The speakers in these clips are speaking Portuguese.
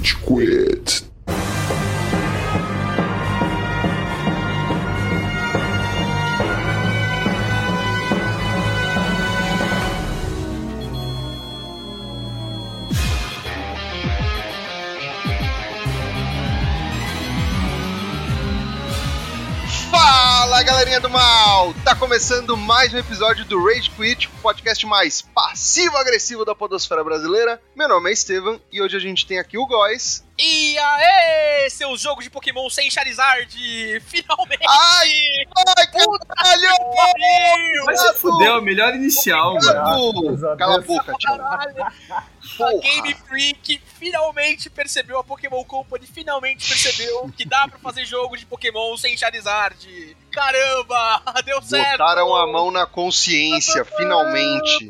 Rage Quit. Galerinha do mal! Tá começando mais um episódio do Rage Quit, o podcast mais passivo-agressivo da podosfera brasileira. Meu nome é Estevam e hoje a gente tem aqui o Góis. E aê, seu jogo de Pokémon sem Charizard! Finalmente! Ai! Ai, caralho! Vai se fuder, é o melhor inicial, mano. Cala Cala a boca, tio. Caralho! A Porra. Game Freak finalmente percebeu, a Pokémon Company finalmente percebeu que dá pra fazer jogo de Pokémon sem Charizard. Caramba, deu certo! Botaram a mão na consciência, finalmente.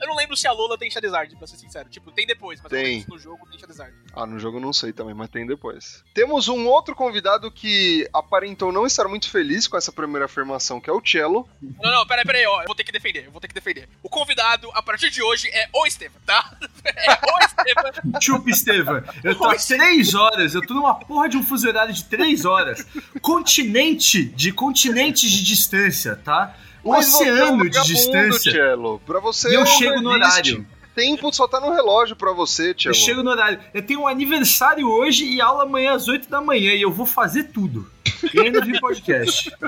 Eu não lembro se a Lola tem Charizard, pra ser sincero. Tipo, tem depois, mas Tem. no jogo tem Charizard. Ah, no jogo eu não sei também, mas tem depois. Temos um outro convidado que aparentou não estar muito feliz com essa primeira afirmação, que é o Cello. Não, não, peraí, peraí, ó. Eu vou ter que defender, eu vou ter que defender. O convidado, a partir de hoje, é o Estevam, tá? É o Estevam. Chupa, Estevam. Eu tô há três horas, eu tô numa porra de um fuso horário de três horas. Continente de continentes de distância, tá? É um Oceano de distância. Cello. Pra você E eu não chego no horário. Tempo só tá no relógio pra você, Cello. Eu chego no horário. Eu tenho um aniversário hoje e aula amanhã às 8 da manhã e eu vou fazer tudo. E ainda vi podcast.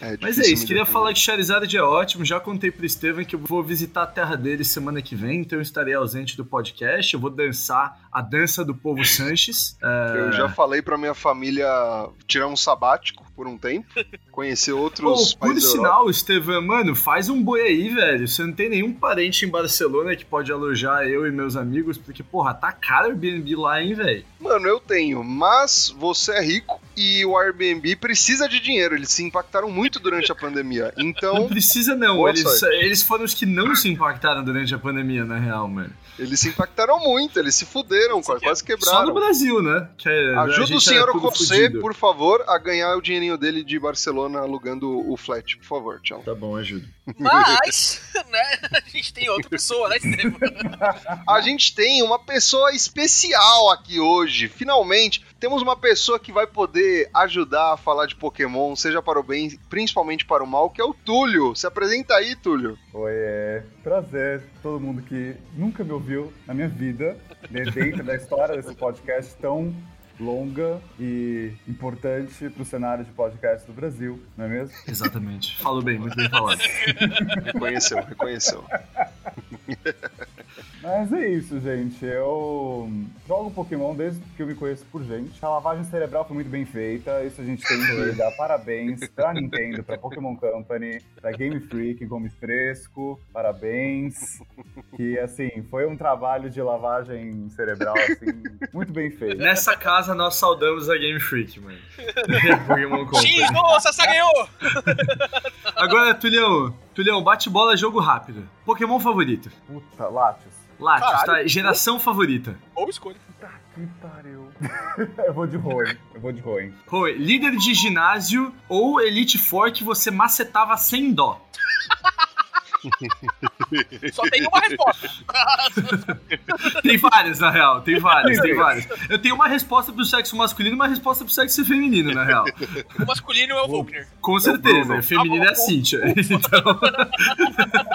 É Mas é isso, queria falar que Charizard é ótimo. Já contei pro Estevam que eu vou visitar a terra dele semana que vem, então eu estarei ausente do podcast. Eu vou dançar a dança do povo Sanches. É, Eu já falei pra minha família tirar um sabático por um tempo, conhecer outros por países Europa. sinal, Estevam, mano, faz um boi aí, velho. Você não tem nenhum parente em Barcelona que pode alojar eu e meus amigos, porque, porra, tá caro o Airbnb lá, hein, velho? Mano, eu tenho, mas você é rico e o Airbnb precisa de dinheiro. Eles se impactaram muito durante a pandemia. Não Então, precisa, não. Eles, eles foram os que não se impactaram durante a pandemia, na real, mano. Eles se impactaram muito, eles se fuderam, quase, quase Só no quebraram. Brasil, né? Que é- Ajuda o senhor fudido. por favor, a ganhar o dinheirinho dele de Barcelona alugando o flat, por favor, tchau. Tá bom, ajuda. Mas, né, a gente tem outra pessoa, né, Estevam? A gente tem uma pessoa especial aqui hoje. Finalmente, temos uma pessoa que vai poder ajudar a falar de Pokémon, seja para o bem, principalmente para o mal, que é o Túlio. Se apresenta aí, Túlio. Oi, é prazer todo mundo que nunca me ouviu na minha vida, né, dentro da história desse podcast tão longa e importante para o cenário de podcast do Brasil, não é mesmo? Exatamente. Falou bem, muito bem falado. Reconheceu, reconheceu. Mas é isso, gente. Eu jogo Pokémon desde que eu me conheço por gente. A lavagem cerebral foi muito bem feita. Isso a gente tem que dar parabéns pra Nintendo, pra Pokémon Company, pra Game Freak, Gomes Fresco. Parabéns. Que, assim, foi um trabalho de lavagem cerebral, assim, muito bem feito. Nessa casa nós saudamos a Game Freak, mano. Pokémon Company. X, nossa, Sá ganhou! Agora, Tulhão, Tulhão, bate bola, jogo rápido. Pokémon favorito. Puta, Latios. Caralho. tá? Geração favorita. Ou escolha. Puta que pariu. eu vou de Roen. Eu vou de Roen. Pô, líder de ginásio ou Elite Four que você macetava sem dó. Só tem uma resposta. Tem várias, na real. Tem várias, tem várias. Eu tenho uma resposta pro sexo masculino e uma resposta pro sexo feminino, na real. O masculino é o Volkner. Com certeza. O feminino é a Cintia. Então,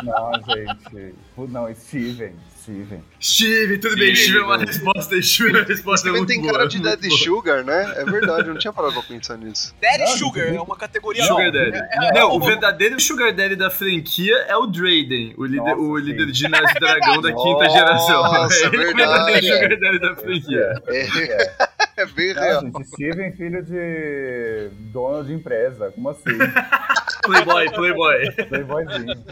Não, gente. Não, Steven. Steven. Steve, tudo bem. Steve é uma resposta. Steve é uma resposta Steven muito tem boa, cara de Daddy boa. Sugar, né? É verdade, eu não tinha parado pra pensar nisso. Daddy Não, Sugar é uma categoria Sugar. Daddy. É, é, não, é, o verdadeiro Sugar Daddy da franquia é o Drayden, o líder, Nossa, o sim. líder de ginásio dragão da quinta Nossa, geração. é Ele o verdade. verdadeiro Sugar Daddy da franquia. É, é bem Não, real. gente, Steven, filho de dono de empresa. Como assim? Playboy, Playboy. Playboyzinho.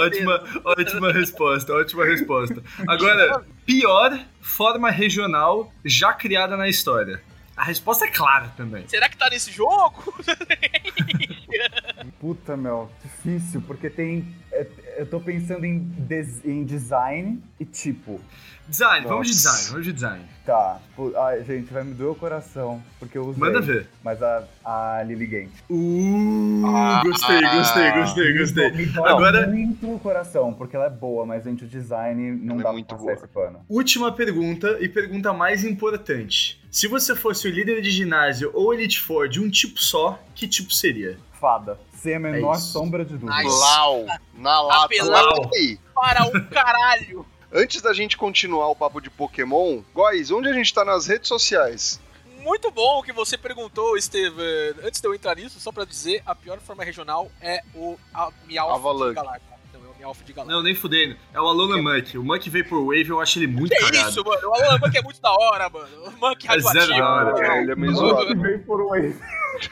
ótima, ótima resposta, ótima resposta. Agora, pior forma regional já criada na história. A resposta é clara também. Será que tá nesse jogo? Puta, meu, difícil, porque tem. é- eu tô pensando em, des- em design e tipo. Design, vamos de Nossa. design, vamos de design. Tá, tipo, ai, gente, vai me doer o coração, porque eu usei. Manda ver. Mas a, a Lily Gant. Uh, Ah. gostei, gostei, gostei, gostei. Me dói Agora- muito o coração, porque ela é boa, mas, gente, o design não Ela é dá muito pra boa. esse pano. Última pergunta e pergunta mais importante. Se você fosse o líder de ginásio ou Elite Four de um tipo só, que tipo seria? Fada. Sem a menor isso. sombra de dúvida. Lau, na lata. Apelão. Para um caralho! Antes da gente continuar o papo de Pokémon, Góis, onde a gente tá nas redes sociais? Muito bom que você perguntou, Estevam. Antes de eu entrar nisso, só pra dizer, a pior forma regional é o a Meowth Avalanche. de Galar. tá? Não, é o Meowth de Galar. Não, nem fudendo. É o Alolan Muck. O Muck Vaporwave eu acho ele muito que cagado. isso, mano? O Alan Monkey é muito da hora, mano. O Monkey É zero da hora. É, ele é meio zoado. veio por wave.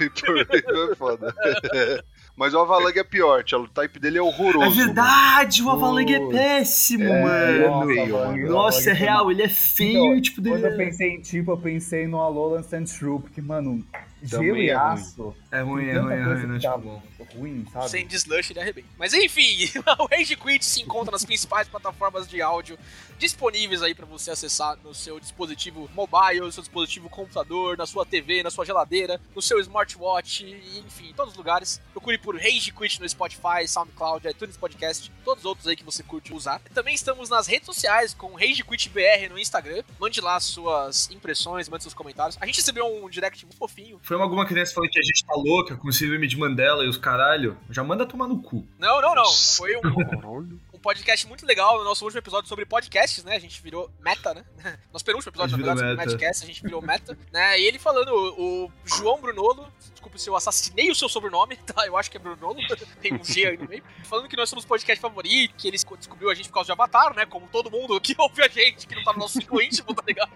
é foda. Mas o Avalanche é pior, tia, o type dele é horroroso. É verdade, o Avalanche é péssimo, É, mano. feio, mano. Nossa, é real, ele é feio Então, e tipo Quando eu dele. pensei em tipo, eu pensei no Alolan Sandshrew, porque, mano, gelo e é ruim. aço. É ruim, é ruim, é ruim, não é tá tipo bom. ruim, sabe? Sem deslush ele arrebenta. Mas enfim, o Rage Quit se encontra nas principais plataformas de áudio disponíveis aí pra você acessar no seu dispositivo mobile, no seu dispositivo computador, na sua TV, na sua geladeira, no seu smartwatch, enfim, em todos os lugares. Procure por Rage Quit no Spotify, SoundCloud, iTunes Podcast, todos os outros aí que você curte usar. Também estamos nas redes sociais com Rage Quit BR no Instagram. Mande lá suas impressões, mande seus comentários. A gente recebeu um direct muito fofinho. Foi alguma criança falando que a gente tá louca com o síndrome de Mandela e os caralho? Já manda tomar no cu. Não, não, não. Foi um, um podcast muito legal no nosso último episódio sobre podcasts, né? A gente virou meta, né? Nosso penúltimo episódio, na verdade, sobre podcast, a gente virou meta, né? E ele falando, o João Brunolo, desculpe se eu assassinei o seu sobrenome, tá? Eu acho que é Brunolo, tem um G aí no meio. Falando que nós somos podcast favorito, que ele descobriu a gente por causa de Avatar, né? Como todo mundo que ouve a gente, que não tá no nosso ciclo íntimo, tá ligado?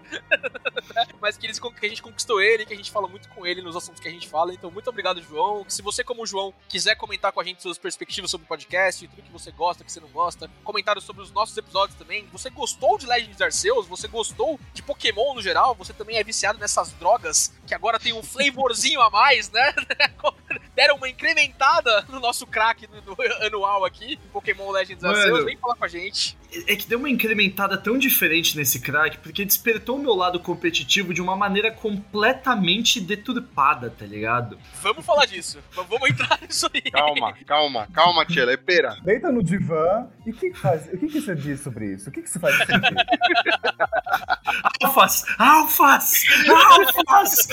Mas que, eles, que a gente conquistou ele, que a gente fala muito com ele nos assuntos que a gente fala. Então, muito obrigado, João. Se você, como o João, quiser comentar com a gente suas perspectivas sobre o podcast, tudo que você gosta, que você não gosta, comentários sobre os nossos episódios também. Você gostou de Legends Arceus? Você gostou de Pokémon no geral? Você também é viciado nessas drogas que agora tem um flavorzinho a mais, né? Deram uma incrementada no nosso no anual aqui, Pokémon Legends Mano. Arceus. Vem falar com a gente. É que deu uma incrementada tão diferente nesse crack, porque despertou o meu lado competitivo de uma maneira completamente deturpada, tá ligado? Vamos falar disso. Vamos entrar nisso aí. Calma, calma, calma, tia, é pera. Deita no divã e o que, faz? O que, que você diz sobre isso? O que, que você faz sentir? Alfas! Alfas! Alfas!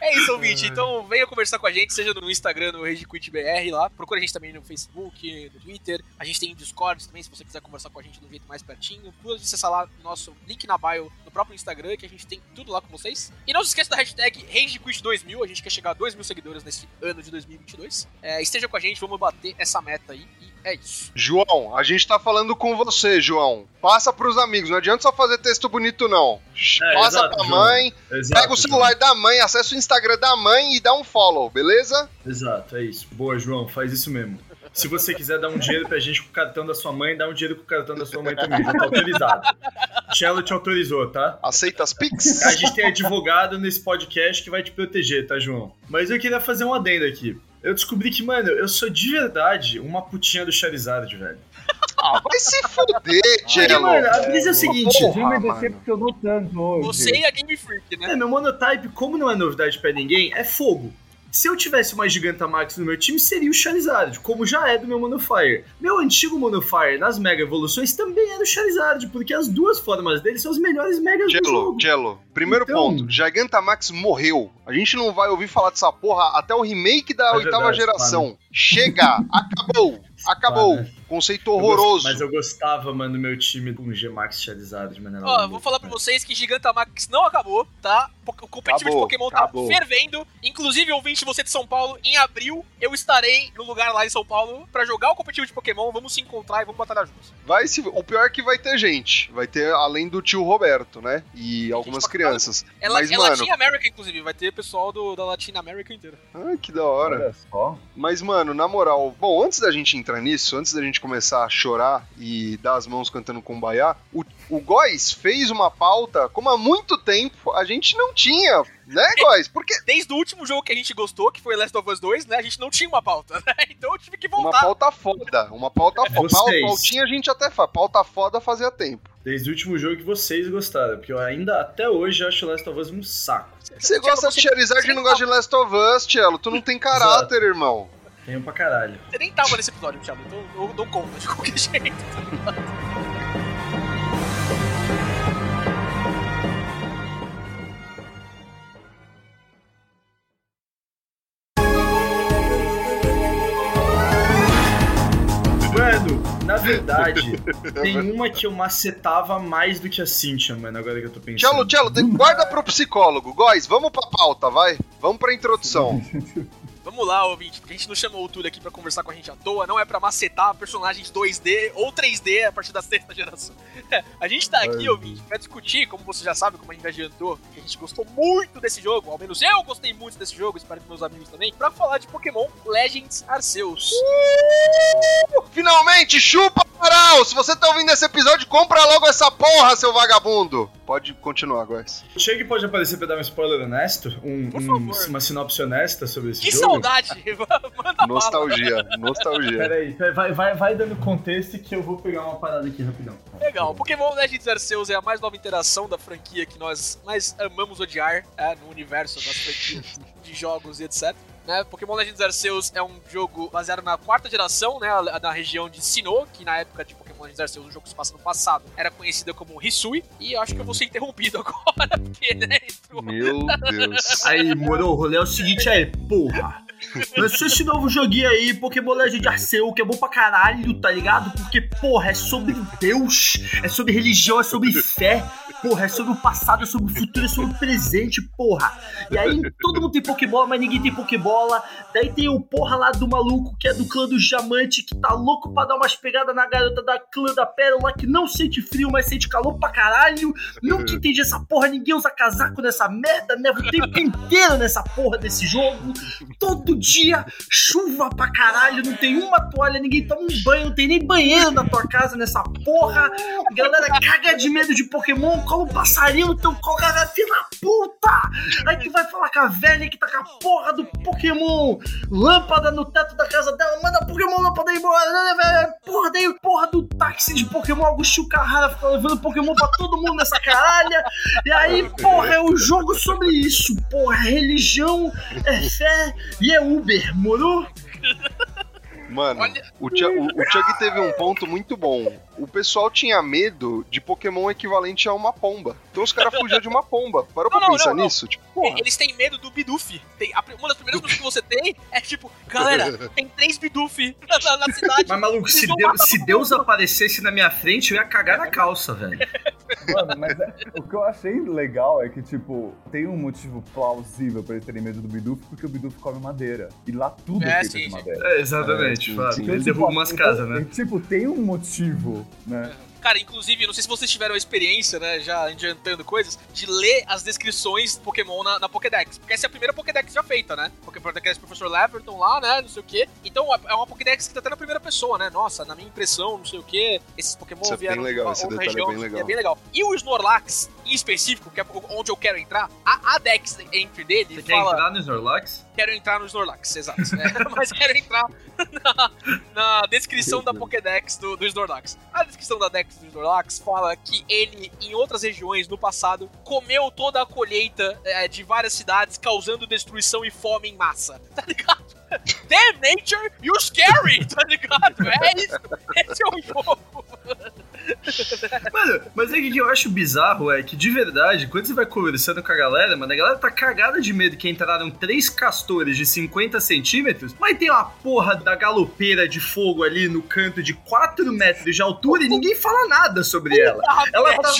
É isso, ouvinte. Então venha conversar com a gente, seja no Instagram, no RageQuitBR lá. Procura a gente também no Facebook, no Twitter. A gente tem Discord também, se você quiser conversar com a gente do jeito mais pertinho. Pode acessar lá o nosso link na bio no próprio Instagram, que a gente tem tudo lá com vocês. E não se esqueça da hashtag RageQuit2000. A gente quer chegar a 2 mil seguidores nesse ano de 2022. É, esteja com a gente, vamos bater essa meta aí. E é isso. João, a gente tá falando com você, João. Passa pros amigos, não adianta só fazer texto bonito, não. É, Passa exato, pra João. mãe, Exato, pega o celular da mãe, acessa o Instagram da mãe e dá um follow, beleza? Exato, é isso. Boa, João, faz isso mesmo. Se você quiser dar um dinheiro pra gente com o cartão da sua mãe, dá um dinheiro com o cartão da sua mãe também, já tá autorizado. Cello te autorizou, tá? Aceita as pics? A gente tem advogado nesse podcast que vai te proteger, tá, João? Mas eu queria fazer um adendo aqui. Eu descobri que, mano, eu sou de verdade uma putinha do Charizard, velho. Ah, vai se fuder, Cello. mano, a brisa é a seguinte. Porra, me decepcionou tanto hoje. Você e a Game Freak, né? É, meu monotype, como não é novidade pra ninguém, é fogo. Se eu tivesse uma Gigantamax no meu time, seria o Charizard, como já é do meu Monofire. Meu antigo Monofire, nas Mega Evoluções, também era o Charizard, porque as duas formas dele são as melhores Megas do Cello, jogo. Cello, primeiro Então- ponto, Gigantamax morreu. A gente não vai ouvir falar dessa porra até o remake da oitava geração. Chega, acabou, acabou. né? Conceito Eu horroroso. Mas eu gostava, mano, do meu time com G-Max Charizard de maneira Ó, eu louca, vou falar pra vocês que Gigantamax não acabou, tá? O competitivo Acabou, de Pokémon tá acabou. fervendo. Inclusive, ouvinte, você de São Paulo, em abril, eu estarei no lugar lá em São Paulo pra jogar o competitivo de Pokémon. Vamos se encontrar e vamos batalhar juntos. Vai se... O pior é que vai ter gente. Vai ter, além do tio Roberto, né? E algumas crianças. É, Mas, é mano- Latin America, inclusive. Vai ter pessoal do, da Latina America inteira. Ai, que da hora. Olha só. Mas, mano, na moral, bom, antes da gente entrar nisso, antes da gente começar a chorar e dar as mãos cantando Kumbaya, o o Góis fez uma pauta como há muito tempo a gente não tinha, né, Góis? Porque Desde o último jogo que a gente gostou, que foi Last of Us 2, né? A gente não tinha uma pauta, né? Então eu tive que uma voltar. pauta foda, uma pauta foda. Vocês. Pautinha a gente até faz, pauta foda fazia tempo. Desde o último jogo que vocês gostaram, porque eu ainda até hoje acho Last of Us um saco. Você gosta de Charizard e não gosta de Last of Us, Tielo. Tu não tem caráter, irmão. Tenho pra caralho. Você nem tava nesse episódio, Thiago. Então eu dou conta de qualquer jeito. Mano, na verdade, tem uma que eu macetava mais do que a Cynthia, mano, agora que eu tô pensando. Tielo, tem- guarda pro psicólogo. Góis, vamos pra pauta, vai. Vamos pra introdução. Vamos lá, ouvinte, porque a gente não chamou o Túlio aqui pra conversar com a gente à toa, não é pra macetar personagens 2D ou 3D a partir da sexta geração. A gente tá aqui, Ai. ouvinte, pra discutir, como você já sabe, como a gente adiantou, que a gente gostou muito desse jogo, ao menos eu gostei muito desse jogo, espero que meus amigos também, pra falar de Pokémon Legends Arceus. Finalmente, chupa, Amaral! Se você tá ouvindo esse episódio, compra logo essa porra, seu vagabundo! Pode continuar, Góis. Chega que pode aparecer pra dar um spoiler honesto, um, um- uma sinopse honesta sobre esse Que jogo. Saudade! Manda bala. Nostalgia, nostalgia. Peraí, vai, vai, vai dando contexto que eu vou pegar uma parada aqui rapidão. Legal, Pokémon Legends Arceus é a mais nova interação da franquia que nós mais amamos odiar é, no universo das franquias de jogos e etc. Né, Pokémon Legends Arceus é um jogo baseado na quarta geração, né, na região de Sinnoh, que na época de Pokémon Legends Arceus, o jogo que se passa no passado, era conhecida como Hisui, e eu acho que eu vou ser interrompido agora, porque, né, entrou... Meu Deus. Aí, moro, o rolê é o seguinte aí, porra. Lançou esse novo joguinho aí, Pokémon Legend Arceus, que é bom pra caralho, tá ligado? Porque, porra, é sobre Deus, é sobre religião, é sobre fé, porra, é sobre o passado, é sobre o futuro, é sobre o presente, porra. E aí, todo mundo tem Pokébola, mas ninguém tem Pokébola. Daí tem o porra lá do maluco, que é do clã do Diamante, que tá louco pra dar umas pegadas na garota da clã da Pérola, que não sente frio, mas sente calor pra caralho. Nunca entendi essa porra, ninguém usa casaco nessa merda, neva o tempo inteiro nessa porra desse jogo. Todo dia, chuva pra caralho, não tem uma toalha, ninguém toma um banho, não tem nem banheiro na tua casa nessa porra. Galera caga de medo de Pokémon, cola um passarinho no teu colo, cara, filha puta! Aí tu vai falar com a velha que tá com a porra do Pokémon lâmpada no teto da casa dela, manda Pokémon lâmpada aí? Porra, daí porra do táxi de Pokémon, Agostinho Carrara fica levando Pokémon pra todo mundo nessa caralha. E aí, porra, é um jogo sobre isso, porra, é religião, é fé e é Uber, moro? Mano, Olha- o, Chug teve um ponto muito bom. O pessoal tinha medo de Pokémon equivalente a uma pomba. Então os caras fugiam de uma pomba. Parou Não, pra não, pensar não, não. nisso? Tipo, porra. Eles têm medo do Bidoof. Tem, a, uma das primeiras coisas que você tem é tipo, galera, tem três Bidoof na, na- na cidade. Mas maluco, se, Deus, se Deus aparecesse na minha frente, eu ia cagar na calça, velho. Mano, mas é- o que eu achei legal é que, tipo, tem um motivo plausível pra eles terem medo do Bidoof, porque o Bidoof come madeira. E lá tudo É, é feito sim, de madeira. É, exatamente, É, Fábio. Ele tipo, derruba umas então, casas, né? Tipo, tem um motivo, né? Cara, inclusive, não sei se vocês tiveram a experiência, né, já adiantando coisas, de ler as descrições do Pokémon na, na Pokédex. Porque essa é a primeira Pokédex já feita, né? Porque Pokédex Professor Leverton lá, né, não sei o quê. Então é uma Pokédex que tá até na primeira pessoa, né? Nossa, na minha impressão, não sei o quê, esses Pokémon Isso é bem vieram legal, esse outra é região, bem o quê, legal. é bem legal. E o Snorlax, em específico, que é onde eu quero entrar, a, a Dex entry dele Você quer fala... entrar no Snorlax? Quero entrar no Snorlax, exato. É, mas quero entrar na, na descrição da Pokédex do, do Snorlax. A descrição da Dex do Snorlax fala que ele, em outras regiões no passado, comeu toda a colheita é, de várias cidades, causando destruição e fome em massa. Tá ligado? Damn nature, you scary, tá ligado? É isso. Esse é o jogo. Mano, mas é que eu acho bizarro é que, de verdade, quando você vai conversando com a galera, mano, a galera tá cagada de medo que entraram três castores de 50 centímetros, mas tem uma porra da galopeira de fogo ali no canto de 4 metros de altura e ninguém fala nada sobre ela. Ela tá.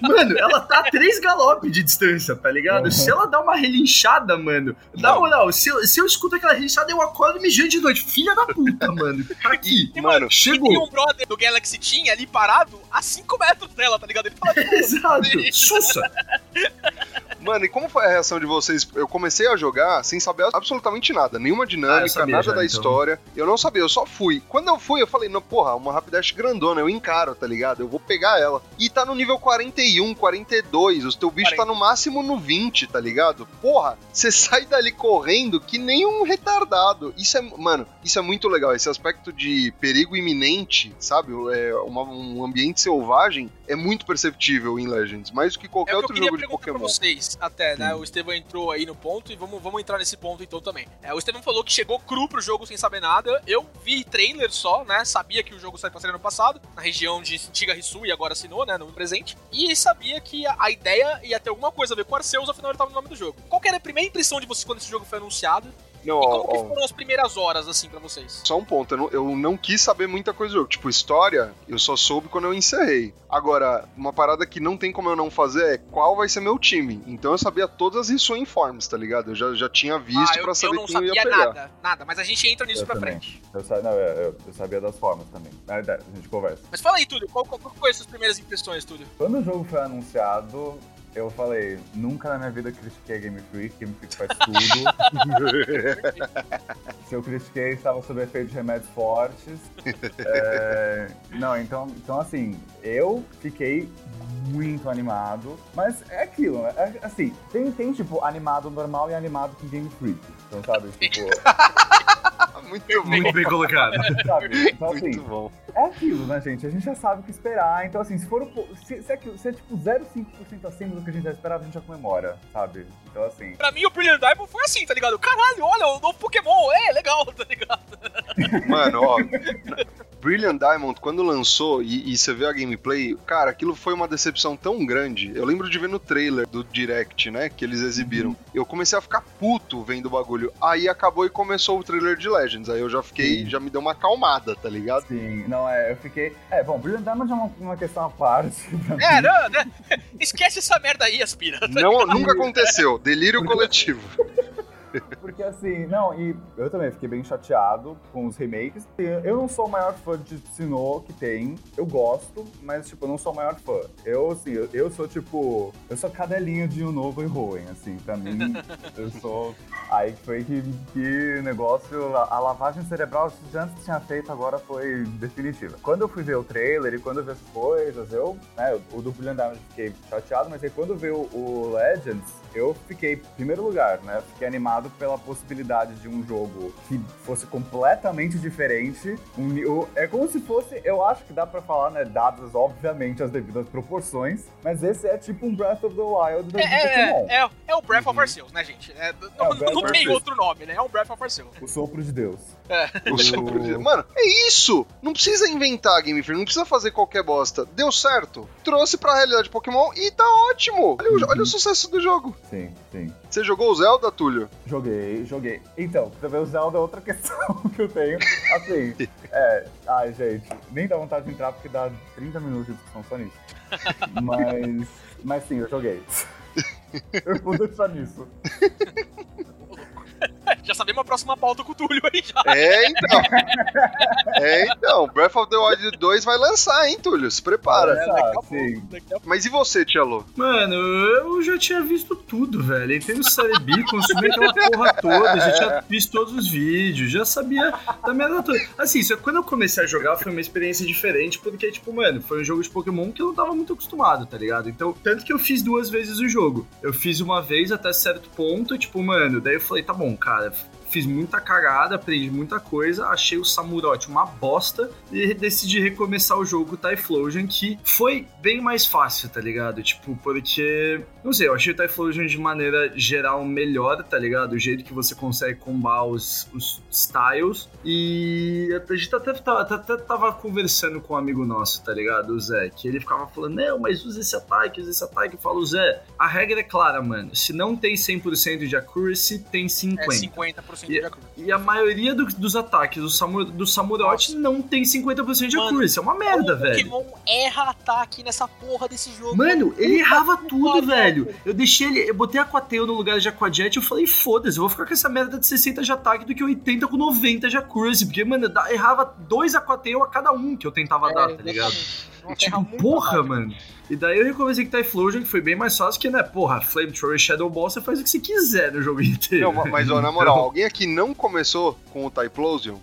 Mano, ela tá a três galopes de distância, tá ligado? Uhum. Se ela dá uma relinchada, mano. Na moral, se eu, se eu escuto aquela relinchada, eu acordo mijando de noite. Filha da puta, mano. Aqui. E, Mano, E Chegou. tem um brother do Galaxy Team ali parado a 5 metros dela, tá ligado? Ele fala, Exato. Sussa. Mano, e como foi a reação de vocês? Eu comecei a jogar sem saber absolutamente nada. Nenhuma Ah, dinâmica, sabia nada já, da então. história. Eu não sabia, eu só fui. Quando eu fui, eu falei, não, porra, uma Rapidash grandona, eu encaro, tá ligado? Eu vou pegar ela. E tá no nível 41, 42. O teu bicho tá no máximo no 20, tá ligado? Porra, você sai dali correndo que nem um retardado. Isso é, mano, isso é muito legal. Esse aspecto de perigo iminente, sabe? É uma- um ambiente selvagem é muito perceptível em Legends, mais do que qualquer É outro jogo de perguntar pra Pokémon. vocês, até, né? O Estevão entrou aí no ponto e vamos, vamos entrar nesse ponto então também. É, o Estevão falou que chegou cru pro jogo sem saber nada. Eu vi trailer só, né? Sabia que o jogo saiu pra sair ano passado, na região de Antiga Rissu e agora assinou, né? No presente. E sabia que a, a ideia ia ter alguma coisa a ver com Arceus, afinal ele tava no nome do jogo. Qual que era a primeira impressão de vocês quando esse jogo foi anunciado? Não, E ó, como ó, foram as primeiras horas, assim, pra vocês? Só um ponto, eu não, eu não quis saber muita coisa do jogo. Tipo, história, eu só soube quando eu encerrei. Agora, uma parada que não tem como eu não fazer é qual vai ser meu time. Então eu sabia todas as Rissuin Forms, tá ligado? Eu já, já tinha visto ah, eu, pra eu saber não quem eu ia sabia pegar. nada, nada, mas a gente entra nisso Eu pra também. frente. Eu, sa- não, eu, eu- eu sabia das formas também. Na verdade, a gente conversa. Mas fala aí, Túlio, qual, qual, qual foi as suas primeiras impressões, Túlio? Quando o jogo foi anunciado, eu falei, nunca na minha vida critiquei a Game Freak, Game Freak faz tudo. Se eu critiquei, estava sob efeito de remédios fortes. É, não, então, então, assim, eu fiquei muito animado, mas é aquilo, né? É, assim, tem, tem, tipo, animado normal e animado com Game Freak. Então, sabe, tipo, muito bom. Muito bem colocado. sabe? Então, assim, Muito bom. é aquilo, né, gente? A gente já sabe o que esperar. Então, assim, se for um po- se, se, é, se é tipo 0,5% acima do que a gente já esperava, a gente já comemora, sabe? Então, assim. Pra mim, o Brilliant Diamond foi assim, tá ligado? Caralho, olha, o novo Pokémon, é legal, tá ligado? Mano, ó. Brilliant Diamond, quando lançou e, e você vê a gameplay, cara, aquilo foi uma decepção tão grande. Eu lembro de ver no trailer do Direct, né? Que eles exibiram. Eu comecei a ficar puto vendo o bagulho. Aí acabou e começou o trailer de Legends. Aí eu já fiquei, Sim. já me deu uma acalmada, tá ligado? Sim, não é, eu fiquei. É, bom, Brilliant Diamond é uma, uma questão à parte. É, não, né? Esquece essa merda aí, Aspira. tá Não, nunca aconteceu. Delírio coletivo. Porque assim, não, e eu também fiquei bem chateado com os remakes. Eu não sou o maior fã de Sinnoh que tem. Eu gosto, mas tipo, eu não sou o maior fã. Eu, assim, eu, eu sou tipo. Eu sou cadelinha de um novo e Hoenn, assim, pra mim. eu sou. Aí foi que, que negócio. A, a lavagem cerebral que antes tinha feito, agora foi definitiva. Quando eu fui ver o trailer e quando eu vi as coisas, eu. Né, o do Brilliant Diamond fiquei chateado, mas aí quando eu vi o, o Legends, eu fiquei, em primeiro lugar, né? Fiquei animado pela possibilidade de um jogo que fosse completamente diferente. Um o- é como se fosse, eu acho que dá pra falar, né? Dadas, obviamente, as devidas proporções, mas esse é tipo um Breath of the Wild da É, Pokémon. é, é, é o Breath of Arceus, né, gente? É, não, É o não tem outro nome, né? É um Breath of Arceus. O sopro de Deus. O sopro de- Mano, é isso! Não precisa inventar Game Freak, não precisa fazer qualquer bosta. Deu certo, trouxe pra realidade Pokémon e tá ótimo! Olha, o- olha o sucesso do jogo. Sim, sim. Você jogou o Zelda, Túlio? Joguei, joguei. Então, também o Zelda é outra questão que eu tenho. Assim, é. Ai, gente, nem dá vontade de entrar porque dá 30 minutos de discussão só nisso. Mas. Mas sim, eu joguei. Eu vou deixar nisso. Já sabemos a próxima pauta com o Túlio aí já. É, então. é, então. Breath of the Wild 2 vai lançar, hein, Túlio? Se prepara. É, daqui a pouco, daqui a Mas e você, Tchelo? Mano, eu já tinha visto tudo, velho. Entrei no Série B, consumi aquela porra toda, já tinha visto todos os vídeos, já sabia da merda toda. Assim, só que quando eu comecei a jogar foi uma experiência diferente, porque, tipo, mano, foi um jogo de Pokémon que eu não tava muito acostumado, tá ligado? Então, tanto que eu fiz duas vezes o jogo. Eu fiz uma vez até certo ponto, tipo, mano, daí eu falei, tá bom, cara, of fiz muita cagada, aprendi muita coisa, achei o Samurote uma bosta e decidi recomeçar o jogo Typhlosion, que foi bem mais fácil, tá ligado? Tipo, porque, não sei, eu achei o Typhlosion de maneira geral melhor, tá ligado? O jeito que você consegue combar os, os styles e a gente até, até, até tava conversando com um amigo nosso, tá ligado? O Zé, que ele ficava falando, não, mas usa esse ataque, usa esse ataque. Eu falo, Zé, a regra é clara, mano. Se não tem 100% de accuracy, tem 50%. É 50% de acrú. E a maioria do- dos ataques do, Samu, do Samurote não tem 50% de Mano, accuracy. É uma merda, o velho. Pokémon erra ataque nessa porra desse jogo. Mano, ele errava tudo, velho. Eu deixei ele. Eu botei Aquateu no lugar de Aquajet e eu falei, foda-se, eu vou ficar com essa merda de 60 de ataque do que 80 com 90 de accuracy. Porque, mano, dá- errava dois Aquateu a cada um que eu tentava É, dar, tá ligado? Uma Tipo, muito porra, fácil. mano. E daí eu recomecei com Typhlosion, que foi bem mais fácil, que, né, porra, Flamethrower e Shadow Ball, você faz o que você quiser no jogo inteiro. Não, ma- mas ó, na moral, alguém aqui não começou com o Typlosion?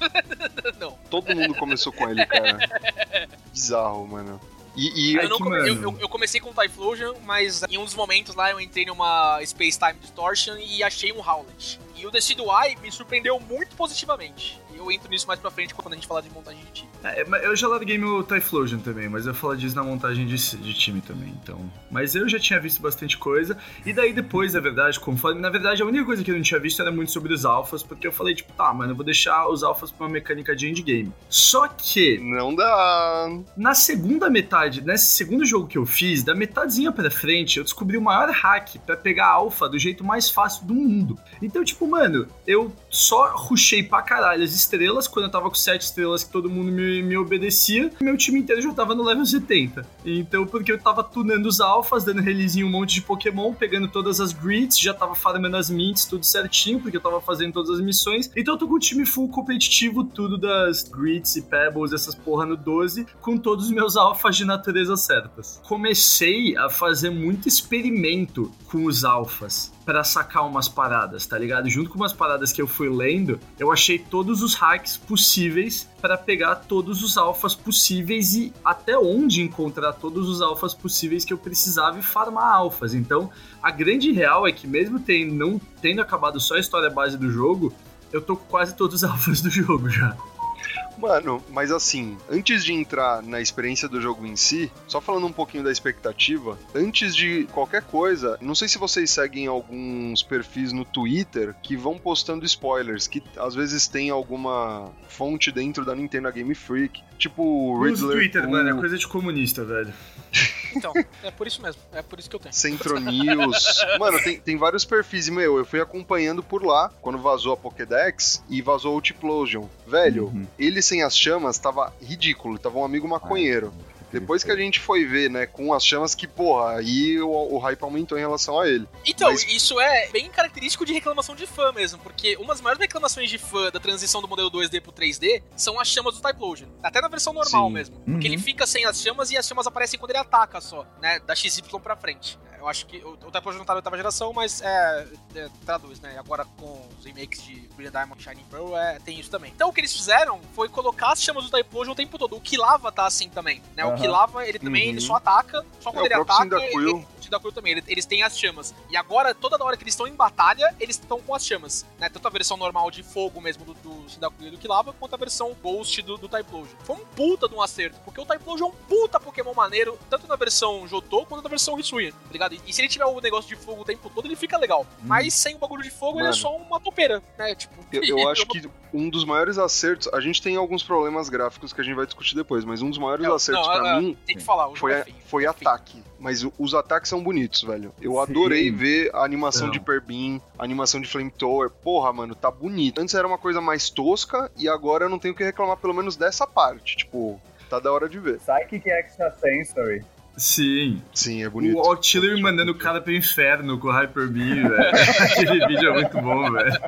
Não. Todo mundo começou com ele, cara. Bizarro, mano. E, e Eu, não que come- eu- eu- eu comecei com Typhlosion, mas em um dos momentos lá eu entrei numa Space Time Distortion e achei um Howlet. E o Decido Eye me surpreendeu muito positivamente. E eu entro nisso mais pra frente quando a gente falar de montagem de time. É, eu já larguei meu Typhlosion também, mas eu falo disso na montagem de, de time também, então... Mas eu já tinha visto bastante coisa, e daí depois, na verdade, conforme... Na verdade, a única coisa que eu não tinha visto era muito sobre os alphas, porque eu falei, tipo, tá, mano, eu vou deixar os alphas pra uma mecânica de endgame. Só que, não dá. na segunda metade, nesse segundo jogo que eu fiz, da metadezinha pra frente, eu descobri o maior hack pra pegar alpha do jeito mais fácil do mundo. Então, tipo, mano, eu só rushei pra caralho as estrelas quando eu tava com 7 estrelas que todo mundo me, me obedecia. Meu time inteiro já tava no level 70. Então, porque eu tava tunando os alphas, dando release em um monte de Pokémon, pegando todas as grids, já tava farmando as mints, tudo certinho, porque eu tava fazendo todas as missões. Então eu tô com o time full competitivo, tudo das grids e pebbles, essas porra no 12, com todos os meus alphas de natureza certas. Comecei a fazer muito experimento com os alphas para sacar umas paradas, tá ligado? Junto com umas paradas que eu fui lendo, eu achei todos os hacks possíveis para pegar todos os alfas possíveis e até onde encontrar todos os alfas possíveis que eu precisava e farmar alfas. Então, a grande real é que mesmo tem, não tendo acabado só a história base do jogo, eu tô com quase todos os alfas do jogo já. Mano, mas assim, antes de entrar na experiência do jogo em si, só falando um pouquinho da expectativa, antes de qualquer coisa, não sei se vocês seguem alguns perfis no Twitter que vão postando spoilers, que às vezes tem alguma fonte dentro da Nintendo Game Freak, tipo o Riddler, Twitter, o mano, é coisa de comunista, velho. Então, é por isso mesmo. É por isso que eu tenho. Centro News. Mano, tem, tem vários perfis, e, meu, eu fui acompanhando por lá, quando vazou a Pokédex e vazou o Tiplosion. Velho, Uhum. ele sem as chamas tava ridículo, tava um amigo maconheiro. Depois que a gente foi ver, né, com as chamas, que, porra, aí o, o hype aumentou em relação a ele. Então, Mas- isso é bem característico de reclamação de fã mesmo, porque uma das maiores reclamações de fã da transição do modelo 2D pro 3D são as chamas do Typlosion. Até na versão normal Sim. mesmo. Porque Uhum. ele fica sem as chamas e as chamas aparecem quando ele ataca só, né? Da XY pra frente. Eu acho que o, o Typlosion não tá na oitava geração, mas é, é, traduz, né? E agora com os remakes de Brilliant Diamond e Shining Pearl é, tem isso também. Então o que eles fizeram foi colocar as chamas do Typlosion o tempo todo. O Kilava tá assim também, né? O Aham. Kilava, ele também Uhum. ele só ataca, só quando É, o ele ataca. Ele- o Cyndaquil também, ele- eles têm as chamas. E agora, toda hora que eles estão em batalha, eles estão com as chamas. Né? Tanto a versão normal de fogo mesmo do, do Cyndaquil e do Kilava, quanto a versão Ghost do, do Typlosion. Foi um puta de um acerto, porque o Typlosion é um puta Pokémon maneiro, tanto na versão Jotô quanto na versão Hisuian, tá ligado? E, e se ele tiver o negócio de fogo o tempo todo, ele fica legal. Mas sem o bagulho de fogo, ele é Mano. só uma topeira, né? Tipo, Eu, eu acho que um dos maiores acertos, a gente tem alguns problemas gráficos que a gente vai discutir depois, mas um dos maiores Não, acertos pra ah, mim Tem que falar, foi, é foi é feio. ataque. Mas os ataques são bonitos, velho. Eu Sim. adorei ver a animação Não. de Hyper Beam, a animação de Flamethrower. Porra, mano, tá bonito. Antes era uma coisa mais tosca e agora eu não tenho o que reclamar, pelo menos dessa parte. Tipo, tá da hora de ver. Psychic Extra Sensory. Sim. Sim, é bonito. O Octiller mandando o cara pro inferno com o Hyper Beam, velho. Aquele vídeo é muito bom, velho.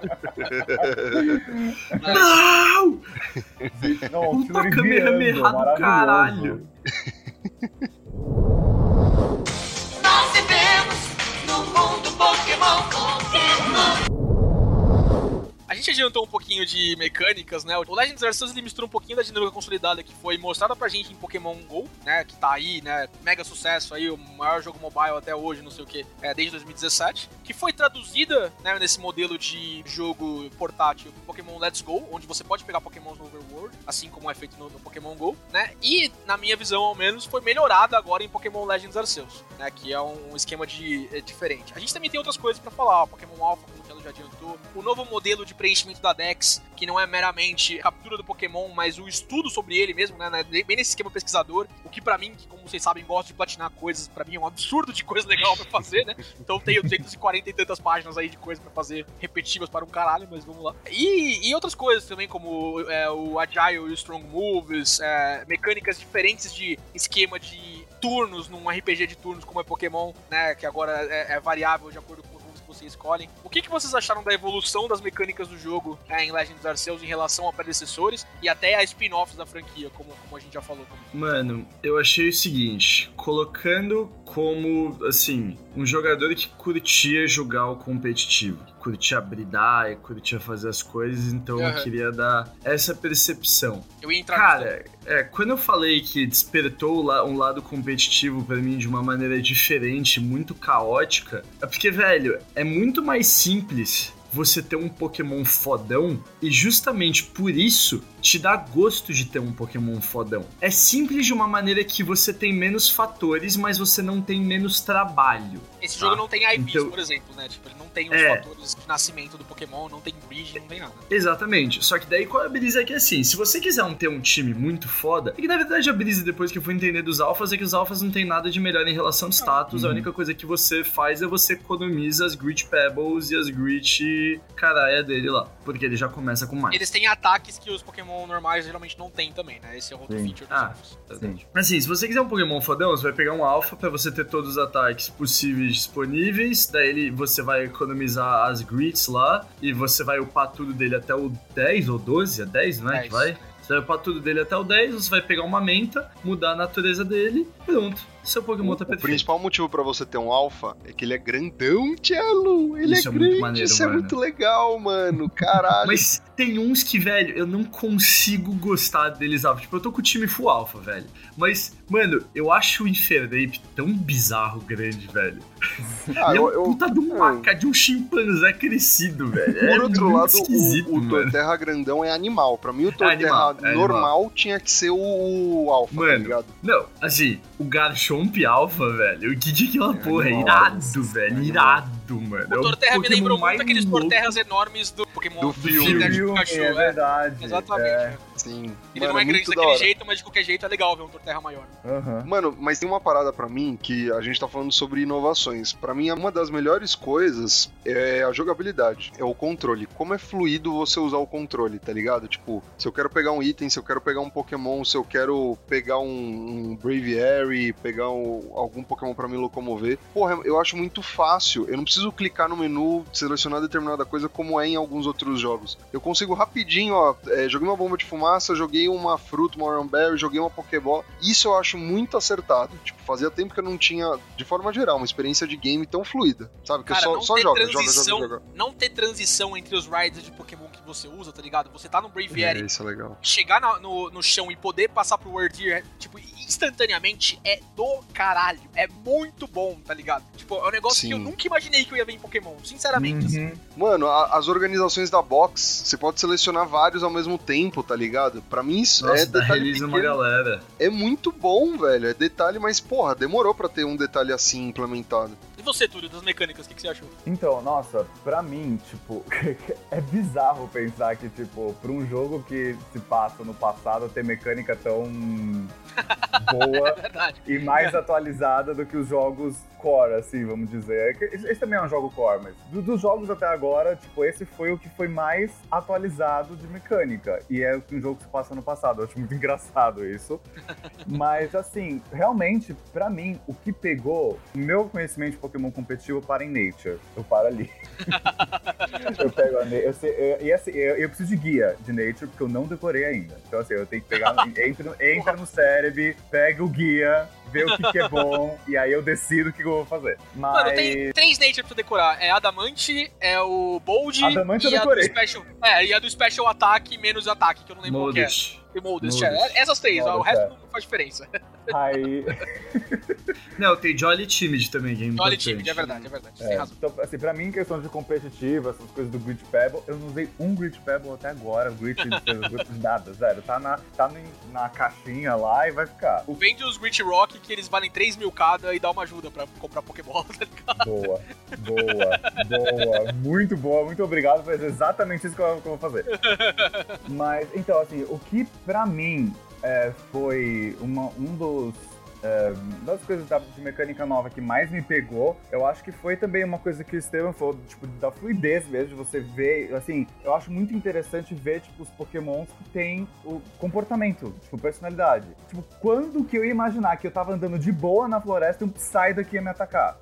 Não! Não, o Fury Kamehameha do caralho. Pokémon. A gente adiantou um pouquinho de mecânicas, né? O Legends Arceus ele mistura um pouquinho da dinâmica consolidada que foi mostrada pra gente em Pokémon GO, né? Que tá aí, né? Mega sucesso aí, o maior jogo mobile até hoje, não sei o que, é, desde 2017. Que foi traduzida, né? Nesse modelo de jogo portátil Pokémon Let's Go, onde você pode pegar Pokémons no Overworld, assim como é feito no, no Pokémon GO, né? E, na minha visão, ao menos, foi melhorada agora em Pokémon Legends Arceus, né? Que é um esquema de, é, diferente. A gente também tem outras coisas pra falar, ó, Pokémon Alpha, já adiantou, o novo modelo de preenchimento da Dex, que não é meramente captura do Pokémon, mas o estudo sobre ele mesmo, né? né, Bem nesse esquema pesquisador, o que pra mim, que como vocês sabem, gosto de platinar coisas, pra mim é um absurdo de coisa legal pra fazer, né? Então tenho 240 e tantas páginas aí de coisa pra fazer repetitivas para um caralho, mas vamos lá. E, e outras coisas também, como é, o Agile e o Strong Moves, é, mecânicas diferentes de esquema de turnos num RPG de turnos como é Pokémon, né? Que agora é, é variável de acordo com você escolhe. O que, que vocês acharam da evolução das mecânicas do jogo é, em Legends Arceus em relação a predecessores e até a spin-offs da franquia, como, como a gente já falou? Mano, eu achei o seguinte, colocando como, assim, um jogador que curtia jogar o competitivo, curtia bridar e curtia fazer as coisas, então Aham. eu queria dar essa percepção. Eu ia entrar Cara, é, quando eu falei que despertou um lado competitivo pra mim de uma maneira diferente, muito caótica, é porque, velho, é muito mais simples você ter um Pokémon fodão e justamente por isso te dá gosto de ter um Pokémon fodão. É simples de uma maneira que você tem menos fatores, mas você não tem menos trabalho. Esse jogo Tá. não tem IPs, Então- por exemplo, né? Tipo, ele não tem os É. fatores de nascimento do Pokémon, não tem bridge, não tem nada. Exatamente. Só que daí qual é a brisa é que assim, se você quiser um- ter um time muito foda, é que na verdade a brisa depois que eu fui entender dos alfas é que os alfas não tem nada de melhor em relação de status. A Uhum. única coisa que você faz é você economiza as Grit Pebbles e as Grit caralha dele lá. Porque ele já começa com mais. Eles têm ataques que os Pokémon normais geralmente não têm também, né? Esse é outro Sim. feature dos Ah. alphas. Sim. Assim, se você quiser um Pokémon fodão, você vai pegar um alpha pra você ter todos os ataques possíveis disponíveis. Daí ele, você vai economizar as grits lá e você vai upar tudo dele até o 10 ou 12, é 10, não é? 10. Que vai? Você vai upar tudo dele até o 10, você vai pegar uma menta, mudar a natureza dele, pronto. Seu Pokémon tá O perfeito. principal motivo pra você ter um alfa é que ele é grandão, Tchelo. Ele Isso é é muito grande, maneiro, isso é mano. muito legal, mano. Caralho. Mas tem uns que, velho, eu não consigo gostar deles alfa. Tipo, eu tô com o time full alfa, velho. Mas, mano, eu acho o Infernape tão bizarro grande, velho. Ah, é eu- um eu- puta de um eu- maca, de um chimpanzé crescido, velho. Por é outro lado, esquisito, o, o. Torterra grandão é animal. Pra mim, o Torterra animal, é normal tinha que ser o, o alfa, tá Mano? Não, assim, o Garchomp Alpha, velho, o que que aquela porra? É animal, irado, velho, animal. Irado, mano. É O Torterra me Pokémon lembrou muito aqueles. Torterras enormes do Pokémon Do filme. Identidade do Filme, Pikachu, é é. verdade. Exatamente. é. Sim. Ele Mano, não é grande daquele jeito, mas de qualquer jeito é legal ver um Torterra maior. Aham. Mano, mas tem uma parada pra mim que a gente tá falando sobre inovações. Pra mim, uma das melhores coisas é a jogabilidade, é o controle. Como é fluido você usar o controle, tá ligado? Tipo, se eu quero pegar um item, se eu quero pegar um Pokémon, se eu quero pegar um, um Braviary, pegar um- algum Pokémon pra me locomover, porra, eu acho muito fácil. Eu não preciso clicar no menu, selecionar determinada coisa como é em alguns outros jogos. Eu consigo rapidinho, ó, é, joguei uma bomba de fumaça, joguei uma fruta, uma Runberry, joguei uma Pokébola. Isso eu acho muito acertado. Tipo, fazia tempo que eu não tinha, de forma geral, uma experiência de game tão fluida. Sabe? Que Cara, eu só, só joga, joga, joga, joga. não ter transição entre os rides de Pokémon que você usa, tá ligado? Você tá no Braviary, É, isso é legal. chegar na- no, no chão e poder passar pro Wordier, tipo, instantaneamente é do caralho. É muito bom, tá ligado? Tipo, é um negócio Sim. que eu nunca imaginei que eu ia ver em Pokémon, sinceramente. assim. Uhum. Mano, a- as organizações da box, você pode selecionar vários ao mesmo tempo, tá ligado? Pra mim isso Nossa, é detalhe release uma pequeno. galera. É muito bom, velho. É detalhe, mas porra, demorou pra ter um detalhe assim implementado. E você, Túlio, das mecânicas, o que, que você achou? Então, nossa, pra mim, tipo, é bizarro pensar que, tipo, pra um jogo que se passa no passado ter mecânica tão boa É e mais atualizada do que os jogos core, assim, vamos dizer. É esse também é um jogo core, mas do- dos jogos até agora, tipo, esse foi o que foi mais atualizado de mecânica. E é um jogo que se passa no passado. Eu acho muito engraçado isso. Mas, assim, realmente, pra mim, o que pegou meu conhecimento de Pokémon competitivo para em Nature. Eu paro ali. eu pego a eu, sei- eu- e assim, eu, eu preciso de guia de Nature, porque eu não decorei ainda. Então, assim, eu tenho que pegar. entra, no- entra no cérebro, pega o guia, vê o que, que é bom, e aí eu decido o que eu vou fazer. Mas. Mano, tem três Nature pra decorar. É Adamante, é o Bold Adamante e eu a do decorei. Special. É, e a do Special Ataque menos ataque, que eu não lembro qual que é. E é. Essas três, ó, o resto é. não faz diferença. Aí. Não, tem Jolly Timid também, que é importante. time, é verdade, é verdade. É, tem razão. então, assim, pra mim, questão de competitivo, essas coisas do Grit Pebble, eu não usei um Grit Pebble até agora. O Grit, o Grit nada, zero. Tá, na, tá no- na caixinha lá e vai ficar. Vende os Grit Rock, que eles valem 3 mil cada e dá uma ajuda pra comprar Pokébola, tá ligado? Boa, boa, boa. Muito boa, muito obrigado. Foi exatamente isso que eu, que eu vou fazer. Mas, então, assim, o que pra mim é, foi uma, um dos. É, das coisas da, de mecânica nova que mais me pegou, eu acho que foi também uma coisa que o Estevam falou, tipo, da fluidez mesmo, de você ver, assim, eu acho muito interessante ver, tipo, os pokémons que têm o comportamento, tipo, personalidade. Tipo, quando que eu ia imaginar que eu tava andando de boa na floresta e um Psyduck ia me atacar?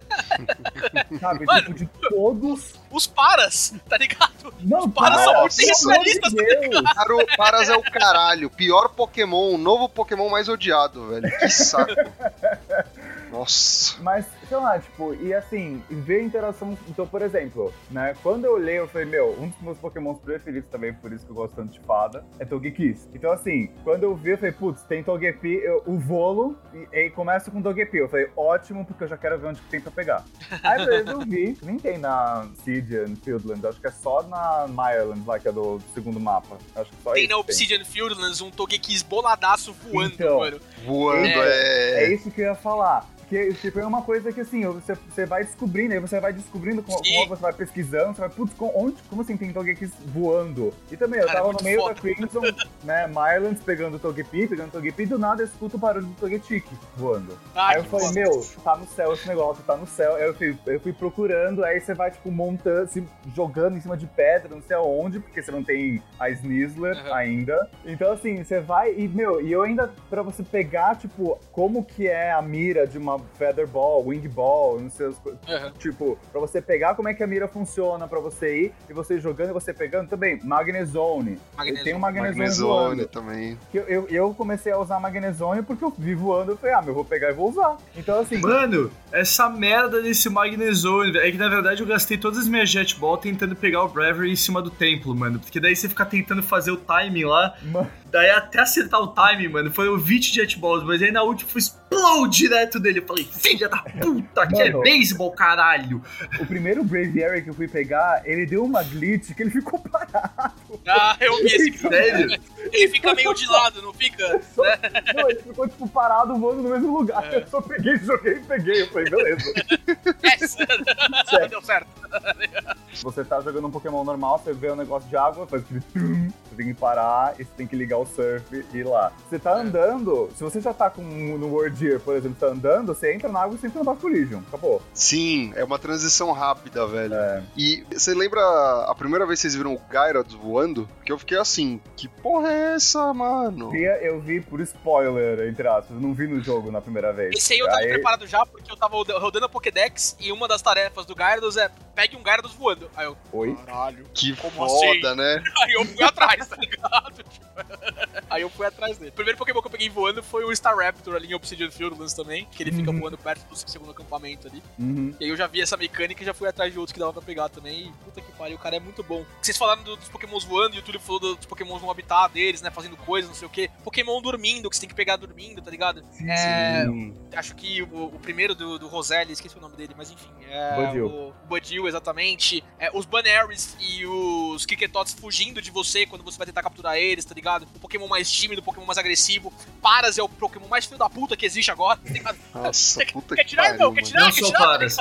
Sabe? Mano. Tipo, de todos. Os paras, tá ligado? Não, Para, para, são potencialistas, amor de Deus. O Paras é o caralho. Pior Pokémon, o novo Pokémon mais odiado, velho. Que saco. Nossa. Mas, sei lá, tipo, e assim, ver a interação. Então, por exemplo, né? Quando eu olhei, eu falei, meu, um dos meus pokémons preferidos também, por isso que eu gosto tanto de fada, é Togekiss. Então, assim, quando eu vi, eu falei, putz, tem Togepi, eu, o Volo, e, e começa com Togepi. Eu falei, ótimo, porque eu já quero ver onde que tem pra pegar. Aí, beleza, eu vi, nem tem na Obsidian Fieldlands, acho que é só na Myland, lá, que é do segundo mapa. Acho que só Tem na Obsidian Fieldlands um Togekiss boladaço voando, Então. mano. Voando É é. isso que eu ia falar. Porque, tipo, é uma coisa que, assim, você, você vai descobrindo, aí você vai descobrindo como, como você vai pesquisando, você vai, putz, com- onde, como assim tem Togekiss voando? E também, eu Cara, é tava no meio foda. da Crimson, né, Mylands pegando Togepi, pegando Togepi, e do nada eu escuto o barulho do Togetic voando. Ah, aí eu que falei, foda. meu, tá no céu esse negócio, tá no céu. Aí eu fui, eu fui procurando, aí você vai, tipo, montando, se jogando em cima de pedra, não sei aonde, porque você não tem a Snizzler Aham. ainda. Então, assim, você vai e, meu, e eu ainda, pra você pegar, tipo, como que é a mira de uma Feather Ball, Wing Ball, não sei, as co- Aham. tipo, pra você pegar como é que a mira funciona, pra você ir, e você jogando e você pegando também, Magnezone. Magnezone. Tem um Magnezone, Magnezone voando. também. Que Eu, eu, eu comecei a usar Magnezone porque eu vi voando, eu falei, ah, meu, eu vou pegar e vou usar. Então, assim, Mano, essa merda desse Magnezone, é que na verdade eu gastei todas as minhas Jet Ball tentando pegar o Bravery em cima do templo, mano. Porque daí você fica tentando fazer o timing lá, mano, daí até acertar o timing, mano, foi o 20 Jet Balls, mas aí na última foi explode direto dele. Eu falei, filha da puta, que é Mano. beisebol, caralho. o primeiro Braviary que eu fui pegar, ele deu uma glitch que ele ficou parado. Ah, eu vi esse Sério? Ele fica meio de lado, não fica? Só- Não, ele ficou, tipo, parado voando no mesmo lugar. É. Eu só peguei, joguei e peguei. Eu falei, beleza. É, Certo. deu certo. Você tá jogando um Pokémon normal, você vê um negócio de água, faz aquele tem que parar e você tem que ligar o surf e ir lá. Você tá andando, se você já tá com no World Year, por exemplo, tá andando, você entra na água e você entra no Barco Collision. Acabou. Sim, é uma transição rápida, velho. É. E você lembra a primeira vez que vocês viram o Gyarados voando? Que eu fiquei assim, que porra é essa, mano? Eu vi por spoiler, entre aspas, eu não vi no jogo na primeira vez. Esse aí eu tava Aí- preparado já, porque eu tava roda- rodando a Pokédex e uma das tarefas do Gyarados é pegue um Gyarados voando. Aí eu, Oi? caralho. Que Como foda, assim? né? Aí eu fui atrás, tá ligado? Tipo, Aí eu fui atrás dele. O primeiro Pokémon que eu peguei voando foi o Staraptor ali em Obsidian Fieldlands também, que ele fica Uhum. voando perto do segundo acampamento ali. Uhum. E aí eu já vi essa mecânica e já fui atrás de outros que dava pra pegar também. E puta que pariu, o cara é muito bom. Vocês falaram do- dos Pokémons voando e o Túlio falou dos Pokémons no habitat deles, né? Fazendo coisas, não sei o quê. Pokémon dormindo, que você tem que pegar dormindo, tá ligado? É, Sim. acho que o, o primeiro do, do Roselli, esqueci o nome dele, mas enfim. É Budil. o Budil, exatamente. É, os Banaries e os Kiketots fugindo de você quando você vai tentar capturar eles, tá ligado? O Pokémon mais tímido, o Pokémon mais agressivo. Paras é o Pokémon mais filho da puta que existe agora, tá ligado? Nossa, puta Quer que tirar, pariu, irmão? Quer mano. tirar? Não quer só tirar? paras.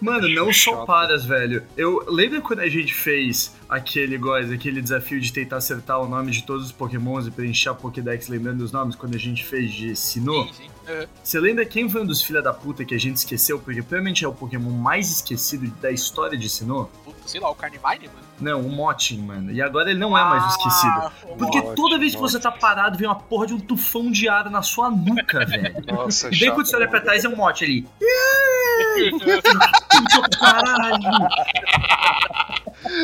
Mano, não só Chato. paras, velho. Eu lembro quando a gente fez aquele guys, aquele desafio de tentar acertar o nome de todos os Pokémons e preencher a Pokédex lembrando os nomes quando a gente fez de Sinnoh? Sim, sim. Aham. Você lembra quem foi um dos filha da puta que a gente esqueceu? Porque provavelmente é o Pokémon mais esquecido da história de Sinnoh? Puta, sei lá, o Carnivine, mano. Não, o Motin, mano. E agora ele não é mais esquecido. Ah, o Porque Motin, toda vez que Motin. você tá parado, vem uma porra de um tufão de ar na sua nuca, velho. Nossa, E daí chato. quando você olha pra trás, é um mote ali. Puta caralho!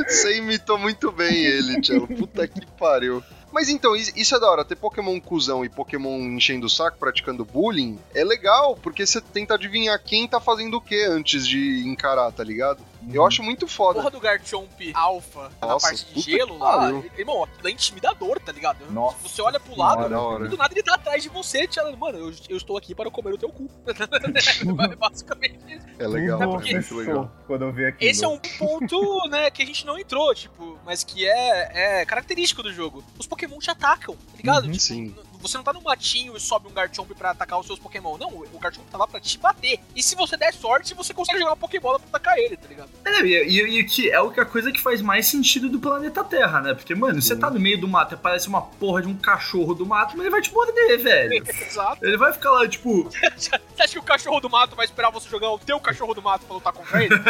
Você imitou muito bem ele, Tchelo. Puta que pariu. Mas então, is- isso é da hora. Ter Pokémon cuzão e Pokémon enchendo o saco, praticando bullying, é legal, porque você tenta adivinhar quem tá fazendo o que antes de encarar, tá ligado? Eu acho muito foda. porra do Garchomp Alpha na parte de gelo lá, irmão, aquilo é intimidador, tá ligado? Nossa Você olha pro lado, hora. e do nada ele tá atrás de você, te falando, mano, eu, eu estou aqui para comer o teu cu. Basicamente isso. É legal, é muito fechou legal. Quando eu vi aquilo. Esse é um ponto, né, que a gente não entrou, tipo, mas que é, é característico do jogo. Os Pokémon te atacam, tá ligado? Uhum. Tipo, Sim. Você não tá no matinho e sobe um Garchomp pra atacar os seus Pokémon. Não, o Garchomp tá lá pra te bater. E se você der sorte, você consegue jogar uma Pokébola pra atacar ele, tá ligado? É, e, e, e que é o que a coisa que faz mais sentido do planeta Terra, né? Porque, mano, você tá no meio do mato e parece uma porra de um cachorro do mato, mas ele vai te morder, velho. Exato. Ele vai ficar lá, tipo, Você acha que o cachorro do mato vai esperar você jogar o teu cachorro do mato pra lutar contra ele?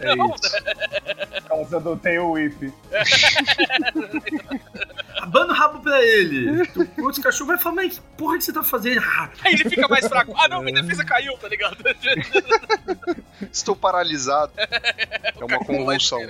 É não, isso. Por causa do Tail Whip. Abana o rabo pra ele. O outro cachorro vai falar, mas que porra que você tá fazendo? Aí ele fica mais fraco. Ah, não, minha defesa caiu, tá ligado? Estou paralisado. É uma convulsão.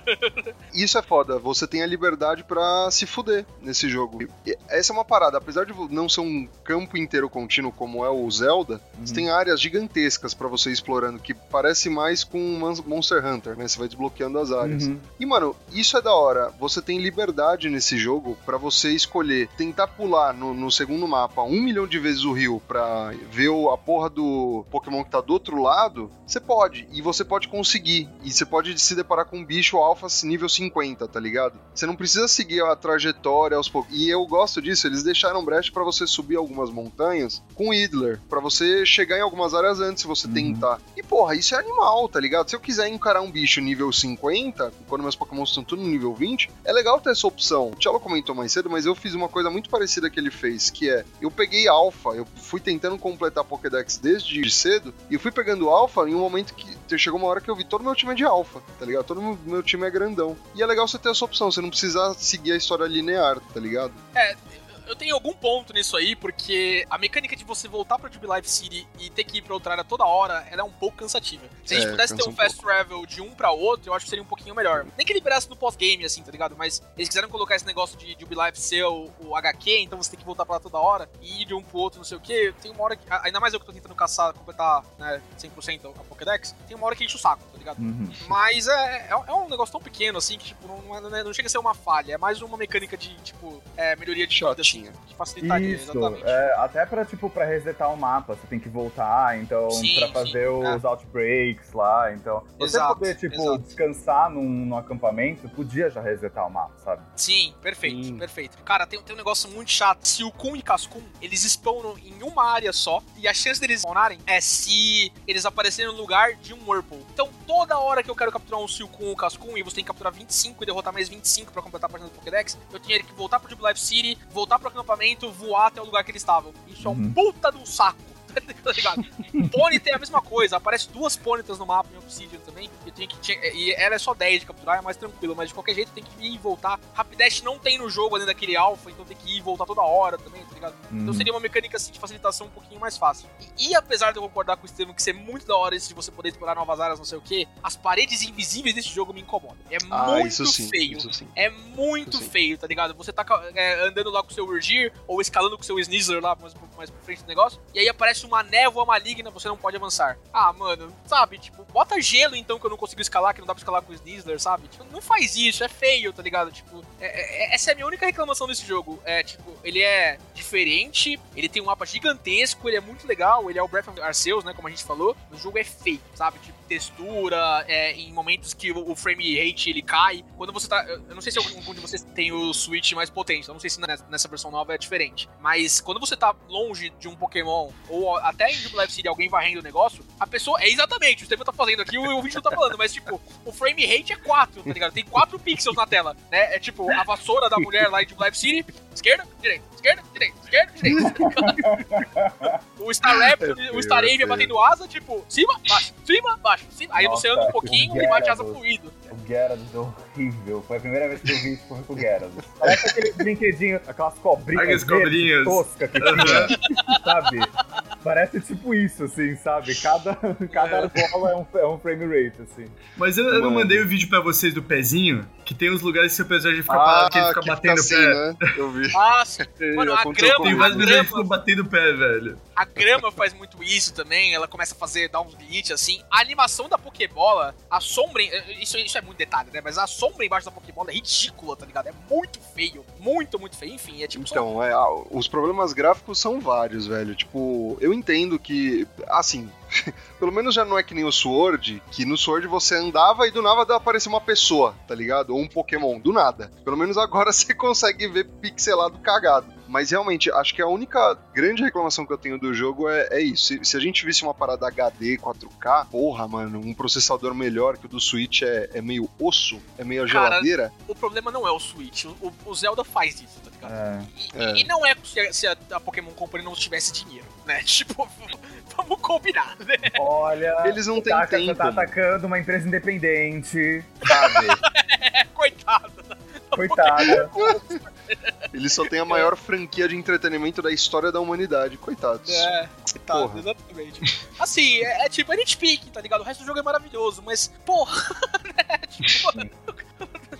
Isso é foda, você tem a liberdade pra se fuder nesse jogo. E essa é uma parada, apesar de não ser um campo inteiro contínuo como é o Zelda, você tem áreas gigantescas pra você ir explorando, que parece mais com Mon- Monster Hunter, né? Você vai desbloqueando as áreas. Uhum. E, mano, isso é da hora. Você tem liberdade nesse jogo pra você escolher tentar pular no, no segundo mapa um milhão de vezes o rio pra ver a porra do Pokémon que tá do outro lado. Você pode. E você pode conseguir. E você pode se deparar com um bicho alfa nível 50, tá ligado? Você não precisa seguir a trajetória aos poucos. E eu gosto disso. Eles deixaram brecha pra você subir algumas montanhas com Idler. Pra você chegar em algumas áreas antes se você Uhum. tentar. E, porra, isso é animal, tá ligado? Se eu quiser encarar um bicho nível 50, quando meus Pokémon estão tudo no nível 20, é legal ter essa opção. O Tchelo comentou mais cedo, mas eu fiz uma coisa muito parecida que ele fez, que é, eu peguei Alpha, eu fui tentando completar Pokédex desde cedo, e eu fui pegando Alpha em um momento que chegou uma hora que eu vi todo meu time de Alpha, tá ligado? Todo meu time é grandão. E é legal você ter essa opção, você não precisa seguir a história linear, tá ligado? É, eu tenho algum ponto nisso aí, porque a mecânica de você voltar pra Jubilife City e ter que ir pra outra área toda hora, ela é um pouco cansativa. Se a gente É, pudesse ter um um fast travel de um pra outro, eu acho que seria um pouquinho melhor. Nem que liberasse no pós-game, assim, tá ligado? Mas eles quiseram colocar esse negócio de Jubilife ser o, o HQ, então você tem que voltar pra lá toda hora e ir de um pro outro, não sei o quê. Tem uma hora que. Ainda mais eu que tô tentando caçar, completar né, 100% a Pokédex, tem uma hora que enche o saco, ligado? Uhum. Mas é, é, é um negócio tão pequeno assim que, tipo, não, não, é- não chega a ser uma falha. É mais uma mecânica de, tipo, é, melhoria de vida, assim, que facilitaria, Isso, exatamente. é, até pra, tipo, pra resetar o mapa, você tem que voltar, então, Sim, pra sim, fazer os outbreaks lá, então, você Exato, poder, tipo, exato. descansar num, num acampamento, podia já resetar o mapa, sabe? Sim, perfeito, Sim. perfeito. Cara, tem, tem um negócio muito chato. Se o Kun e Cascun, eles spawnam em uma área só, e a chance deles spawnarem é se eles aparecerem no lugar de um Whirlpool. Então, toda hora que eu quero capturar um Silcoon ou um Cascun, e você tem que capturar 25 e derrotar mais 25 pra completar a página do Pokédex, eu tinha que voltar pro Jubilife City, voltar pro acampamento, voar até o lugar que eles estavam. Isso é um Uhum. puta de um saco. Tá ligado? Ponyta é a mesma coisa, aparece duas Ponytas no mapa em Obsidian também. Eu tenho que, e ela é só 10 de capturar, é mais tranquilo, mas de qualquer jeito tem que ir e voltar. Rapidash não tem no jogo além daquele alpha, então tem que ir e voltar toda hora também, tá ligado? Então Uhum. seria uma mecânica assim de facilitação um pouquinho mais fácil. E, e apesar de eu concordar com o Estevam que ser muito da hora isso de você poder explorar novas áreas, não sei o que, as paredes invisíveis desse jogo me incomodam. É Ah, muito sim, feio. isso sim. É muito feio, tá ligado? Você tá é, andando lá com o seu Urgir, ou escalando com o seu Sneasler lá mais, mais pra frente do negócio, e aí aparece uma névoa maligna, você não pode avançar. Ah, mano, sabe? Tipo, bota gelo então que eu não consigo escalar, que não dá pra escalar com o Sneasler, sabe? Tipo, não faz isso, é feio, tá ligado? Tipo, é- é- essa é a minha única reclamação desse jogo. É, tipo, ele é diferente, ele tem um mapa gigantesco, ele é muito legal, ele é o Breath of Arceus, né, como a gente falou. O jogo é feio, sabe? Tipo, textura, é, em momentos que o, frame rate ele cai. Quando você tá. Eu não sei se algum de vocês tem o Switch mais potente, eu não sei se nessa, versão nova é diferente. Mas quando você tá longe de um Pokémon, ou até em Jubilife City alguém varrendo o negócio, a pessoa. É exatamente, o Steven tá fazendo aqui, o, vídeo tá falando, mas tipo, o frame rate é 4, tá ligado? Tem 4 pixels na tela, né? É tipo a vassoura da mulher lá em Jubilife City, esquerda, direita, esquerda, direita, esquerda, direita. o Star Raptor, É o Star Raven feio. batendo asa, tipo, cima, baixo, cima, baixo, cima. Aí você Nossa, anda um pouquinho e bate asa fluido. O Gyarados é horrível. Foi a primeira vez que eu vi isso com o Gyarados. Parece aquele brinquedinho, aquelas cobrinhas, cobrinhas. tosca que tinha, sabe? Parece tipo isso, assim, sabe? Cada, cada argola é um, é um frame rate, assim. Mas eu, eu não mandei o vídeo pra vocês do pezinho, que tem uns lugares que seu personagem fica Ah, parado, que ele fica que batendo o assim, pé. né? Eu vi. Ah, sim. Mano, a grama- Tem vários personagens que ficam batendo o pé, velho. A grama faz muito isso também, ela começa a fazer, dar uns glitch assim. A animação da Pokébola, a sombra. Isso, isso é muito detalhe, né? Mas a sombra embaixo da Pokébola é ridícula, tá ligado? É muito feio. Muito, muito feio. Enfim, é tipo. só- Então, é, ah, os problemas gráficos são vários, velho. Tipo, eu entendo que, assim, pelo menos já não é que nem o Sword, que no Sword você andava e do nada aparecia uma pessoa, tá ligado? Ou um Pokémon, do nada. Pelo menos agora você consegue ver pixelado cagado. Mas realmente, acho que a única grande reclamação que eu tenho do jogo é, é isso. Se, se a gente visse uma parada HD, 4K, porra, mano, um processador melhor que o do Switch é, é meio osso, é meio a Cara, geladeira. O problema não é o Switch. O, o Zelda faz isso, tá ligado? É. E, É. e não é se a, se a- Pokémon Company não tivesse dinheiro, né? Tipo, vamos combinar, né? Olha, Eles não têm tá, você tempo. tá atacando uma empresa independente, sabe? Coitado. Coitada. Ele só tem a maior franquia de entretenimento da história da humanidade, coitados. É, tá, Porra. exatamente. Assim, é, é tipo, é nitpick, tá ligado? O resto do jogo é maravilhoso, mas, porra, né? Tipo,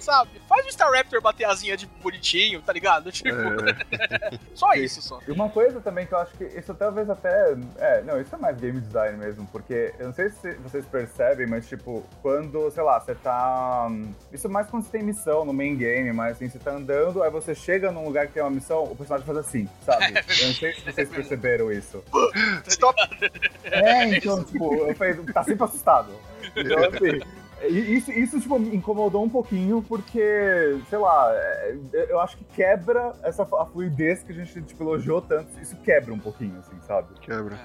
sabe? Faz o Star Raptor bater asinha de bonitinho, tá ligado? Tipo, É, só isso, só. E uma coisa também que eu acho que isso talvez até. É, não, isso é mais game design mesmo, porque eu não sei se vocês percebem, mas tipo, quando, sei lá, você tá. Isso é mais quando você tem missão no main game, mas assim, você tá andando, aí você chega num lugar que tem uma missão, o personagem faz assim, sabe? Eu não sei se vocês perceberam isso. Stop! É, então, tipo, eu falei, tá sempre assustado. Então, assim. Isso, isso, tipo, me incomodou um pouquinho, porque, sei lá, é, eu acho que quebra essa a fluidez que a gente, tipo, elogiou tanto. Isso quebra um pouquinho, assim, sabe? Quebra.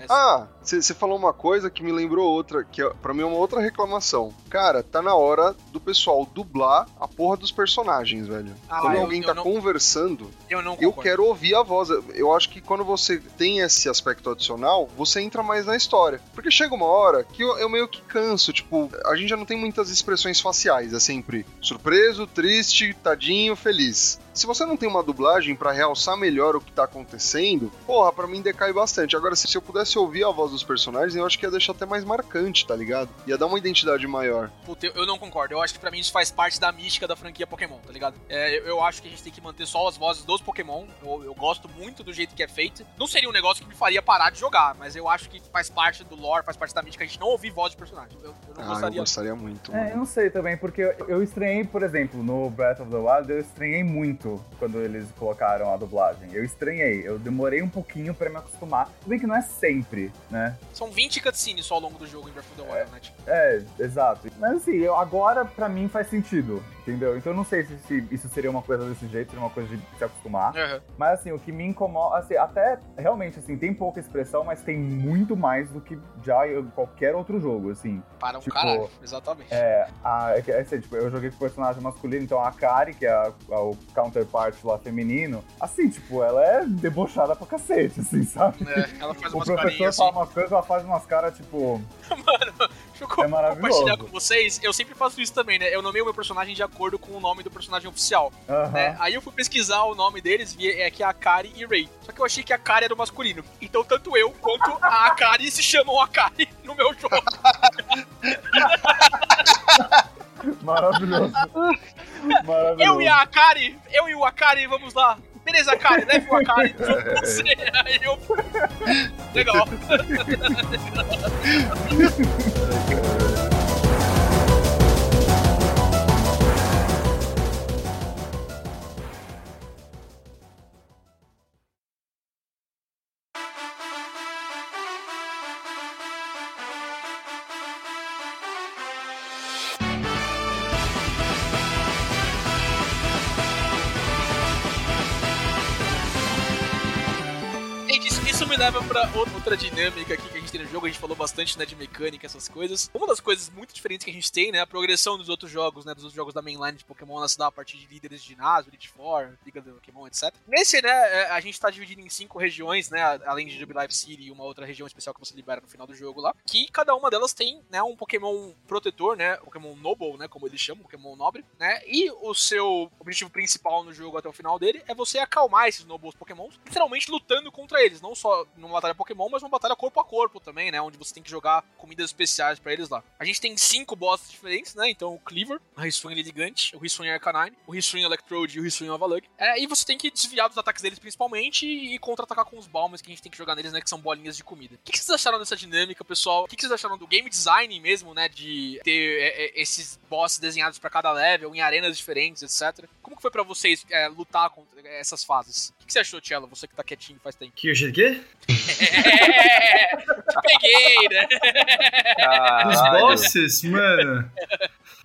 É, Ah, você falou uma coisa que me lembrou outra, que é, pra mim é uma outra reclamação. Cara, tá na hora do pessoal dublar a porra dos personagens, velho. Ah, quando eu- alguém eu tá não- conversando, eu não eu quero ouvir a voz. Eu acho que quando você tem esse aspecto adicional, você entra mais na história. Porque chega uma hora que eu, eu meio que canso, tipo, a gente já não tem muitas expressões faciais, é sempre surpreso, triste, tadinho, feliz. Se você não tem uma dublagem pra realçar melhor o que tá acontecendo, porra, pra mim decai bastante. Agora, se eu pudesse ouvir a voz dos personagens, eu acho que ia deixar até mais marcante, tá ligado? Ia dar uma identidade maior. Puta, eu, eu não concordo. Eu acho que pra mim isso faz parte da mística da franquia Pokémon, tá ligado? É, eu, acho que a gente tem que manter só as vozes dos Pokémon. Eu, eu gosto muito do jeito que é feito. Não seria um negócio que me faria parar de jogar, mas eu acho que faz parte do lore, faz parte da mística a gente não ouvir voz de personagem. Eu, eu não Ah, eu gostaria. gostaria muito. É, eu não sei também, porque eu, eu estranhei, por exemplo, no Breath of the Wild, eu estranhei muito quando eles colocaram a dublagem. Eu estranhei, eu demorei um pouquinho pra me acostumar. Tudo bem que não é sempre, né? São 20 cutscenes só ao longo do jogo em Breath of the Wild, né? Tipo, É, exato. Mas assim, eu, agora pra mim faz sentido, entendeu? Então eu não sei se, se isso seria uma coisa desse jeito, seria uma coisa de se acostumar. aham. Mas assim, o que me incomoda, assim, até realmente assim, tem pouca expressão, mas tem muito mais do que já em qualquer outro jogo, assim. para um Tipo, caralho. Exatamente. É, a, é, é assim, tipo, eu joguei com personagem masculino, então a Kari, que é a- a- o counterpart lá feminino, assim, tipo, ela é debochada pra cacete, assim, sabe? É, ela faz O umas professor carinhas assim. fala umas coisas, ela faz umas caras, tipo, Deixa eu co- É maravilhoso. compartilhar com vocês. Eu sempre faço isso também, né? Eu nomeio o meu personagem de acordo com o nome do personagem oficial. aham. né? Aí eu fui pesquisar o nome deles, vi é que é a Akari e Ray. Só que eu achei que a Akari era o masculino. Então tanto eu quanto a Akari se chamam Akari no meu jogo. Maravilhoso. Maravilhoso. Eu e a Akari, eu e o Akari, vamos lá. Beleza, Akari, leve o Akari junto com você. Aí eu. Legal. Gente, leva pra outra, dinâmica aqui que a gente tem no jogo. A gente falou bastante né, de mecânica, essas coisas. Uma das coisas muito diferentes que a gente tem, né? A progressão dos outros jogos, né? Dos outros jogos da mainline de Pokémon, ela se dá a partir de líderes de ginásio, Elite Four, Liga do Pokémon, etc. Nesse, né, é, a gente tá dividido em cinco regiões, né? Além de Jubilife City e uma outra região especial que você libera no final do jogo lá. Que cada uma delas tem, né, um Pokémon protetor, né? Pokémon Noble, né? Como eles chamam, Pokémon nobre, né? E o seu objetivo principal no jogo até o final dele é você acalmar esses Nobles Pokémons, literalmente lutando contra eles, não só numa batalha Pokémon, mas numa batalha corpo a corpo também, né? Onde você tem que jogar comidas especiais pra eles lá. A gente tem cinco bosses diferentes, né? Então o Cleaver, o Hisuian Ligante, o Hisuian Arcanine, o Hisuian Electrode e o Hisuian Avalugg. É, e você tem que desviar dos ataques deles principalmente e contra-atacar com os Balmas que a gente tem que jogar neles, né? Que são bolinhas de comida. O que, que vocês acharam dessa dinâmica, pessoal? O que, que vocês acharam do game design mesmo, né? De ter é, é, esses bosses desenhados pra cada level, em arenas diferentes, etc. Como que foi pra vocês é, lutar contra essas fases? O que, você achou, Tchelo? Você que tá quietinho faz tempo. Que eu achei quê? É, te peguei, né? Os Caralho. bosses, mano.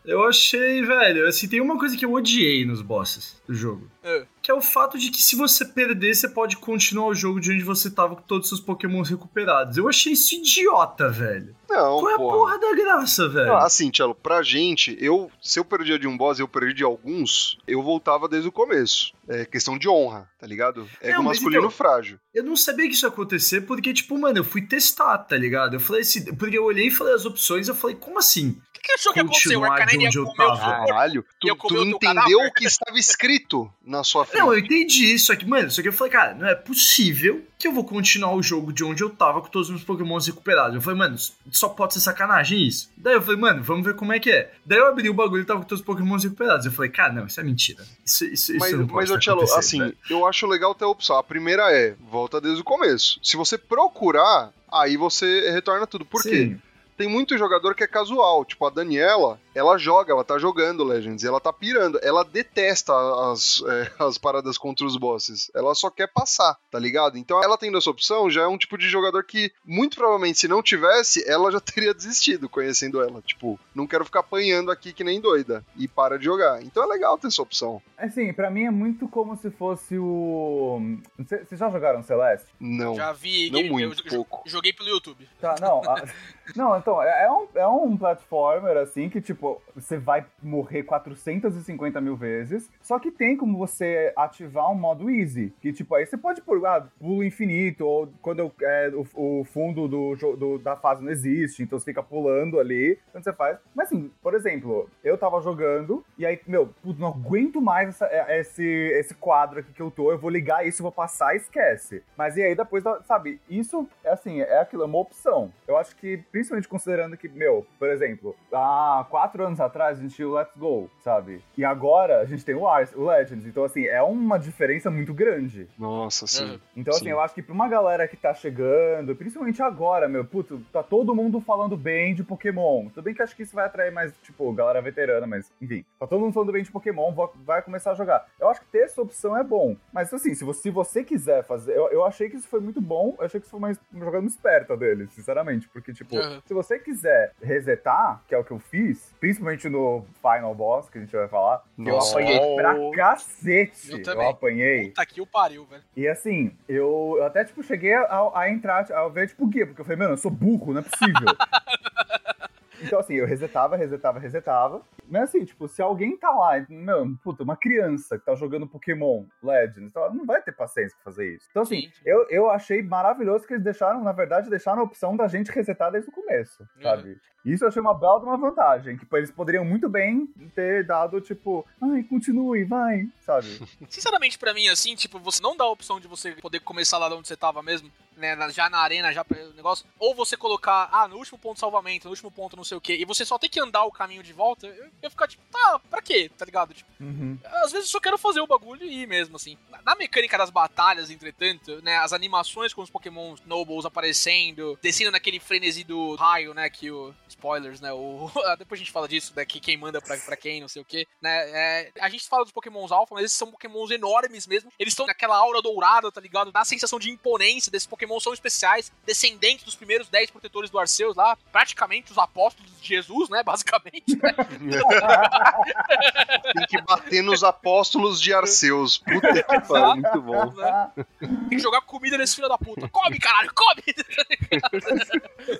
Eu achei, velho, assim, tem uma coisa que eu odiei nos bosses do jogo. É. Que é o fato de que se você perder, você pode continuar o jogo de onde você tava com todos os seus pokémons recuperados. Eu achei isso idiota, velho. Não, Qual é a porra. da graça, velho? Não, assim, Tchelo, pra gente, eu, se eu perdia de um boss e eu perdi de alguns, eu voltava desde o começo. É questão de honra, tá ligado? É Não, mas masculino então- frágil. Eu não sabia que isso ia acontecer porque, tipo, mano, eu fui testar, tá ligado? Eu falei assim, porque eu olhei e falei as opções, eu falei, como assim? O que, que achou que aconteceu? O Arcanine ia comer o tava. seu corpo? Caralho, tu, tu o entendeu o que estava escrito na sua Não, eu entendi isso aqui, mano. Só que eu falei, cara, não é possível que eu vou continuar o jogo de onde eu tava com todos os meus pokémons recuperados. Eu falei, mano, só pode ser sacanagem isso. Daí eu falei, mano, vamos ver como é que é. Daí eu abri o bagulho e tava com todos os pokémons recuperados. Eu falei, cara, não, isso é mentira. Isso, isso, Mas, isso não pode mas ô, Tchelo, assim, velho. eu acho legal ter a opção. A primeira é, volta desde o começo. Se você procurar, aí você retorna tudo. Por quê? Sim. Tem muito jogador que é casual. Tipo, a Daniela, ela joga, ela tá jogando Legends, e ela tá pirando. Ela detesta as, é, as paradas contra os bosses. Ela só quer passar, tá ligado? Então ela tendo essa opção já é um tipo de jogador que, muito provavelmente, se não tivesse, ela já teria desistido conhecendo ela. Tipo, não quero ficar apanhando aqui que nem doida. E para de jogar. Então é legal ter essa opção. Assim, pra mim é muito como se fosse o. Vocês já jogaram Celeste? Não. Já vi. Não game- muito, eu, pouco. Joguei pelo YouTube. Tá, não. a- Não, então, é, é um, é um platformer, assim, que, tipo, você vai morrer 450 mil vezes, só que tem como você ativar um modo easy, que, tipo, aí você pode pôr, ah, pulo infinito, ou quando eu- é, o, o fundo do, do- da fase não existe, então você fica pulando ali, quando você faz. Mas, assim, por exemplo, eu tava jogando, e aí, meu, não aguento mais essa- é- esse, esse quadro aqui que eu tô, eu vou ligar isso, vou passar esquece. Mas e aí depois, sabe, isso, é assim, é aquilo, é uma opção. Eu acho que, principalmente considerando que, meu, por exemplo, há quatro anos atrás a gente tinha o Let's Go, sabe? E agora a gente tem o, Ars, o Legends. Então, assim, é uma diferença muito grande. Nossa, sim. Então, assim, Sim. eu acho que pra uma galera que tá chegando, principalmente agora, meu, puto, tá todo mundo falando bem de Pokémon. Tudo bem que acho que isso vai atrair mais, tipo, galera veterana, mas, enfim. Tá todo mundo falando bem de Pokémon, vai começar a jogar. Eu acho que ter essa opção é bom. Mas, assim, se você, se você quiser fazer... Eu, eu achei que isso foi muito bom, eu achei que isso foi mais uma jogada esperta deles, sinceramente. Porque, tipo, Uhum. se você quiser resetar, que é o que eu fiz, principalmente no Final Boss, que a gente vai falar, que eu Nossa. apanhei pra Eu cacete. Eu, também. apanhei. Puta que o pariu, velho. E assim, eu, eu até, tipo, cheguei a, a entrar, a ver, tipo, guia, porque eu falei, mano, eu sou burro, não é possível. então, assim, eu resetava, resetava, resetava. Mas assim, tipo, se alguém tá lá, meu, puta, uma criança que tá jogando Pokémon Legends, ela não vai ter paciência pra fazer isso. Então, assim, Sim, sim. eu, eu achei maravilhoso que eles deixaram, na verdade, deixaram a opção da gente resetar desde o começo, sabe? Isso eu achei uma bela uma vantagem, que eles poderiam muito bem ter dado, tipo, ai, continue, vai, sabe? Sinceramente, pra mim, assim, tipo, você não dá a opção de você poder começar lá de onde você tava mesmo, né, já na arena, já pra- o negócio, ou você colocar, ah, no último ponto de salvamento, no último ponto não sei o que, e você só tem que andar o caminho de volta, eu ia ficar tipo, tá, pra quê, tá ligado? Tipo, Uhum. às vezes eu só quero fazer o bagulho e ir mesmo, assim. Na- mecânica das batalhas, entretanto, né, as animações com os Pokémon Nobles aparecendo, descendo naquele frenesi do raio, né, que o... Spoilers, né, o... depois a gente fala disso, né, que quem manda pra, pra quem, não sei o que, né, é, a gente fala dos Pokémons Alpha, mas esses são Pokémons enormes mesmo, eles estão naquela aura dourada, tá ligado? Dá a sensação de imponência desses Pokémon são especiais, descendentes dos primeiros 10 protetores do Arceus lá, praticamente os apóstolos de Jesus, né, basicamente, né? Tem que bater nos apóstolos de Arceus. Puta que pariu, muito bom. né? Tem que jogar comida nesse filho da puta. Come, caralho, come!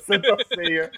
Santa Ceia.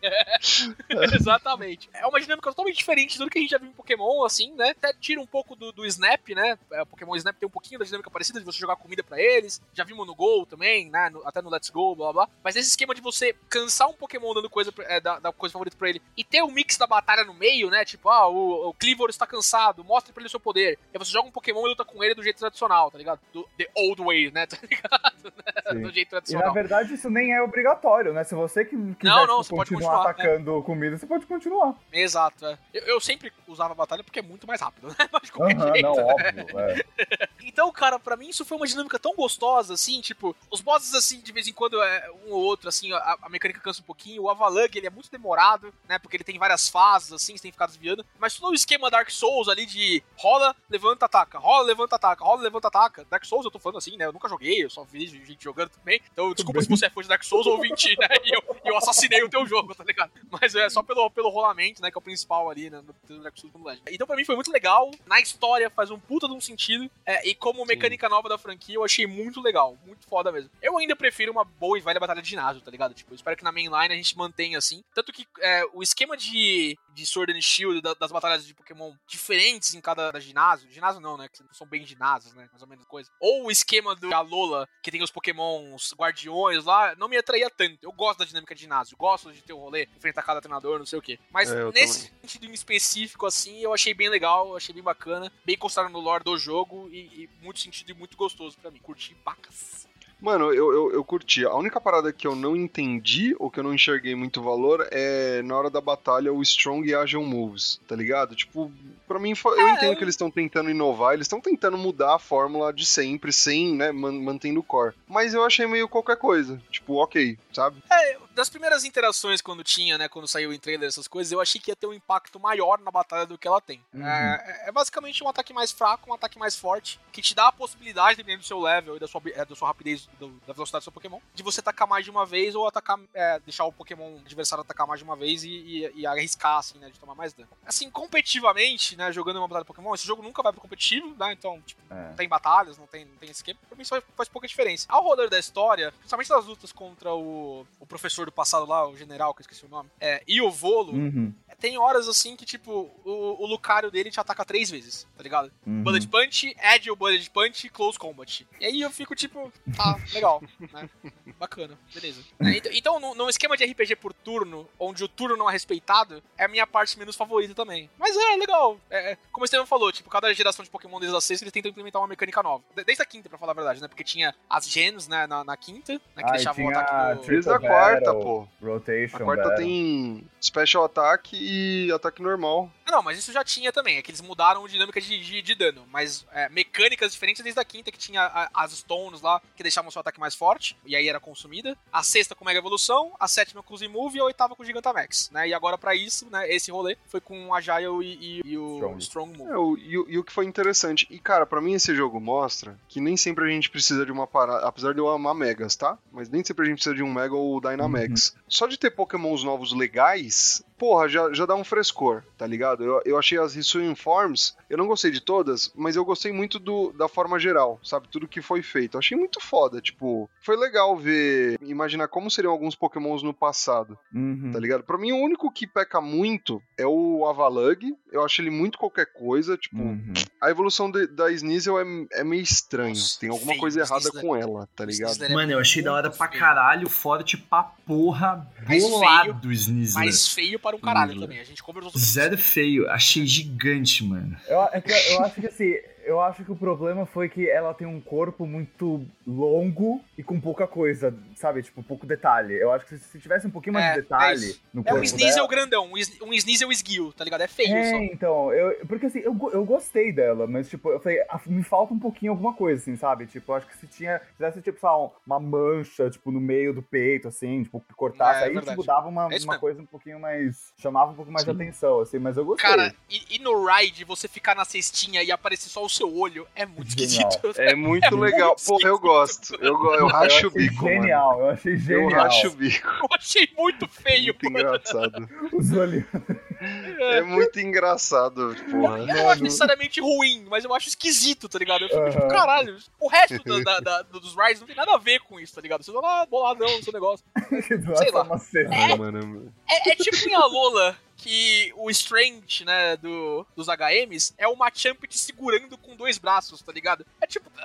Exatamente. É uma dinâmica totalmente diferente de tudo que a gente já viu em Pokémon, assim, né? Até tira um pouco do, do Snap, né? É, O Pokémon Snap tem um pouquinho da dinâmica parecida de você jogar comida pra eles. Já vimos no Gol também, né? No- até no Let's Go, blá blá. Mas esse esquema de você cansar um Pokémon dando coisa, pra- é, da, da coisa favorita pra ele e ter o mix da batalha no meio, né? Tipo, ah, o, o Cleavor está cansado, mostre pra ele o seu poder. Aí você joga um Pokémon e luta com ele do jeito tradicional, tá ligado? Do The Old Way, né? Tá ligado? Sim. do jeito E na tradicional. verdade isso nem é obrigatório, né? Se você que quiser Não, não, você pode continuar continuar, atacando comida, você pode continuar. Exato, é. Eu, eu sempre usava a batalha porque é muito mais rápido, né? Mas de qualquer Aham, jeito, não, né? óbvio. É. Então, cara, pra mim isso foi uma dinâmica tão gostosa, assim, tipo, os bosses, assim, de vez em quando, é, um ou outro, assim, a, a mecânica cansa um pouquinho, o Avalanche, ele é muito demorado, né, porque ele tem várias fases, assim, você tem que ficar desviando, mas todo o esquema Dark Souls ali de rola, levanta, ataca, rola, levanta, ataca, rola, levanta, ataca, Dark Souls eu tô falando assim, né, eu nunca joguei, eu só vi gente jogando também, então desculpa se você é fã de Dark Souls ou 20, né, e eu, eu assassinei o teu jogo, tá ligado? Mas é só pelo, pelo rolamento, né, que é o principal ali, né, no Dark Souls Legend. Então pra mim foi muito legal, na história faz um puta de um sentido, é, e como mecânica nova da franquia, eu achei muito legal, muito foda mesmo. Eu ainda prefiro uma boa e velha batalha de ginásio, tá ligado? Tipo, eu espero que na mainline a gente mantenha assim. Tanto que é, o esquema de, de Sword and Shield, da- das batalhas de Pokémon diferentes em cada ginásio, ginásio não, né? Que não são bem ginásios, né? Mais ou menos coisa. Ou o esquema do Alola, que tem os Pokémons guardiões lá, não me atraía tanto. Eu gosto da dinâmica de ginásio, gosto de ter o rolê, enfrentar cada treinador não sei o quê. Mas É, nesse sentido em específico, assim, eu achei bem legal, achei bem bacana, bem encostado no lore do jogo e, e muito sentido e muito gostoso pra mim. Curti pacas. Mano, eu, eu, eu curti. A única parada que eu não entendi, ou que eu não enxerguei muito valor, é na hora da batalha o Strong e Agile Moves, tá ligado? Tipo, pra mim, eu entendo que eles estão tentando inovar, eles estão tentando mudar a fórmula de sempre, sem, né, man- mantendo o core. Mas eu achei meio qualquer coisa. Tipo, ok, sabe? Das primeiras interações quando tinha, né, quando saiu em trailer essas coisas, eu achei que ia ter um impacto maior na batalha do que ela tem. Uhum. É, é basicamente um ataque mais fraco, um ataque mais forte, que te dá a possibilidade, dependendo do seu level e da sua, é, da sua rapidez, do- da velocidade do seu Pokémon, de você atacar mais de uma vez ou atacar, é, deixar o Pokémon adversário atacar mais de uma vez e, e- e arriscar, assim, né, de tomar mais dano. Assim, competitivamente, né, jogando uma batalha de Pokémon, esse jogo nunca vai pro competitivo, né, então, tipo, É. não tem batalhas, não tem, não tem esquema. Pra mim isso faz, faz pouca diferença. Ao rolar da história, principalmente das lutas contra o, o professor do passado lá, o general, que eu esqueci o nome, é, e o Volo, Uhum. tem horas assim que, tipo, o, o Lucario dele te ataca três vezes, tá ligado? Uhum. Bullet Punch, Agile Bullet Punch, Close Combat. E aí eu fico tipo, tá, legal, né? Bacana, beleza. É, Então, então num, num esquema de RPG por turno, onde o turno não é respeitado, é a minha parte menos favorita também. Mas é, legal. É, é, como o Estevam falou, tipo, cada geração de Pokémon desde a sexta, eles tentam implementar uma mecânica nova. De- Desde a quinta, pra falar a verdade, né? Porque tinha as gens, né, na, na quinta, né, que Ah, deixavam o ataque a do... Desde a quarta, Battle, pô. Rotation. A quarta Battle. tem Special Attack e ataque normal. Não, mas isso já tinha também. É que eles mudaram a dinâmica de, de, de dano. Mas é, mecânicas diferentes desde a quinta, que tinha a- as Stones lá, que deixavam seu ataque mais forte. E aí era consumida. A sexta com Mega Evolução. A sétima com Z-Move e a oitava com Gigantamax. Né? E agora pra isso, né, esse rolê foi com a Agile e, e- e o Strong. Strong, Move. É, o, e, o- e o que foi interessante. E, cara, pra mim esse jogo mostra que nem sempre a gente precisa de uma parada. Apesar de eu amar Megas, tá? Mas nem sempre a gente precisa de um Mega ou Dynamax. Só de ter Pokémons novos legais, porra, já, já dá um frescor, tá ligado? Eu, eu achei as Hisuian Forms, eu não gostei de todas, mas eu gostei muito do, da forma geral, sabe? Tudo que foi feito. Eu achei muito foda, tipo, foi legal ver, imaginar como seriam alguns Pokémons no passado Uhum. tá ligado? Pra mim, o único que peca muito é o Avalug. Eu acho ele muito qualquer coisa. Tipo, Uhum. a evolução de- da Sneasel é, é meio estranho. Nossa, Tem alguma feio. coisa errada Sneasel- com ela, tá O ligado? Sneasel é Mano, eu achei da hora muito pra feio. caralho, forte pra porra, Mais bolado, Sneasler. Mas feio para um caralho Sneasler. também. A gente conversou sobre isso. Zero feio, achei gigante, mano. Eu, é que eu acho que assim, eu acho que o problema foi que ela tem um corpo muito longo e com pouca coisa, sabe? Tipo, pouco detalhe. Eu acho que se, se tivesse um pouquinho mais É, de é detalhe isso. no É corpo um Sneasel dela... grandão, um Sne- Sneasel esguio, tá ligado? É feio É, só. então, eu, porque assim, eu, eu gostei dela, mas tipo, eu falei, ah, me falta um pouquinho alguma coisa, assim, sabe? Tipo, eu acho que se tinha, se tivesse, tipo, um- uma mancha, tipo, no meio do peito, assim, tipo, cortasse, É, é aí, verdade. tipo, dava uma, É uma coisa um pouquinho mais, chamava um pouco mais de atenção, assim, mas eu gostei. Cara, e, e no ride, você ficar na cestinha e aparecer só o seu olho, é muito Genial. esquisito. É muito legal. Porra, eu gosto. Eu, eu eu racho o achei bico, mano. genial, eu achei Eu genial. racho o bico. Eu achei muito feio, Muito mano. engraçado. Os olhos. É muito engraçado, porra. Eu não acho necessariamente ruim, mas eu acho esquisito, tá ligado? Eu fico tipo, Aham. caralho, o resto da- da- da- dos rides não tem nada a ver com isso, tá ligado? Você tá lá boladão no seu negócio. Sei lá. Cena. Ah, mano. É, é tipo em Alola, que o Strange, né, do, dos HMs, é o Machamp te segurando com dois braços, tá ligado? É tipo,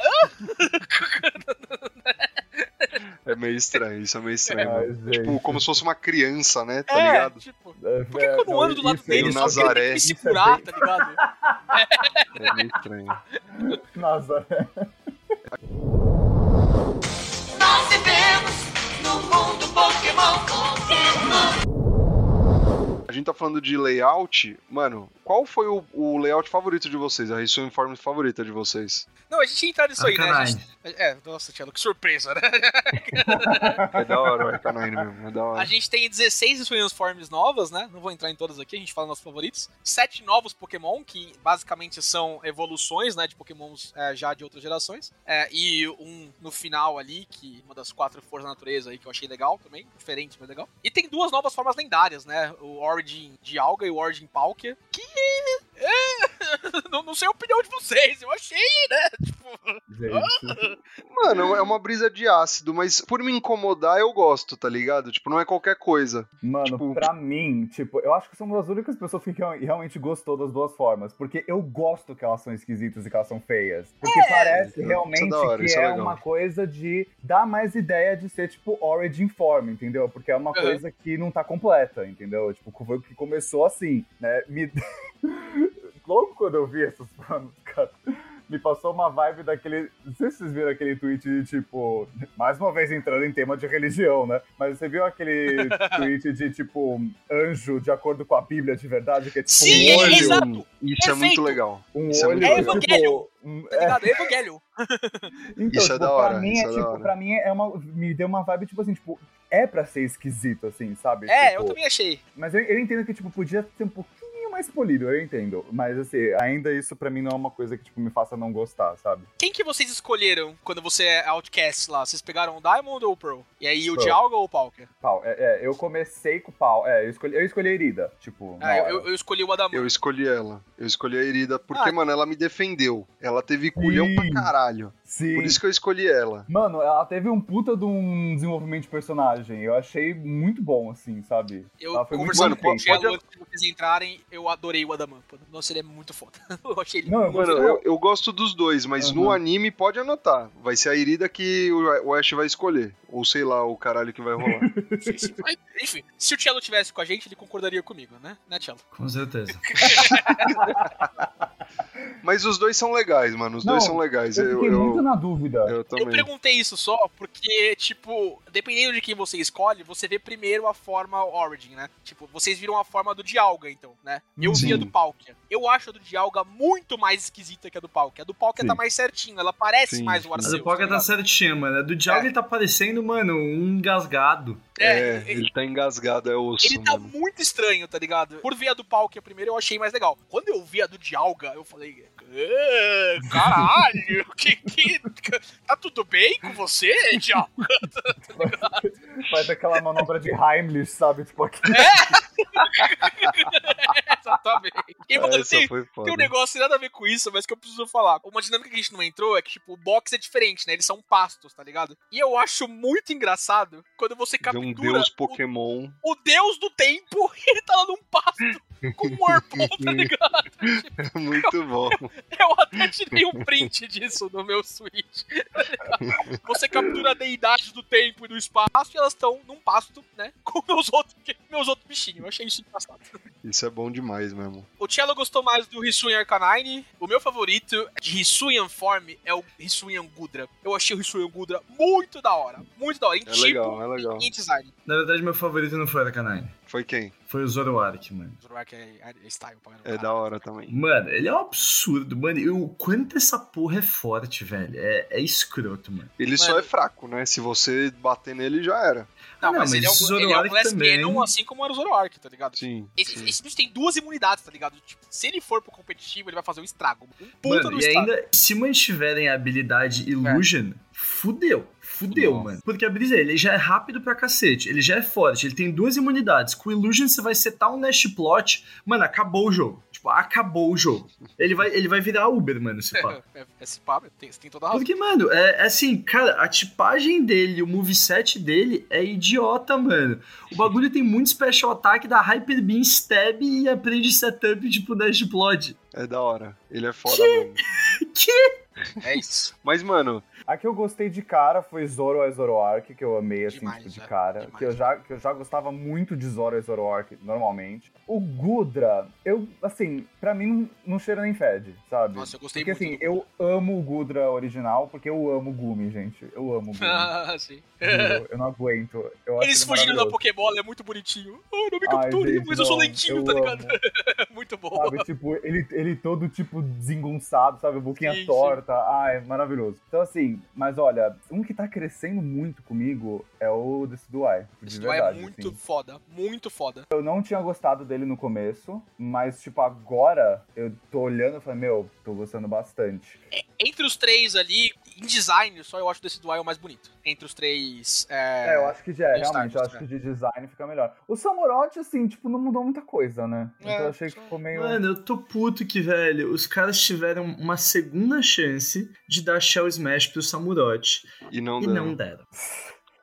É meio estranho, isso é meio estranho. Mano. gente. Tipo, como se fosse uma criança, né? Tá é, ligado? tipo, É, por que, que eu não ando do lado isso dele? o Só porque ele tem Nazaré. me é segurar, tá ligado? É meio estranho. Nossa, A gente tá falando de layout. Mano, qual foi o, o layout favorito de vocês? A Hisuian Form favorita de vocês? Não, a gente ia entrar nisso aí, né? A Arcanine. gente- é, nossa, Tiago, que surpresa, né? É da hora o Arcanine mesmo, é da A hora. gente tem 16 Swing Forms novas, né? Não vou entrar em todas aqui, a gente fala nossos favoritos. Sete novos Pokémon, que basicamente são evoluções, né? De Pokémons é, já de outras gerações. É, e um no final ali, que uma das quatro forças da natureza aí, que eu achei legal também. Diferente, mas legal. E tem duas novas formas lendárias, né? O Origin de Alga e o Origin Palkia. Que. é, não, não sei a opinião de vocês, eu achei, né? Mano, é uma brisa de ácido, mas por me incomodar eu gosto, tá ligado? Tipo, não é qualquer coisa. Mano, Tipo- pra mim, tipo, eu acho que sou uma das únicas pessoas que real- realmente gostou das duas formas. Porque eu gosto que elas são esquisitas e que elas são feias. Porque parece Isso é realmente hora, que é é legal. uma coisa de dar mais ideia de ser, tipo, origin form, entendeu? Porque é uma Uhum. coisa que não tá completa, entendeu? Tipo, foi o que começou assim, né? Me... Logo quando eu vi essas formas, cara. Me passou uma vibe daquele. Não sei se vocês viram aquele tweet de tipo. Mais uma vez entrando em tema de religião, né? Mas você viu aquele tweet de tipo. Anjo de acordo com a Bíblia de verdade? Que é tipo Sim, um é olho. exato. Isso é muito Perfeito. legal. Um Isso é olho. muito É legal. Evangelion. um- tá ligado? Evangelho. então, Isso é tipo, da hora, pra mim é é tipo, hora. pra mim é uma. Me deu uma vibe, tipo assim, tipo, é pra ser esquisito, assim, sabe? É, Tipo, eu também achei. Mas eu, eu entendo que, tipo, podia ser um pouquinho mais polido, eu entendo. Mas assim, ainda isso pra mim não é uma coisa que, tipo, me faça não gostar, sabe? Quem que vocês escolheram quando você é Outcast lá? Vocês pegaram o Diamond ou o Pearl? E aí o Pearl. Dialga ou o Palkia? Pau, é, é, eu comecei com o pau. É, eu escolhi, eu escolhi a Irida, tipo. Ah, eu, eu- eu escolhi o Adamant. Eu escolhi ela. Eu escolhi a Irida porque, Ah. mano, ela me defendeu. Ela teve culhão Sim. pra caralho. Sim. Por isso que eu escolhi ela. Mano, ela teve um puta de um desenvolvimento de personagem. Eu achei muito bom, assim, sabe? Eu Ela foi conversando com. Cello Pode- antes de vocês entrarem, eu adorei o Adamant. pô. Nossa, ele é muito foda. Eu achei ele Não, muito Mano, eu, eu gosto dos dois, mas Aham. no anime pode anotar. Vai ser a Irida que o Ash vai escolher. Ou sei lá, o caralho que vai rolar. Mas, Enfim, se o Cello tivesse com a gente, ele concordaria comigo, né? Né, Cello? Com certeza. mas os dois são legais, mano. Os Não, dois são legais. Eu Eu, fiquei eu, muito na dúvida. eu Eu também. perguntei isso só porque, tipo, dependendo de quem você escolhe, você vê primeiro a forma Origin, né? Tipo, vocês viram a forma do Dialga, então, né? Eu vi a Sim. do Palkia. Eu acho a do Dialga muito mais esquisita que a do Palkia. A do Palkia Sim. tá mais certinho, ela parece Sim, mais sim. o A Arceus. do Poca tá ligado? certinha, mano. A do Dialga É. ele tá parecendo, mano, um engasgado. É, ele, ele tá engasgado, é osso, ele tá mano. muito estranho, tá ligado? Por ver a do Palkia primeiro, eu achei mais legal. Quando eu vi a do Dialga, eu falei, "Ah, caralho, que, que, tá tudo bem com você, Dialga? Faz aquela manobra de Heimlich, sabe? Tipo, aqui. Exatamente. E, mano, Essa tem. Tem um negócio nada a ver com isso, mas que eu preciso falar. Uma dinâmica que a gente não entrou é que, tipo, o box é diferente, né? Eles são pastos, tá ligado? E eu acho muito engraçado quando você captura um deus o, Pokémon. o deus do tempo e ele tá lá num pasto com um Whirlpool, tá ligado? Muito bom. Eu até tirei um print disso no meu Switch. Você captura deidades do tempo e do espaço e elas estão num pasto, né? Com meus outros, meus outros bichinhos. Eu achei isso engraçado. Isso é bom demais mesmo. O Cello gostou mais do Hisuian Arcanine. O meu favorito de Hisuian Form é o Hisuian Gudra. Eu achei o Hisuian Gudra muito da hora. Muito da hora. Em É tipo legal, é legal. e em design. Na verdade, meu favorito não foi a Arcanine. Foi quem? Foi o Zoroark, mano. Zoroark é, é style, É da hora também. Mano, ele é um absurdo, mano. E o quanto essa porra é forte, velho. É, é escroto, mano. Ele só Mano. é fraco, né? Se você bater nele, já era. Não, Não, mas, mas ele é um, Zoroark ele é um Glass também. Cannon, assim como era o Zoroark, tá ligado? Sim. Esse, sim. esse bicho tem duas imunidades, tá ligado? Tipo, se ele for pro competitivo, ele vai fazer um estrago. Um puta Mano, do e estrago. ainda, se mantiverem a habilidade Illusion, fudeu. Fudeu, Nossa. mano. Porque a brisa é, ele já é rápido pra cacete, ele já é forte, ele tem duas imunidades. Com Illusion você vai setar um Nash Plot, mano, acabou o jogo. Tipo, acabou o jogo. Ele vai, ele vai virar Uber, mano, esse pá. É, é, esse pá, tem, tem toda a razão. Porque, mano, é, é assim, cara, a tipagem dele, o moveset dele é idiota, mano. O bagulho tem muito special attack, dá Hyper Beam, Stab e aprende setup, tipo, Dash Plot. É da hora. Ele é foda mesmo. É isso. Mas, mano, A que eu gostei de cara foi Zoro a Zoroark, que eu amei, assim, Demais, tipo, de né? cara. Demais. Que eu, já, que eu já gostava muito de Zoro a Zoroark, normalmente. O Gudra, eu, assim, pra mim não, não cheira nem fede, sabe? Nossa, eu gostei porque, muito assim, eu amo o Gudra original, porque eu amo o Gumi, gente. Eu amo o Gumi. Ah, sim. Juro, eu não aguento. Eu Eles ele fugindo da. Pokébola é muito bonitinho. Oh, não me capture, mas eu sou lentinho, eu tá ligado? muito bom. Sabe, tipo, ele, ele todo, tipo, desengonçado, sabe? Boquinha Sim, sim. Torta. Ai, maravilhoso. Então, assim, mas olha, um que tá crescendo muito comigo é o Decidueye. De Esse duelo é verdade, muito assim. foda, muito foda. Eu não tinha gostado dele no começo, mas, tipo, agora eu tô olhando e falei, meu, tô gostando bastante. Entre os três ali, em design, só eu acho desse Dual o mais bonito. Entre os três. É, eu acho que já é, realmente, eu acho é. que de design fica melhor. O Samurote, assim, tipo, não mudou muita coisa, né? É, então eu achei que ficou meio... Mano, eu tô puto que, velho, os caras tiveram uma segunda chance de dar Shell Smash pro Samurote E não e deu. não deram.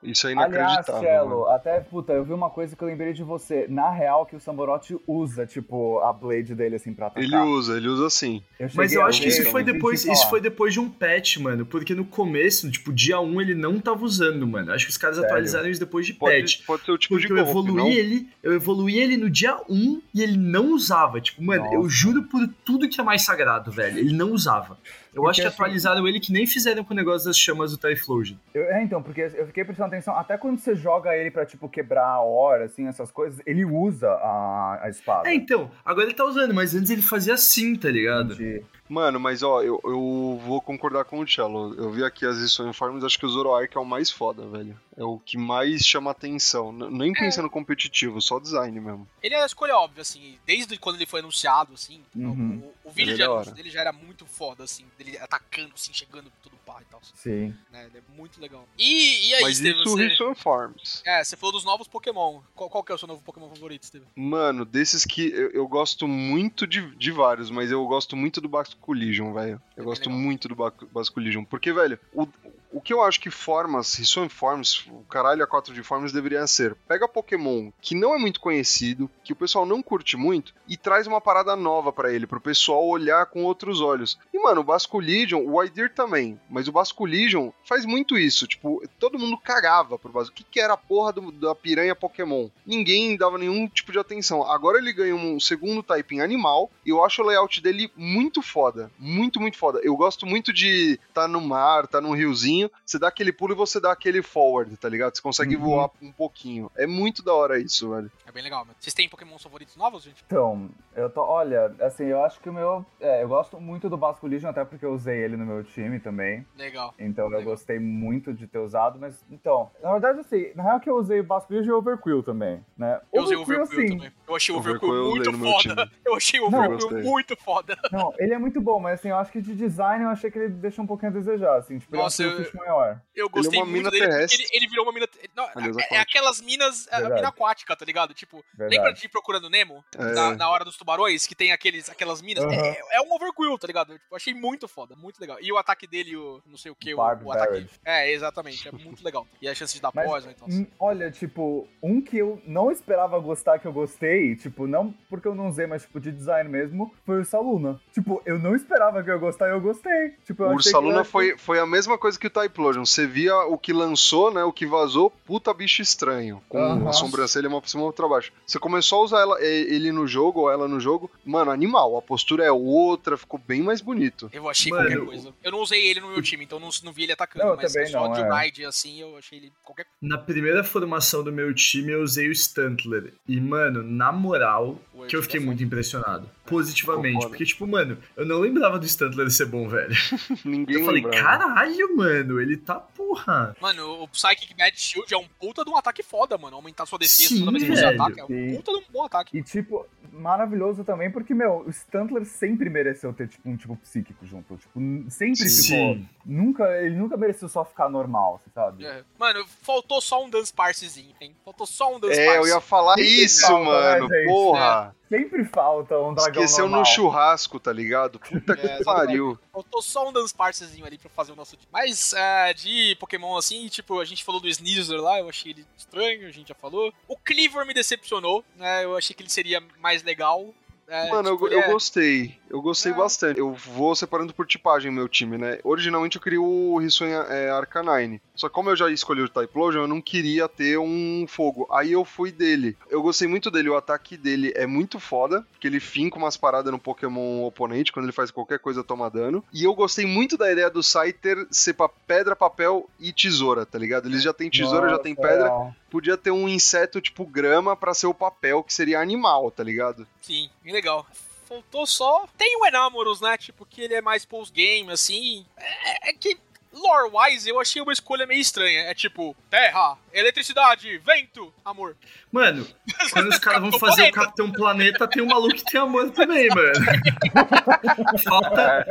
Isso é Aliás, inacreditável. Cello, mano. até, puta, eu vi uma coisa que eu lembrei de você. Na real, que o Samurote usa, tipo, a blade dele, assim, pra atacar. Ele usa, ele usa sim. Mas cheguei eu acho que isso eu foi depois, isso foi depois de um patch, mano. Porque no começo, tipo, dia 1 ele não tava usando, mano. Acho que os caras Sério? atualizaram isso depois de patch. Pode, pode ser o tipo Porque de eu golpe, evoluí não? ele, eu evoluí ele no dia 1 e ele não usava. Tipo, mano, eu Nossa. juro por tudo que é mais sagrado, velho. Ele não usava. Eu Porque acho que assim- atualizaram ele que nem fizeram com o negócio das chamas do Typhlosion. É, então, porque eu fiquei prestando atenção, até quando você joga ele pra, tipo, quebrar a hora, assim, essas coisas, ele usa a, a espada. É, então, agora ele tá usando, mas antes ele fazia assim, tá ligado? De- Mano, mas ó, eu, eu vou concordar com o Cello. Eu vi aqui as Farms, acho que o Zoroark é o mais foda, velho. É o que mais chama atenção. N- Nem pensando competitivo, só design mesmo. Ele é a escolha óbvia, assim, desde quando ele foi anunciado, assim. Uhum. O, o vídeo Ele é de anúncio dele já era muito foda, assim, dele atacando, assim, chegando tudo pá e tal. Sim. Né? Ele é muito legal. E, e aí, mas Steven, isso você... Risson Farms. É, você falou dos novos Pokémon. Qual, qual que é o seu novo Pokémon favorito, Steven? Mano, desses que eu, eu gosto muito de, de vários, mas eu gosto muito do Basculision, velho. Eu É gosto legal. muito do Ba- Basculision. Porque, velho, o, o que eu acho que formas, Risson Forms, o caralho a 4 de formas deveria ser: pega Pokémon que não é muito conhecido, que o pessoal não curte muito, e traz uma parada nova pra ele, pro pessoal olhar com outros olhos. E, mano, o Basculision, o Idir também, mas o Basculision faz muito isso. Tipo, todo mundo cagava pro Basculision. O que, que era a porra do- da piranha Pokémon? Ninguém dava nenhum tipo de atenção. Agora ele ganha um segundo typing animal, e eu acho o layout dele muito foda. Muito, muito foda. Eu gosto muito de tá no mar, tá num riozinho, você dá aquele pulo e você dá aquele forward, tá ligado? Você consegue Uhum. voar um pouquinho. É muito da hora isso, velho. É bem legal, mano. Vocês têm Pokémon favoritos novos, gente? Então, eu tô. Olha, assim, eu acho que o meu. É, eu gosto muito do Basco Legion, até porque eu usei ele no meu time também. Legal. Então eu Legal. gostei muito de ter usado, mas. Então, na verdade, assim, na real que eu usei o Basco Legion e o Overquill também, né? Eu usei o Overquill assim, também. Eu achei o Overquill Overquill eu muito foda. Eu achei o gostei. muito foda. Não, ele é muito bom, mas assim, eu acho que de design eu achei que ele deixa um pouquinho a desejar, assim, tipo, Nossa, é um eu- maior. Eu gostei uma muito mina dele ele, ele virou uma mina. Não, é, é aquelas minas. A Verdade. mina aquática, tá ligado? Tipo, Verdade. lembra de Procurando Nemo? É. Na, na hora dos tubarões, que tem aqueles, aquelas minas? Aham. É, é um overquill, tá ligado? Tipo, eu achei muito foda, muito legal. E o ataque dele, o não sei o que, o, o ataque. É, exatamente, é muito legal. E a chance de dar Mas, poison então. hum, olha, tipo, um que eu não esperava gostar, que eu gostei, tipo, não porque eu não usei, mas tipo, de design mesmo, foi o Saluna. Tipo, eu não esperava que eu ia gostar e eu gostei. Tipo, eu O que Ursaluna eu- foi, foi a mesma coisa que o Typlosion. Você via o que lançou, né? O que vazou, puta bicho estranho. Com Aham. a sobrancelha uma pra cima e outra pra baixo. Você começou a usar ela, ele no jogo, ou ela no jogo, mano, animal. A postura é outra, ficou bem mais bonito. Eu achei Mano, qualquer coisa. Eu não usei ele no meu time, então não, não vi ele atacando, Não, eu mas só não, de é. ride assim, eu achei ele qualquer Na primeira formação do meu time, eu usei o Stuntler. E, mano, na moral, O que eu fiquei muito impressionado. Positivamente. Concordo. Porque, tipo, mano, eu não lembrava do Stuntler ser bom, velho. Ninguém Eu falei, lembrava. caralho, mano, ele tá porra. Mano, o Psychic Mad Shield é um puta de um ataque foda, mano. Aumentar sua defesa Sim, toda vez que você ataca. É um puta de um bom ataque. E, tipo, maravilhoso também, porque, meu, o Stuntler sempre mereceu ter, tipo, um tipo psíquico junto. Tipo, sempre ficou. Nunca, ele nunca mereceu só ficar normal, você sabe? É. Mano, faltou só um Dance Parsezinho, hein? Faltou só um Dance É, eu Parse. ia falar isso, falta, mano. né, gente? Sempre falta um dragão Esqueceu normal. no churrasco, tá ligado? Puta que É, pariu. Faltou só um Dance Parsezinho ali pra fazer o nosso dia. Mas é, de Pokémon assim, tipo, a gente falou do Sneasel lá, eu achei ele estranho, a gente já falou. O Cleaver me decepcionou, né? Eu achei que ele seria mais legal. É, Mano, eu, tipo, eu ele é- gostei. Eu gostei É. bastante. Eu vou separando por tipagem meu time, né? Originalmente eu queria o Hisui é, Arcanine. Só que como eu já escolhi o Typlosion, eu não queria ter um fogo. Aí eu fui dele. Eu gostei muito dele. O ataque dele é muito foda, porque ele finca umas paradas no Pokémon oponente. Quando ele faz qualquer coisa, toma dano. E eu gostei muito da ideia do Scyther ser pra pedra, papel e tesoura, tá ligado? Eles já têm tesoura, já Nossa, tem pedra. real. Podia ter um inseto tipo grama pra ser o papel, que seria animal, tá ligado? Sim, bem legal. Faltou só. Tem o Enamoros, né? Tipo, que ele é mais post-game, assim. É, é que. lore-wise, eu achei uma escolha meio estranha. É tipo, terra, eletricidade, vento, amor. Mano, quando os caras vão fazer o Capitão Planeta, tem um maluco que tem amor também, mano. falta,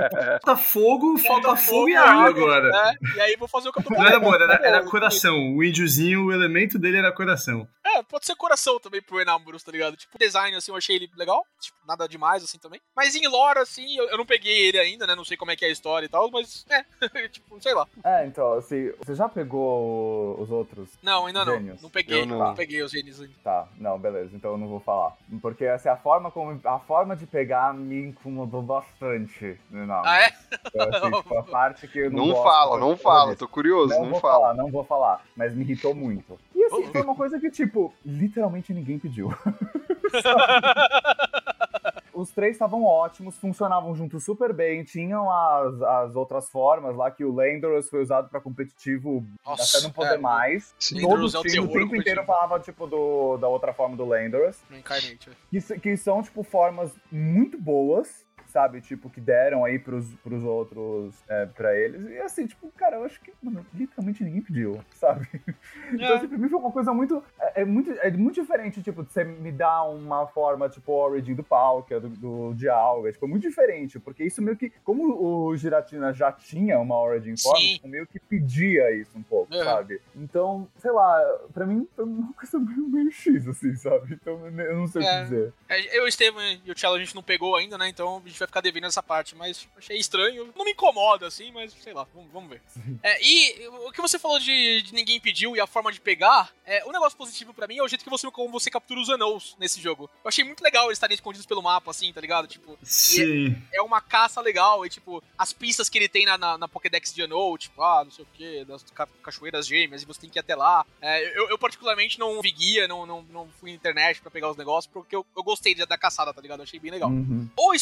falta fogo, falta fogo e água agora. né? E aí vou fazer o Capitão Não era Planeta. amor, era, era coração. O índiozinho, o elemento dele era coração. É, pode ser coração também pro Enamorus, tá ligado? Tipo, design, assim, eu achei ele legal. Tipo, nada demais, assim, também. Mas em lore, assim, eu, eu não peguei ele ainda, né? Não sei como é que é a história e tal, mas, é, tipo, sei lá. É, então, assim, você já pegou os outros? Não, ainda não. Gênios. Não peguei, Eu não. não. peguei os gênios ainda. Tá, não, beleza, então eu não vou falar. Porque assim, a forma como. A forma de pegar me incomodou bastante. Não, Ah, é? Então, assim, tipo, a parte que eu não Não gosto, fala, não fala, tô curioso, Não, não, vou fala. falar, não vou falar, mas me irritou muito. E assim, Oh. foi uma coisa que, tipo, literalmente ninguém pediu. Os três estavam ótimos, funcionavam juntos super bem, tinham as, as outras formas lá que o Landorus foi usado pra competitivo Nossa, até não poder é, mais. Sim. Todo é o time o tempo inteiro falava, tipo, do, da outra forma do Landorus. No Incarnate, é. Que, que são, tipo, formas muito boas, sabe? Tipo, que deram aí pros, pros outros, é, pra eles. E assim, tipo, cara, eu acho que, mano, literalmente ninguém pediu, sabe? Então, assim, pra mim foi uma coisa muito. É, é muito. É muito diferente, tipo, de você me dar uma forma, tipo, Origin do pau, que é do, do Dialga. É, tipo, é muito diferente, porque isso meio que. Como o Giratina já tinha uma Origin form, tipo, meio que pedia isso um pouco, Uhum. sabe? Então, sei lá, pra mim foi uma coisa meio, meio X, assim, sabe? Então eu não sei o É. que dizer. É, Eu, o Estevam e o Cello a gente não pegou ainda, né? Então a gente vai ficar devendo essa parte. Mas achei estranho. Não me incomoda, assim, mas sei lá, vamos, vamos ver. É, e o que você falou de, de ninguém pediu e a forma de pegar, é, o negócio positivo pra mim é o jeito que você, como você captura os anões nesse jogo. Eu achei muito legal eles estarem escondidos pelo mapa, assim, tá ligado? Tipo, Sim. é uma caça legal. E, tipo, as pistas que ele tem na, na, na Pokédex de Anou, tipo, ah, não sei o que, das ca- cachoeiras gêmeas, e você tem que ir até lá. É, eu, eu, particularmente, não vi guia, não, não, não fui na internet pra pegar os negócios, porque eu, eu gostei da da caçada, tá ligado? Eu achei bem legal. Uhum. O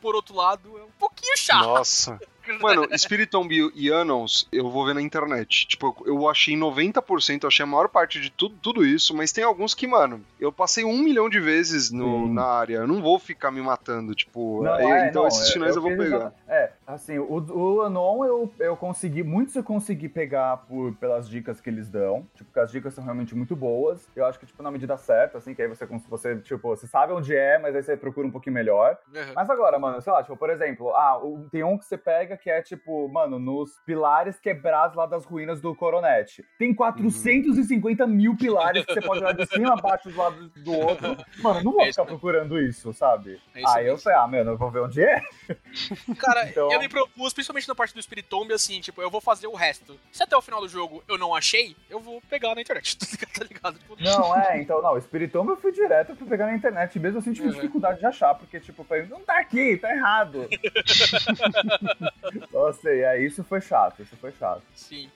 Por outro lado, é um pouquinho chato. Nossa. Mano, Spiritomb e Anons, eu vou ver na internet. Tipo, eu achei 90%, eu achei a maior parte de tudo, tudo isso, mas tem alguns que, mano, eu passei um milhão de vezes no, Sim. na área. Eu não vou ficar me matando, tipo. Não, aí- é, então não, esses finais eu, vou fiz pegar. É, assim, o, o Anon eu, eu consegui, muitos eu consegui pegar por, pelas dicas que eles dão, tipo, porque as dicas são realmente muito boas. Eu acho que, tipo, na medida certa, assim, que aí você, você tipo, você sabe onde é, mas aí você procura um pouquinho melhor. Uhum. Mas agora, mano, sei lá, tipo, por exemplo, ah, tem um que você pega que é, tipo, mano, nos pilares quebrados lá das ruínas do Coronet. Tem 450 mil pilares que você pode olhar de cima, abaixo, do lado do outro. Mano, eu não vou É isso ficar mesmo. procurando isso, sabe? É isso Aí eu mesmo. falei, ah, mano, eu vou ver onde é. Cara, Então- eu me propus, principalmente na parte do Spiritomb, assim, tipo, eu vou fazer o resto. Se até o final do jogo eu não achei, eu vou pegar na internet, tá ligado? Tipo, Não, é, então, não, o Espiritombo eu fui direto pra pegar na internet, mesmo assim eu tive Uhum. dificuldade de achar, porque, tipo, eu falei, não tá aqui, tá errado. Nossa, e aí isso foi chato, isso foi chato. sim.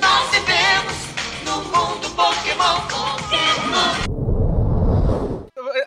Nós vivemos no mundo Pokémon.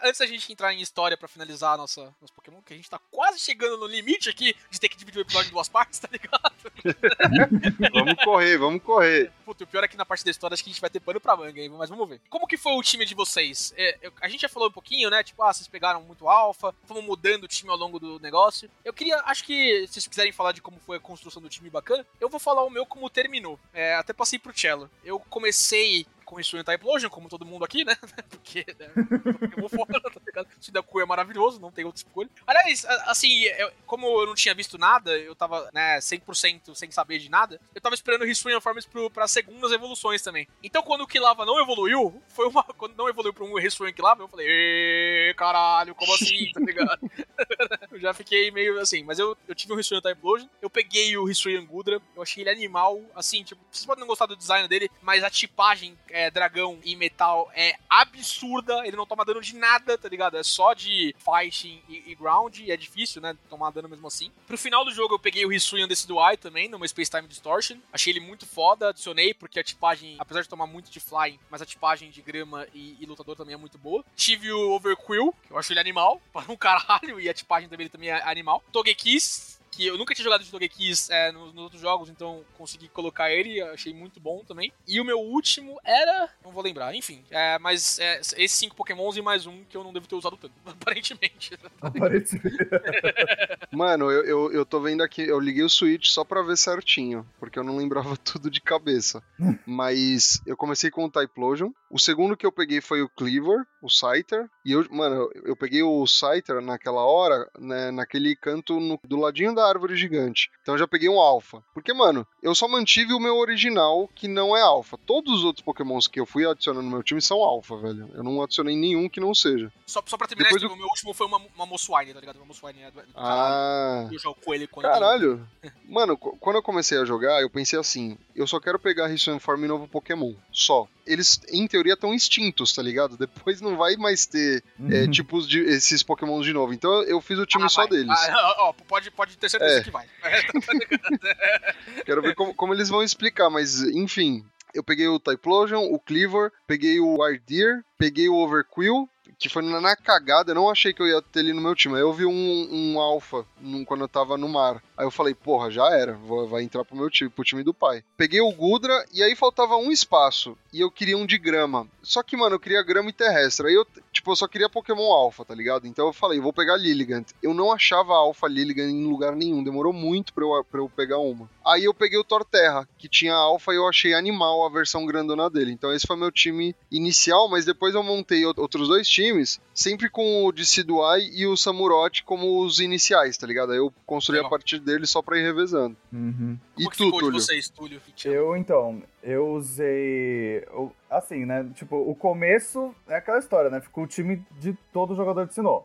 Antes da gente entrar em história pra finalizar nossa, nosso Pokémon, que a gente tá quase chegando no limite aqui de ter que dividir o episódio em duas partes, tá ligado? Vamos correr, vamos correr. Puta, o pior é que na parte da história acho que a gente vai ter pano pra manga, hein? mas vamos ver. Como que foi o time de vocês? É, eu- a gente já falou um pouquinho, né? Tipo, ah, vocês pegaram muito alfa, fomos mudando o time ao longo do negócio. Eu queria, acho que se vocês quiserem falar de como foi a construção do time bacana, eu vou falar o meu como terminou. É, até passei pro Cello. Eu comecei com isso em Typlosion, como todo mundo aqui, né? Porque né, eu vou fora, tá ligado? O Sudaku é maravilhoso, não tem outra escolha. Aliás, assim, eu- como eu não tinha visto nada, eu tava, né, 100% sem saber de nada, eu tava esperando o Hisuian Forms pro, pra segundas evoluções também. Então, quando o Kilava não evoluiu, foi uma. Quando não evoluiu pra um Hisuian Kilava, eu falei, "Ê, caralho, como assim, tá ligado? eu já fiquei meio assim, mas eu, eu tive um Hisuian Typlosion, eu peguei o Hisuian Gudra, eu achei ele animal, assim, tipo, vocês podem não gostar do design dele, mas a tipagem é, dragão e metal é absurda, ele não toma dano de nada, tá ligado? É só de fighting e, e ground, e é difícil, né, tomar dano mesmo assim. Pro final do jogo eu peguei o Hisuian Decidueye também, numa Space Time Distortion, achei ele muito foda, adicionei, porque a tipagem, apesar de tomar muito de flying, mas a tipagem de grama e, e lutador também é muito boa. Tive o Overquill, que eu acho ele animal, para um caralho, e a tipagem dele também é animal. Togekiss, que eu nunca tinha jogado de Togekiss é, nos, nos outros jogos, então consegui colocar ele, achei muito bom também. E o meu último era. Não vou lembrar. Enfim, é, mas é, esses cinco pokémons e mais um que eu não devo ter usado tanto, aparentemente. Apareceu. Mano, eu, eu, eu tô vendo aqui, eu liguei o Switch só pra ver certinho, porque eu não lembrava tudo de cabeça. Mas eu comecei com o Typlosion. O segundo que eu peguei foi o Cleaver, o Scyther. E eu, mano, eu, eu peguei o Scyther naquela hora, né, naquele canto no- do ladinho da árvore gigante. Então eu já peguei um Alpha. Porque, mano, eu só mantive o meu original, que não é Alpha. Todos os outros Pokémons que eu fui adicionando no meu time são Alpha, velho. Eu não adicionei nenhum que não seja. Só, só pra terminar, Depois esse, do- o meu último foi uma, uma Mosswine, tá ligado? Uma é do caralho. Ah. Eu jogo com ele quando. Caralho! Mano, qu- quando eu comecei a jogar, eu pensei assim: eu só quero pegar Risson Form e novo Pokémon. Só. Eles, em teoria, estão extintos, tá ligado? Depois não vai mais ter é, tipos de esses Pokémons de novo. Então eu fiz o time Ah, só vai. deles. Ah, ó, pode, pode ter certeza É. que vai. Quero ver como, como eles vão explicar, mas enfim. Eu peguei o Typlosion, o Cleaver, peguei o Wardeer, peguei o Overquill, que foi na, cagada, eu não achei que eu ia ter ele no meu time. Aí eu vi um, um Alpha num- quando eu tava no mar. Aí eu falei, porra, já era, vou- vai entrar pro meu time, pro time do pai. Peguei o Gudra e aí faltava um espaço. E eu queria um de grama. Só que, mano, eu queria grama e terrestre. Aí eu, tipo, eu só queria Pokémon Alpha, tá ligado? Então eu falei, vou pegar Lilligant. Eu não achava Alpha Lilligant em lugar nenhum, demorou muito pra eu, pra eu pegar uma. Aí eu peguei o Torterra, que tinha Alpha e eu achei animal a versão grandona dele. Então esse foi meu time inicial, mas depois eu montei out- outros dois times, sempre com o Decidueye e o Samurott como os iniciais, tá ligado? Aí eu construí Legal. a partir dele só pra ir revezando. Uhum. E Como que tu, ficou de Túlio? vocês, Túlio? Eu, então, eu usei. eu- Assim, né? Tipo, o começo é aquela história, né? Ficou o time de todo jogador de Sinnoh.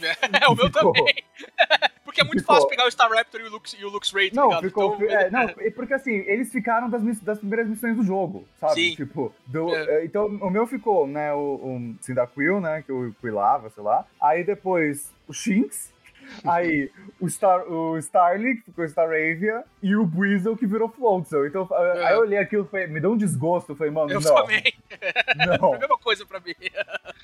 É, o meu Ficou. também. Porque é muito Ficou. fácil pegar o Staraptor e o Lux, e o Lux Ray, tá Não, ligado? ficou. Então, é, não, porque assim, eles ficaram das, das primeiras missões do jogo, sabe? Sim. Tipo, do- É. é, então o meu ficou, né? O, o Cyndaquil, né? Que eu quilava, sei lá. Aí depois o Shinx. Aí o, Star, o Starly, que ficou Staravia, e o Breezel, que virou Floatzel. Então, É. aí eu olhei aquilo, foi, me deu um desgosto. Eu falei, mano, Eu não, também. Foi não. a mesma coisa pra mim.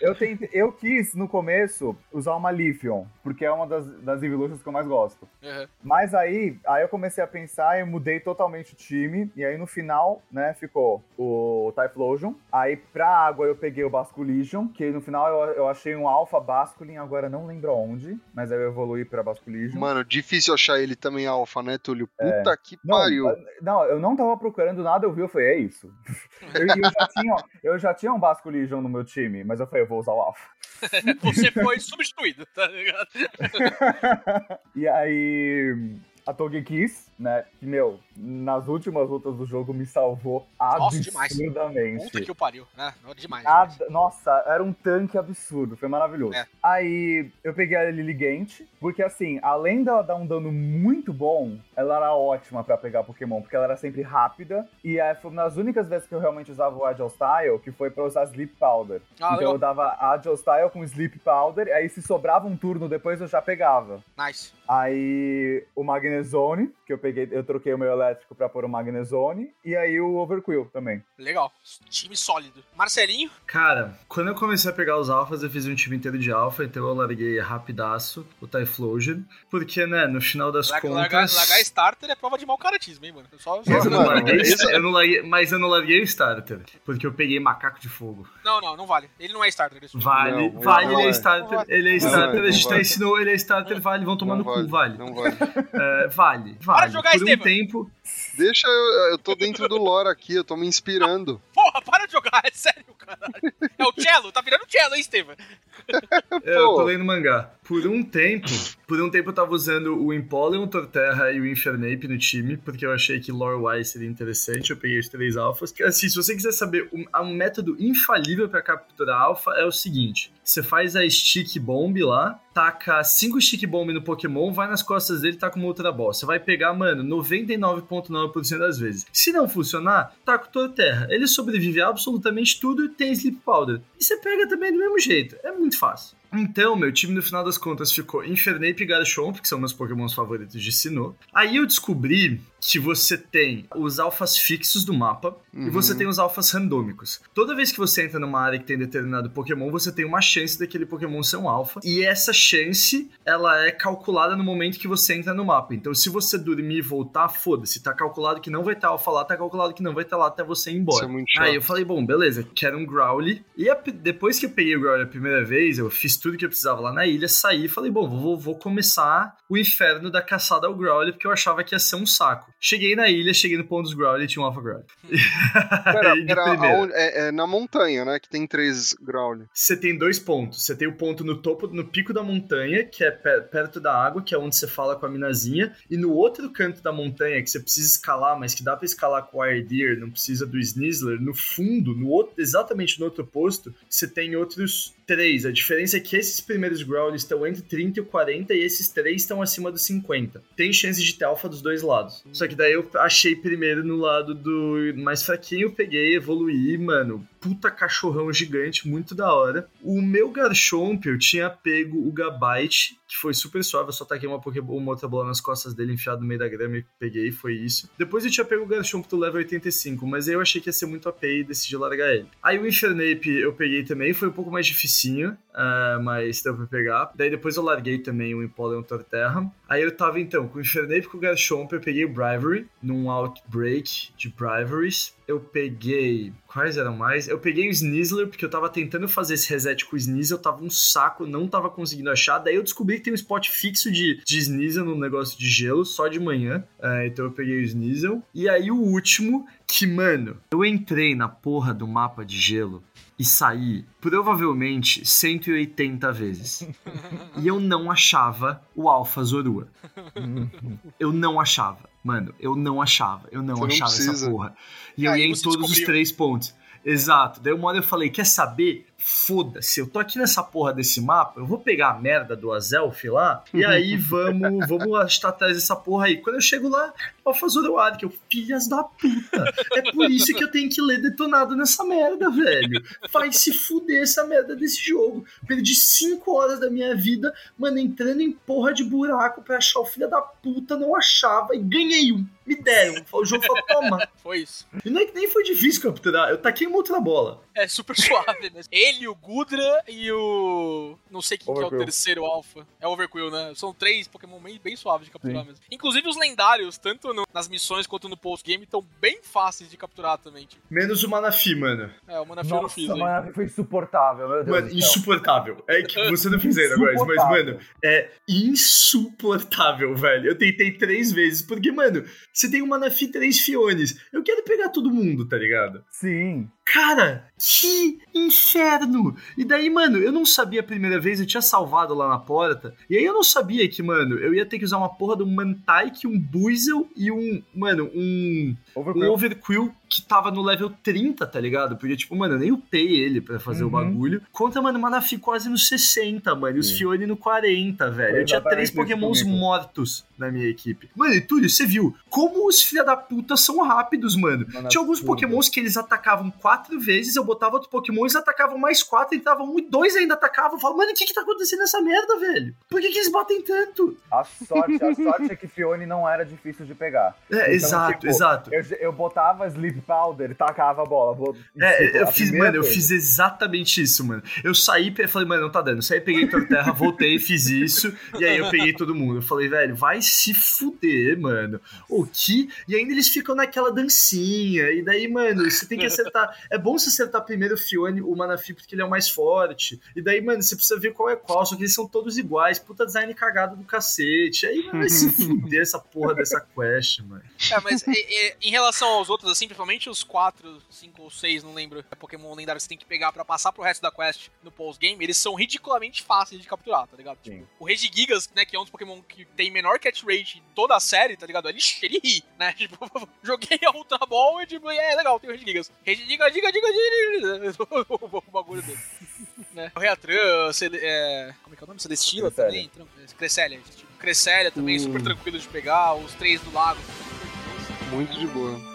Eu, tentei, eu quis, no começo, usar uma Lithium, porque é uma das, das Evolutions que eu mais gosto. Uhum. Mas aí, aí eu comecei a pensar e mudei totalmente o time. E aí no final, né, ficou o Typhlosion. Aí pra água eu peguei o Basculision, que no final eu, eu achei um Alpha Basculin, agora não lembro onde, mas aí eu evoluí pra Basculision. Mano, difícil achar ele também alfa, né, Túlio? Puta que Não, pariu. não, eu não tava procurando nada, eu vi, eu falei, é isso. Eu, eu já tinha, eu já tinha um Basculision no meu time, mas eu falei, eu vou usar o Alpha. Você foi substituído, tá ligado? e aí, a Togekiss, né, que, meu, nas últimas lutas do jogo me salvou Nossa, absurdamente. Puta que o pariu, né? Demais. Demais. nossa, era um tanque absurdo, foi maravilhoso. É. Aí eu peguei a Lilligant, porque assim, além dela dar um dano muito bom, ela era ótima pra pegar Pokémon, porque ela era sempre rápida, e é, foi uma das únicas vezes que eu realmente usava o Agile Style, que foi pra usar Sleep Powder. Ah, então legal. eu dava Agile Style com Sleep Powder, aí se sobrava um turno depois eu já pegava. Nice. Aí o Magnezone, que eu peguei, eu troquei o meu elétrico pra pôr o Magnezone, e aí o Overquill também. Legal. Time sólido. Marcelinho, Cara, quando eu comecei a pegar os alfas, eu fiz um time inteiro de alfa, então eu larguei rapidaço o Typhlosion, porque, né, no final das largar, contas... largar, largar starter é prova de mau caratismo, hein, mano? Só, só- Mas eu, não Mano, larguei, isso- eu não larguei- mas eu não larguei o starter, porque eu peguei macaco de fogo. Não, não, não vale. Ele não é starter. Isso. Vale, Não, vale, não ele é starter, ele é starter, a gente tá ensinou, ele é starter, vale, vão tomar Não no cu, vale. Não vale. É, vale, Para vale. de jogar, Por um Estevam. tempo, Deixa eu. Eu tô dentro do lore aqui, eu tô me inspirando. Porra, para de jogar, é sério, caralho. É o cello, tá virando cello, hein, Estevam? É, eu tô lendo mangá. Por um tempo, por um tempo eu tava usando o Empoleon, o Torterra e o Infernape no time, porque eu achei que lore-wise seria interessante, eu peguei os três alfas. Assim, se você quiser saber, um, um método infalível pra capturar alfa é o seguinte, você faz a Stick Bomb lá, taca cinco Stick Bomb no Pokémon, vai nas costas dele e taca uma Ultra Ball. Você vai pegar, mano, 99,9% das vezes. Se não funcionar, taca o Torterra. Ele sobrevive a absolutamente tudo e tem Sleep Powder. E você pega também do mesmo jeito. É muito fácil. Então, meu time no final das contas ficou Infernape e Garchomp, que são meus pokémons favoritos de Sinnoh. Aí eu descobri que você tem os alfas fixos do mapa e você tem os alfas randômicos. Toda vez que você entra numa área que tem determinado Pokémon, você tem uma chance daquele Pokémon ser um alfa. E essa chance, ela é calculada no momento que você entra no mapa. Então, se você dormir e voltar, foda-se. Tá calculado que não vai estar alfa lá, tá calculado que não vai estar lá até você ir Isso embora. é. Aí eu falei, bom, beleza, quero um Growly. E a- depois que eu peguei o Growly a primeira vez, eu fiz tudo que eu precisava lá na ilha, saí e falei, bom, vou, vou começar o inferno da caçada ao Growly, porque eu achava que ia ser um saco. Cheguei na ilha, cheguei no ponto dos Growly e tinha um Alpha Growly. Pera, Aí, de pera, primeira. aonde- é, é na montanha, né? Que tem três Growly. Você tem dois pontos. Você tem o ponto no topo, no pico da montanha, que é pe- perto da água, que é onde você fala com a minazinha. E no outro canto da montanha, que você precisa escalar, mas que dá pra escalar com o Airdeer, não precisa do Snizzler, no fundo, no outro, exatamente no outro posto, você tem outros três. A diferença é que esses primeiros Growlers estão entre 30 e 40 e esses três estão acima dos 50. Tem chance de ter alfa dos dois lados. Só que daí eu achei primeiro no lado do mais fraquinho, peguei, evoluí, mano. Puta cachorrão gigante, muito da hora. O meu Garchomp, eu tinha pego o Gabite, que foi super suave, eu só taquei uma, Pokéball, uma outra bola nas costas dele, enfiado no meio da grama e peguei, foi isso. Depois eu tinha pego o Garchomp do level 85, mas aí eu achei que ia ser muito AP e decidi largar ele. Aí o Infernape eu peguei também, foi um pouco mais dificinho, ah, mas deu pra pegar. Daí depois eu larguei também o Empoleon Torterra. Aí eu tava então com o Infernape com o Garchomp, eu peguei o Bribery, num Outbreak de Briberies. Eu peguei. Quais eram mais? Eu peguei o Snizzler, porque eu tava tentando fazer esse reset com o Sneasel, tava um saco, não tava conseguindo achar. Daí eu descobri que tem um spot fixo de, de Sneasel no negócio de gelo, só de manhã. Ah, então eu peguei o Sneasel. E aí o último, que, mano, eu entrei na porra do mapa de gelo e saí provavelmente 180 vezes. e eu não achava o Alpha Zorua. Eu não achava. Mano, eu não achava. Eu não Você não achava essa porra. E eu Aí ia em todos os descobriu. três pontos. Exato. Daí uma hora eu falei, quer saber? Foda-se, eu tô aqui nessa porra desse mapa, eu vou pegar a merda do Azelf lá, e aí vamos, vamos estar atrás dessa porra aí. Quando eu chego lá, eu faço o ar, que eu, filhas da puta. É por isso que eu tenho que ler detonado nessa merda, velho. Vai se fuder essa merda desse jogo. Perdi cinco horas da minha vida, mano, entrando em porra de buraco pra achar o filho da puta, não achava, e ganhei um. Me deram. O jogo falou, toma. Foi isso. E não é que nem foi difícil capturar, eu taquei uma outra bola. É super suave mesmo. Ele, o Gudra e o. Não sei quem que é o terceiro alfa. É o Overquill, né? São três Pokémon bem, bem suaves de capturar mesmo. Inclusive os lendários, tanto no- nas missões quanto no post-game, estão bem fáceis de capturar também. Tipo. Menos o Manafi, mano. É, o Manafio eu não Nossa, fiz. hein? mano, foi insuportável, meu Deus Mano, do céu. insuportável. É que você não fez ainda, agora, mas, Insuportável. mano, é insuportável, velho. Eu tentei três vezes, porque, mano, você tem um Manafi e três Fiones. Eu quero pegar todo mundo, tá ligado? Sim. Cara, que inferno! E daí, mano, eu não sabia a primeira vez, eu tinha salvado lá na porta, e aí eu não sabia que, mano, eu ia ter que usar uma porra de um Mantike, um Buizel e um, mano, um, um Overquill. Overquill que tava no level 30, tá ligado? Porque, tipo, mano, eu nem upei ele pra fazer o Uhum. bagulho. Contra, mano, Manafi quase no 60, mano, e os Sim. Fione no 40, velho. Eu tinha três exatamente isso pokémons mortos na minha equipe. Mano, e Túlio, você viu como os filha da puta são rápidos, mano. Mano, Tinha alguns pokémons que eles atacavam quatro vezes, eu botava outro pokémon, eles atacavam mais quatro, entravam um e dois ainda atacavam. Eu falo, mano, o que que tá acontecendo nessa merda, velho? Por que que eles batem tanto? A sorte, a sorte é que Fione não era difícil de pegar. É, Então, exato, tipo, exato. Eu, eu botava Sleep Powder e tacava a bola. Vou- É, Tipo, eu a fiz, mano, eu fiz exatamente isso, mano. Eu saí e falei, mano, não tá dando. Saí, peguei Torterra, voltei, fiz isso. E aí eu peguei todo mundo. Eu falei, velho, vai se fuder, mano. O que? E ainda eles ficam naquela dancinha. E daí, mano, você tem que acertar. É bom você acertar primeiro o Fione, o Manafi, porque ele é o mais forte. E daí, mano, você precisa ver qual é qual. Só que eles são todos iguais. Puta design cagado do cacete. Aí, mano, vai se fuder essa porra dessa quest, mano. É, mas e- e- em relação aos outros, assim, principalmente os 4, 5 ou 6, não lembro, é Pokémon lendário que você tem que pegar pra passar pro resto da quest no post-game, eles são ridiculamente fáceis de capturar, tá ligado? Tipo, o Regigigas, né, que é um dos Pokémon que tem menor catch rate em toda a série, tá ligado? Ele, ele ri, né? Tipo, joguei a Ultra Ball e tipo, é legal, tem o Regigigas. Regigiga, diga, diga, diga, o bagulho dele. né? O Reatran, Cele- é, como é que é o nome? Celestila Cresselia. também, tipo, Cresselia também, Hum. super tranquilo de pegar, os três do lago. Muito de boa.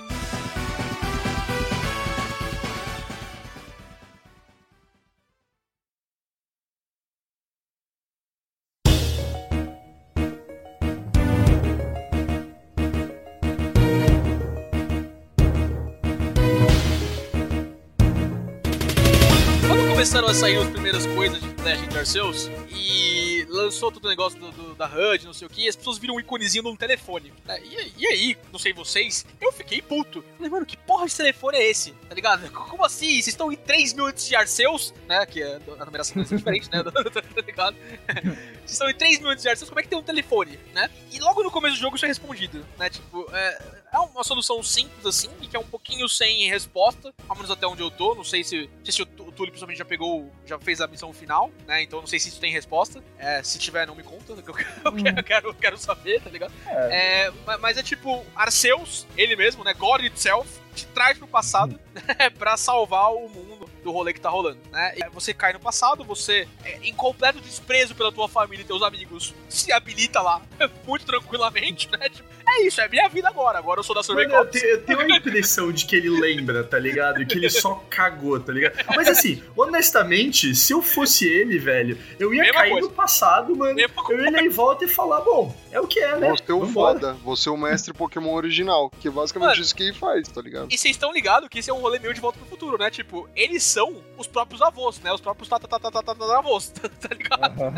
Começaram a sair as primeiras coisas de Legend Arceus e lançou todo o negócio do, do- da HUD, não sei o que, e as pessoas viram um iconezinho num telefone. né? E, e aí, não sei vocês, eu fiquei puto. Falei, mano, que porra de telefone é esse? Tá ligado? Como assim? Vocês estão em 3 mil antes de Arceus, né? Que é, a numeração é diferente, né? tá ligado? Vocês estão em 3 mil antes de Arceus, como é que tem um telefone, né? E logo no começo do jogo isso é respondido, né? Tipo, é, é uma solução simples assim, e que é um pouquinho sem resposta, ao menos até onde eu tô. Não sei se, não sei se o, o Túlio principalmente já pegou, já fez a missão final, né? Então não sei se isso tem resposta. É, se tiver, não me conta, que eu, quero- eu quero, eu quero, eu quero saber, tá ligado? É, ma- mas é tipo, Arceus, ele mesmo, né? God itself, te traz pro passado né, pra salvar o mundo do rolê que tá rolando, né? E você cai no passado, você, é, em completo desprezo pela tua família e teus amigos, se habilita lá muito tranquilamente, né? Tipo, é isso, é minha vida agora. Agora eu sou da Mano, eu, eu tenho a impressão de que ele lembra, tá ligado? E que ele só cagou, tá ligado? Mas assim, honestamente, se eu fosse ele, velho, eu ia Mesma cair coisa. no passado, mano. Mesma Eu ia em volta e falar, bom, é o que é, né? Você é o Vambora. foda, você é o mestre Pokémon original, que é basicamente Mano. isso que ele faz, tá ligado? E vocês estão ligados que esse é um rolê meio de volta pro futuro, né? Tipo, eles são os próprios avós, né? Os próprios tatatatataravós, tá ligado? Aham.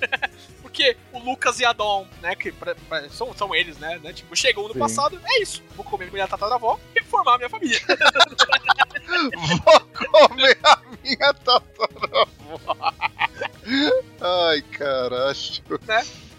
Porque o Lucas e a Dom, né? Que pra- pra- são, são eles, né? né, Tipo, chegam no Sim. passado, é isso. Vou comer minha tataravó e formar a minha família. Vou comer a minha tataravó. Ai, caralho.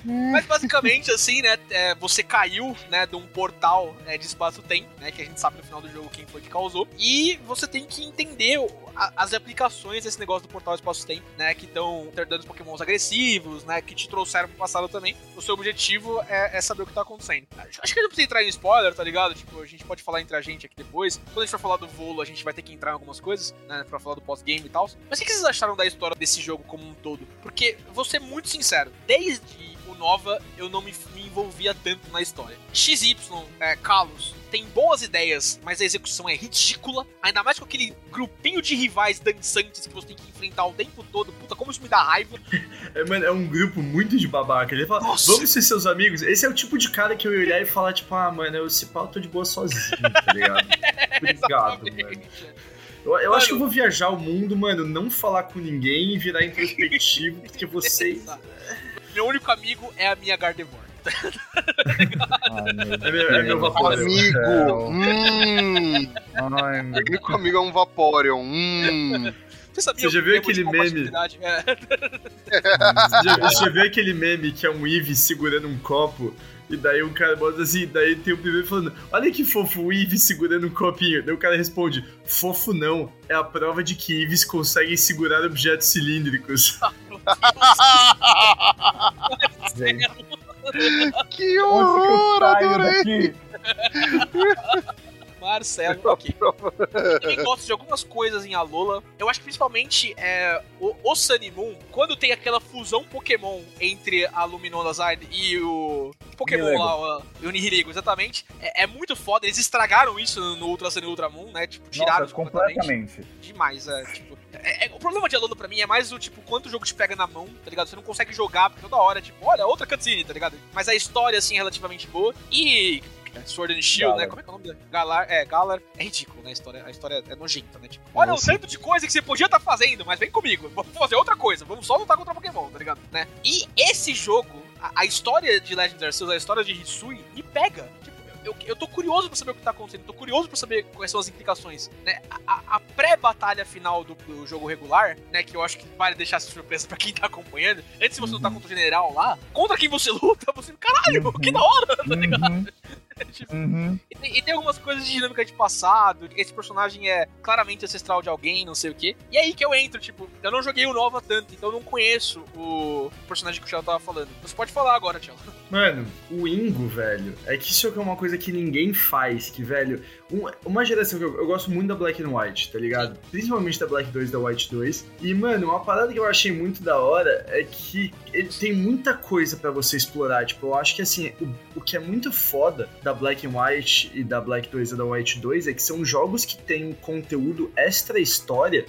Mas basicamente, assim, né? é, você caiu, né, de um portal é, de espaço-tempo, né? Que a gente sabe no final do jogo quem foi que causou. E você tem que entender a- as aplicações desse negócio do portal espaço-tempo, né? Que estão dando os pokémons agressivos, né? Que te trouxeram pro passado também. O seu objetivo é, é saber o que tá acontecendo. Acho que não precisa entrar em spoiler, tá ligado? Tipo, a gente pode falar entre a gente aqui depois. Quando a gente for falar do voo, a gente vai ter que entrar em algumas coisas, né? Pra falar do pós-game e tal. Mas o que vocês acharam da história desse jogo como um todo? Porque, vou ser muito sincero, desde Nova eu não me, me envolvia tanto na história. XY, é, Kalos, tem boas ideias, mas a execução é ridícula. Ainda mais com aquele grupinho de rivais dançantes que você tem que enfrentar o tempo todo. Puta, como isso me dá raiva. É, mano, é um grupo muito de babaca. Ele fala, Nossa. vamos ser seus amigos. Esse é o tipo de cara que eu ia olhar e falar, tipo, ah, mano, eu se pau, eu tô de boa sozinho, tá ligado? Obrigado, mano. Eu, eu Mano. acho que eu vou viajar o mundo, mano, não falar com ninguém e virar introspectivo, porque vocês. Meu único amigo é a minha Gardevoir. Ai, meu É meu, é meu Deus. Vaporeon. Amigo, céu. hum. Ai, meu Meu único amigo é um Vaporeon, hum. Você sabia Você já o viu de aquele meme? É. Você já, você já viu aquele meme que é um Eevee segurando um copo? E daí o cara bota assim, daí tem o primeiro falando, olha que fofo o Eevee segurando um copinho. Daí o cara responde, fofo não, é a prova de que Eevees conseguem segurar objetos cilíndricos. Que horror, adorei. Marcelo, ok. Quem gosta de algumas coisas em Alola, eu acho que principalmente é, o, o Sun e Moon, quando tem aquela fusão Pokémon entre a Luminoside e o Pokémon Nihilego. lá, o, o Nihilego, exatamente, é, é muito foda. Eles estragaram isso no Ultra Sun e Ultra Moon, né? Tipo, tiraram Nossa, isso completamente. completamente. Demais, é, tipo... é- é- o problema de Alola pra mim é mais o, tipo, quanto o jogo te pega na mão, tá ligado? Você não consegue jogar, porque toda hora, tipo, olha, outra cutscene, tá ligado? Mas a história, assim, é relativamente boa. E... é, Sword and Shield, né? Galar. Como é que é o nome dele? Galar, é, Galar é ridículo, né? A história, a história é nojenta, né? Tipo, olha o tanto de coisa que você podia estar fazendo, mas vem comigo, vamos fazer outra coisa, vamos só lutar contra Pokémon, tá ligado? Né? E esse jogo, a, a história de Legend Arceus, a história de Hisui, me pega. Tipo, eu, eu tô curioso pra saber o que tá acontecendo, tô curioso pra saber quais são as implicações, né? A, a- pré-batalha final do, do jogo regular, né? Que eu acho que vale deixar essa surpresa pra quem tá acompanhando. Antes de você lutar contra o general lá, contra quem você luta, você, caralho, que da hora, tá ligado? Tipo, uhum. e tem, e tem algumas coisas de dinâmica de passado, esse personagem é claramente ancestral de alguém, não sei o quê. E aí que eu entro, tipo, eu não joguei o Nova tanto, então eu não conheço o personagem que o Thiago tava falando. Você pode falar agora, Thiago. Mano, o Ingo, velho, é que isso é uma coisa que ninguém faz, que, velho, um- uma geração que eu, eu gosto muito da Black and White, tá ligado? Principalmente da Black 2 e da White 2. E, mano, uma parada que eu achei muito da hora é que ele tem muita coisa pra você explorar. Tipo, eu acho que, assim, o, o que é muito foda da Black and White e da Black 2 e da White 2 é que são jogos que têm conteúdo extra história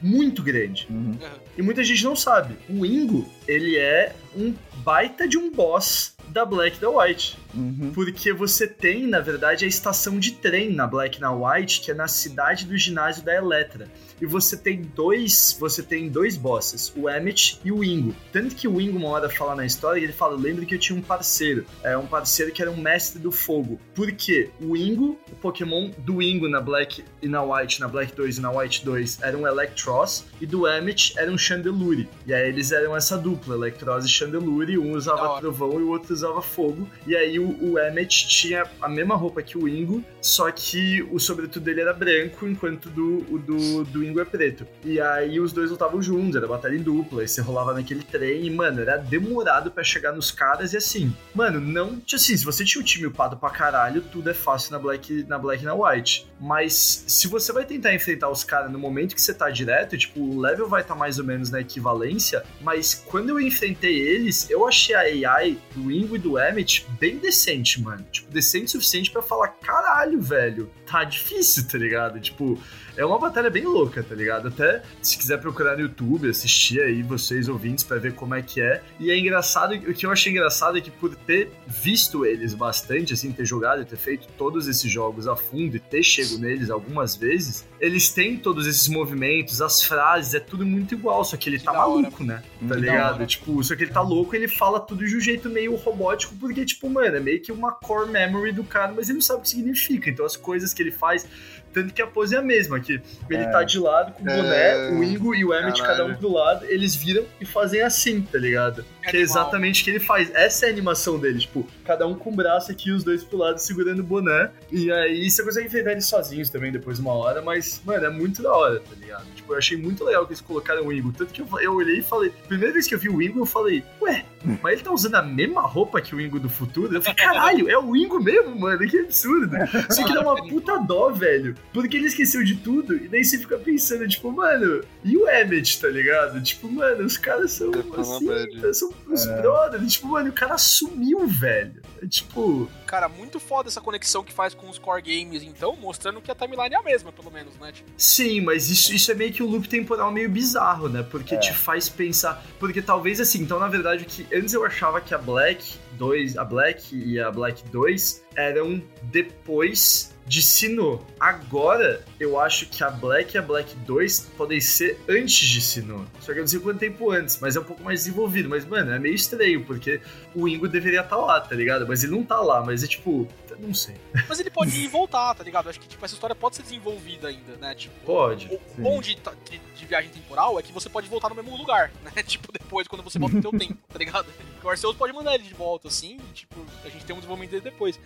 muito grande. Uhum. E muita gente não sabe. O Ingo, ele é um baita de um boss da Black e da White. Uhum. Porque você tem, na verdade, a estação de trem na Black e na White, que é na cidade do ginásio da Eletra. E você tem dois, você tem dois bosses, o Emmet e o Ingo. Tanto que o Ingo uma hora fala na história, ele fala, lembro que eu tinha um parceiro, é um parceiro que era um mestre do fogo. Por quê? O Ingo, o Pokémon do Ingo na Black e na White, na Black 2 e na White 2, era um Electros, e do Emmet era um Chandelure. E aí eles eram essa dupla, Electros e Chandelure, um usava trovão e o outro usava fogo. E aí o, o Emmet tinha a mesma roupa que o Ingo, só que o sobretudo dele era branco, enquanto do, o do, do Ingo é preto. E aí os dois lutavam juntos, era batalha em dupla, aí você rolava naquele trem, e, mano, era demorado pra chegar nos caras, e assim, mano, não. Assim, se você tinha o time upado pra caralho, tudo é fácil na Black, na Black e na White. Mas se você vai tentar enfrentar os caras no momento que você tá direto, tipo, o level vai estar mais ou menos na equivalência, mas quando eu enfrentei eles, eu achei a AI do Ingo e do Emmet bem decente, mano. Tipo, decente o suficiente pra falar, caralho, velho, tá difícil, tá ligado? Tipo, é uma batalha bem louca, tá ligado? Até se quiser procurar no YouTube, assistir aí vocês ouvintes pra ver como é que é. E é engraçado, o que eu achei engraçado é que por ter visto eles bastante, assim, ter jogado e ter feito todos esses jogos a fundo e ter chego neles algumas vezes, eles têm todos esses movimentos, as frases, é tudo muito igual, só que ele Que tá da hora. maluco, né? Tá da ligado? Tipo, só que ele tá louco, ele fala tudo de um jeito meio robótico, porque, tipo, mano, é meio que uma core memory do cara, mas ele não sabe o que significa. Então as coisas que ele faz. Tanto que a pose é a mesma, que ele É. tá de lado com o É. boné, o Ingo e o Emmet, Caralho. cada um pro lado, eles viram e fazem assim, tá ligado? Que é exatamente o que ele faz. Essa é a animação dele, tipo, cada um com o braço aqui, os dois pro lado segurando o boné. E aí você consegue enfrentar eles sozinhos também depois de uma hora, mas, mano, é muito da hora, tá ligado? Eu achei muito legal que eles colocaram o Ingo. Tanto que eu, eu olhei e falei, primeira vez que eu vi o Ingo, eu falei, ué, mas ele tá usando a mesma roupa que o Ingo do futuro? Eu falei, caralho, é o Ingo mesmo, mano, que absurdo. Só que dá uma puta dó, velho. Porque ele esqueceu de tudo, e daí você fica pensando, tipo, mano, e o Emmet, tá ligado? Tipo, mano, os caras são tá assim, são os É. brothers. Tipo, mano, o cara sumiu, velho. É tipo, Cara, muito foda essa conexão que faz com os core games, então, mostrando que a timeline é a mesma, pelo menos, né? Tipo, sim, mas isso, isso é meio que um loop temporal meio bizarro, né? Porque É. te faz pensar. Porque talvez assim, então na verdade o que antes eu achava que a Black 2, a Black e a Black 2 eram depois de Sinnoh. Agora, eu acho que a Black e a Black 2 podem ser antes de Sinnoh. Só que eu não sei quanto tempo antes, mas é um pouco mais desenvolvido. Mas, mano, é meio estranho, porque o Ingo deveria estar lá, tá ligado? Mas ele não tá lá, mas é tipo, não sei. Mas ele pode ir e voltar, tá ligado? Acho que tipo, essa história pode ser desenvolvida ainda, né? Tipo, Pode. O Sim. bom de, de, de viagem temporal é que você pode voltar no mesmo lugar, né? Tipo, depois, quando você volta no teu tempo, tá ligado? O Arceus pode mandar ele de volta, assim, e, tipo, a gente tem um desenvolvimento dele depois.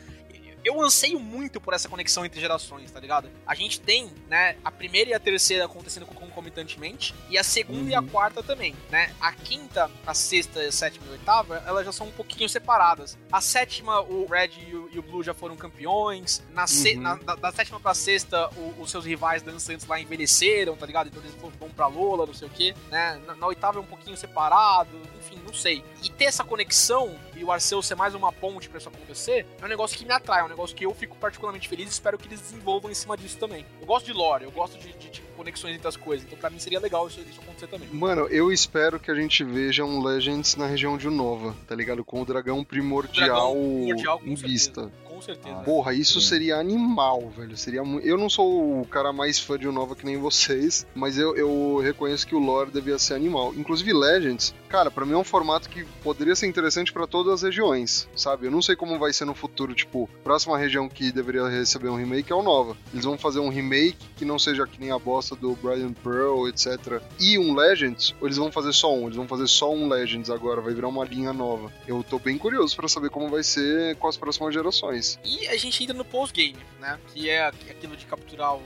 Eu anseio muito por essa conexão entre gerações, tá ligado? A gente tem, né, a primeira e a terceira acontecendo concomitantemente, e a segunda e a quarta também, né? A quinta, a sexta, a sétima e a oitava, elas já são um pouquinho separadas. A sétima, o Red e o, e o Blue já foram campeões. Na, se- Uhum. na- da, da sétima pra sexta, o- os seus rivais dançantes lá envelheceram, tá ligado? Então eles vão pra Lola, não sei o quê, né? Na, na oitava é um pouquinho separado, enfim, não sei. E ter essa conexão e o Arceus ser mais uma ponte pra isso acontecer é um negócio que me atrai, é um negócio que eu fico particularmente feliz e espero que eles desenvolvam em cima disso também. Eu gosto de lore, eu gosto de, de, tipo, conexões entre as coisas, então pra mim seria legal isso, isso acontecer também. Mano, eu espero que a gente veja um Legends na região de Unova, tá ligado? Com o dragão primordial, Primordial, com em certeza. vista. Com certeza. Ah, Porra, isso Sim. seria animal, velho. Seria mu... Eu não sou o cara mais fã de Unova que nem vocês, mas eu, eu reconheço que o lore devia ser animal. Inclusive Legends, cara, pra mim é um formato que poderia ser interessante pra todas as regiões, sabe? Eu não sei como vai ser no futuro, tipo, próxima região que deveria receber um remake é o Nova. Eles vão fazer um remake que não seja que nem a bosta do Brian Pearl, etc. E um Legends, ou eles vão fazer só um? Eles vão fazer só um Legends agora, vai virar uma linha nova. Eu tô bem curioso pra saber como vai ser com as próximas gerações. E a gente entra no post-game, né? Que é aquilo de capturar os,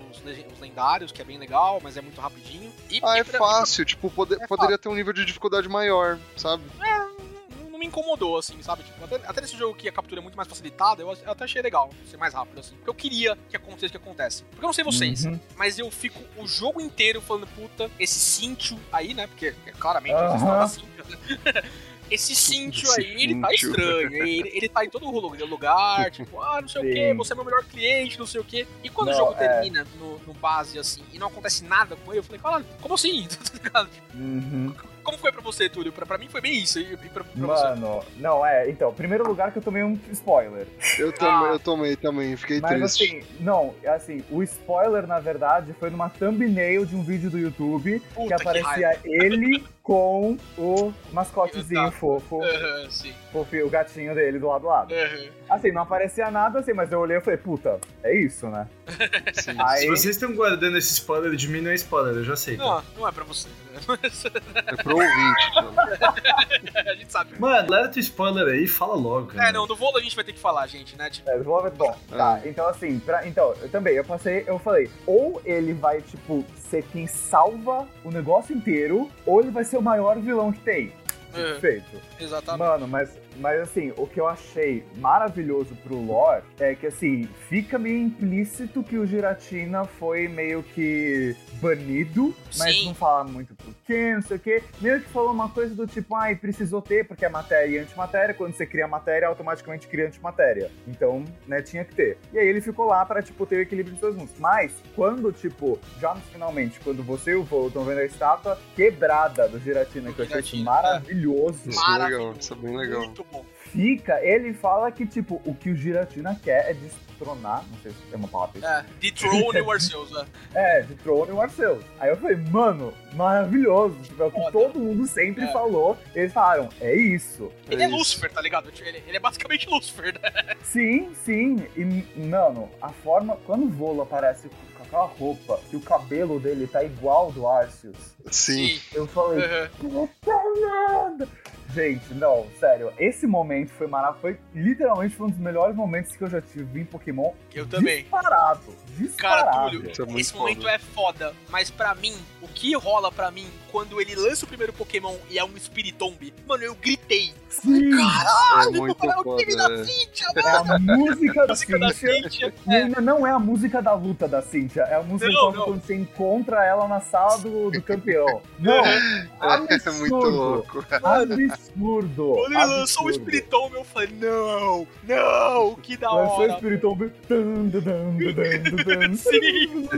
os lendários, que é bem legal, mas é muito rapidinho. E, Ah, é pra- fácil, tipo, pode- É poderia ter um nível de dificuldade maior, sabe? não, não me incomodou, assim, sabe? Tipo, até, até nesse jogo que a captura é muito mais facilitada, eu, até achei legal ser mais rápido, assim. Porque eu queria que acontecesse o que acontece. Porque eu não sei vocês, Uhum. mas eu fico o jogo inteiro falando, puta, esse Cintio aí, né? Porque é, claramente existe uma Cintio, né? Esse Cintio aí, ele tá estranho. Ele, ele tá em todo lugar, lugar, tipo, ah, não sei o que, Sim. você é meu melhor cliente, não sei o que. E quando o Não, jogo é. termina no, no base, assim, e não acontece nada com ele, eu falei, caralho, como assim? Tá ligado? Uhum. Como foi pra você, Túlio? Pra, pra mim foi bem isso. E, e pra, pra você? Mano, não, é, então, primeiro lugar que eu tomei um spoiler. Eu tomei, eu tomei também, fiquei Mas triste. assim, não, assim, o spoiler, na verdade, foi numa thumbnail de um vídeo do YouTube Puta, que aparecia ele com o mascotezinho Tá. fofo, Aham, sim. Fofinho, o gatinho dele do lado do lado. Aham. Assim, não aparecia nada assim, mas eu olhei e falei, puta, é isso, né? Sim. Aí, Se vocês estão guardando esse spoiler de mim, não é spoiler, eu já sei. tá? Não, não é pra você. É pro ouvinte, tio. a gente sabe. Mano, leva teu spoiler aí e fala logo, cara. É, não, do voo a gente vai ter que falar, gente, né? Tipo, É, desenvolve- Bom, Ah. tá. Então, assim, pra, então, eu também, eu passei, eu falei, ou ele vai, tipo, ser quem salva o negócio inteiro, ou ele vai ser o maior vilão que tem. Aham, Perfeito. exatamente. Mano, mas, mas assim, o que eu achei maravilhoso pro lore é que, assim, fica meio implícito que o Giratina foi meio que banido, mas Sim. não fala muito por quê, não sei o quê. Meio que falou uma coisa do tipo, ai, precisou ter, porque é matéria e antimatéria. Quando você cria matéria, automaticamente cria antimatéria. Então, né, tinha que ter. E aí ele ficou lá pra, tipo, ter o equilíbrio dos dois mundos. Mas, quando, tipo, já no finalmente, quando você e o Vô estão vendo a estátua quebrada do Giratina, Do que eu achei maravilhoso Isso é legal, Maravilhoso. isso é bem legal. Muito. Fica, ele fala que, tipo, o que o Giratina quer é destronar, não sei se é uma palavra. É, Dethrone o Arceus, né? É, de Throne e o Arceus. Aí eu falei, mano, maravilhoso. Tipo, é o que Foda. todo mundo sempre É. falou. Eles falaram, é isso. Ele é, isso. Lúcifer, tá ligado? Ele, ele é basicamente Lúcifer, né? Sim, sim. E, mano, a forma. Quando o Volo aparece com aquela roupa e o cabelo dele tá igual ao do Arceus, Sim. eu falei, puta merda. Gente, não, sério, esse momento foi maravilhoso. Foi literalmente foi um dos melhores momentos que eu já tive em Pokémon. Eu também. Disparado. Cara. Túlio, é esse momento foda. é foda, mas pra mim, o que rola pra mim quando ele lança o primeiro Pokémon e é um Spiritomb, mano, eu gritei. Sim, É muito é o time foda. da é. Cynthia, é a música da música da. E É, não é a música da luta da Cynthia, é a música Não, não. quando você encontra ela na sala do, do campeão. Não, É absurdo. muito louco. Absurdo. quando ele lançou o absurdo. Spiritomb, eu falei, não, não, que da Lançou o hora. Spiritomb. Sim.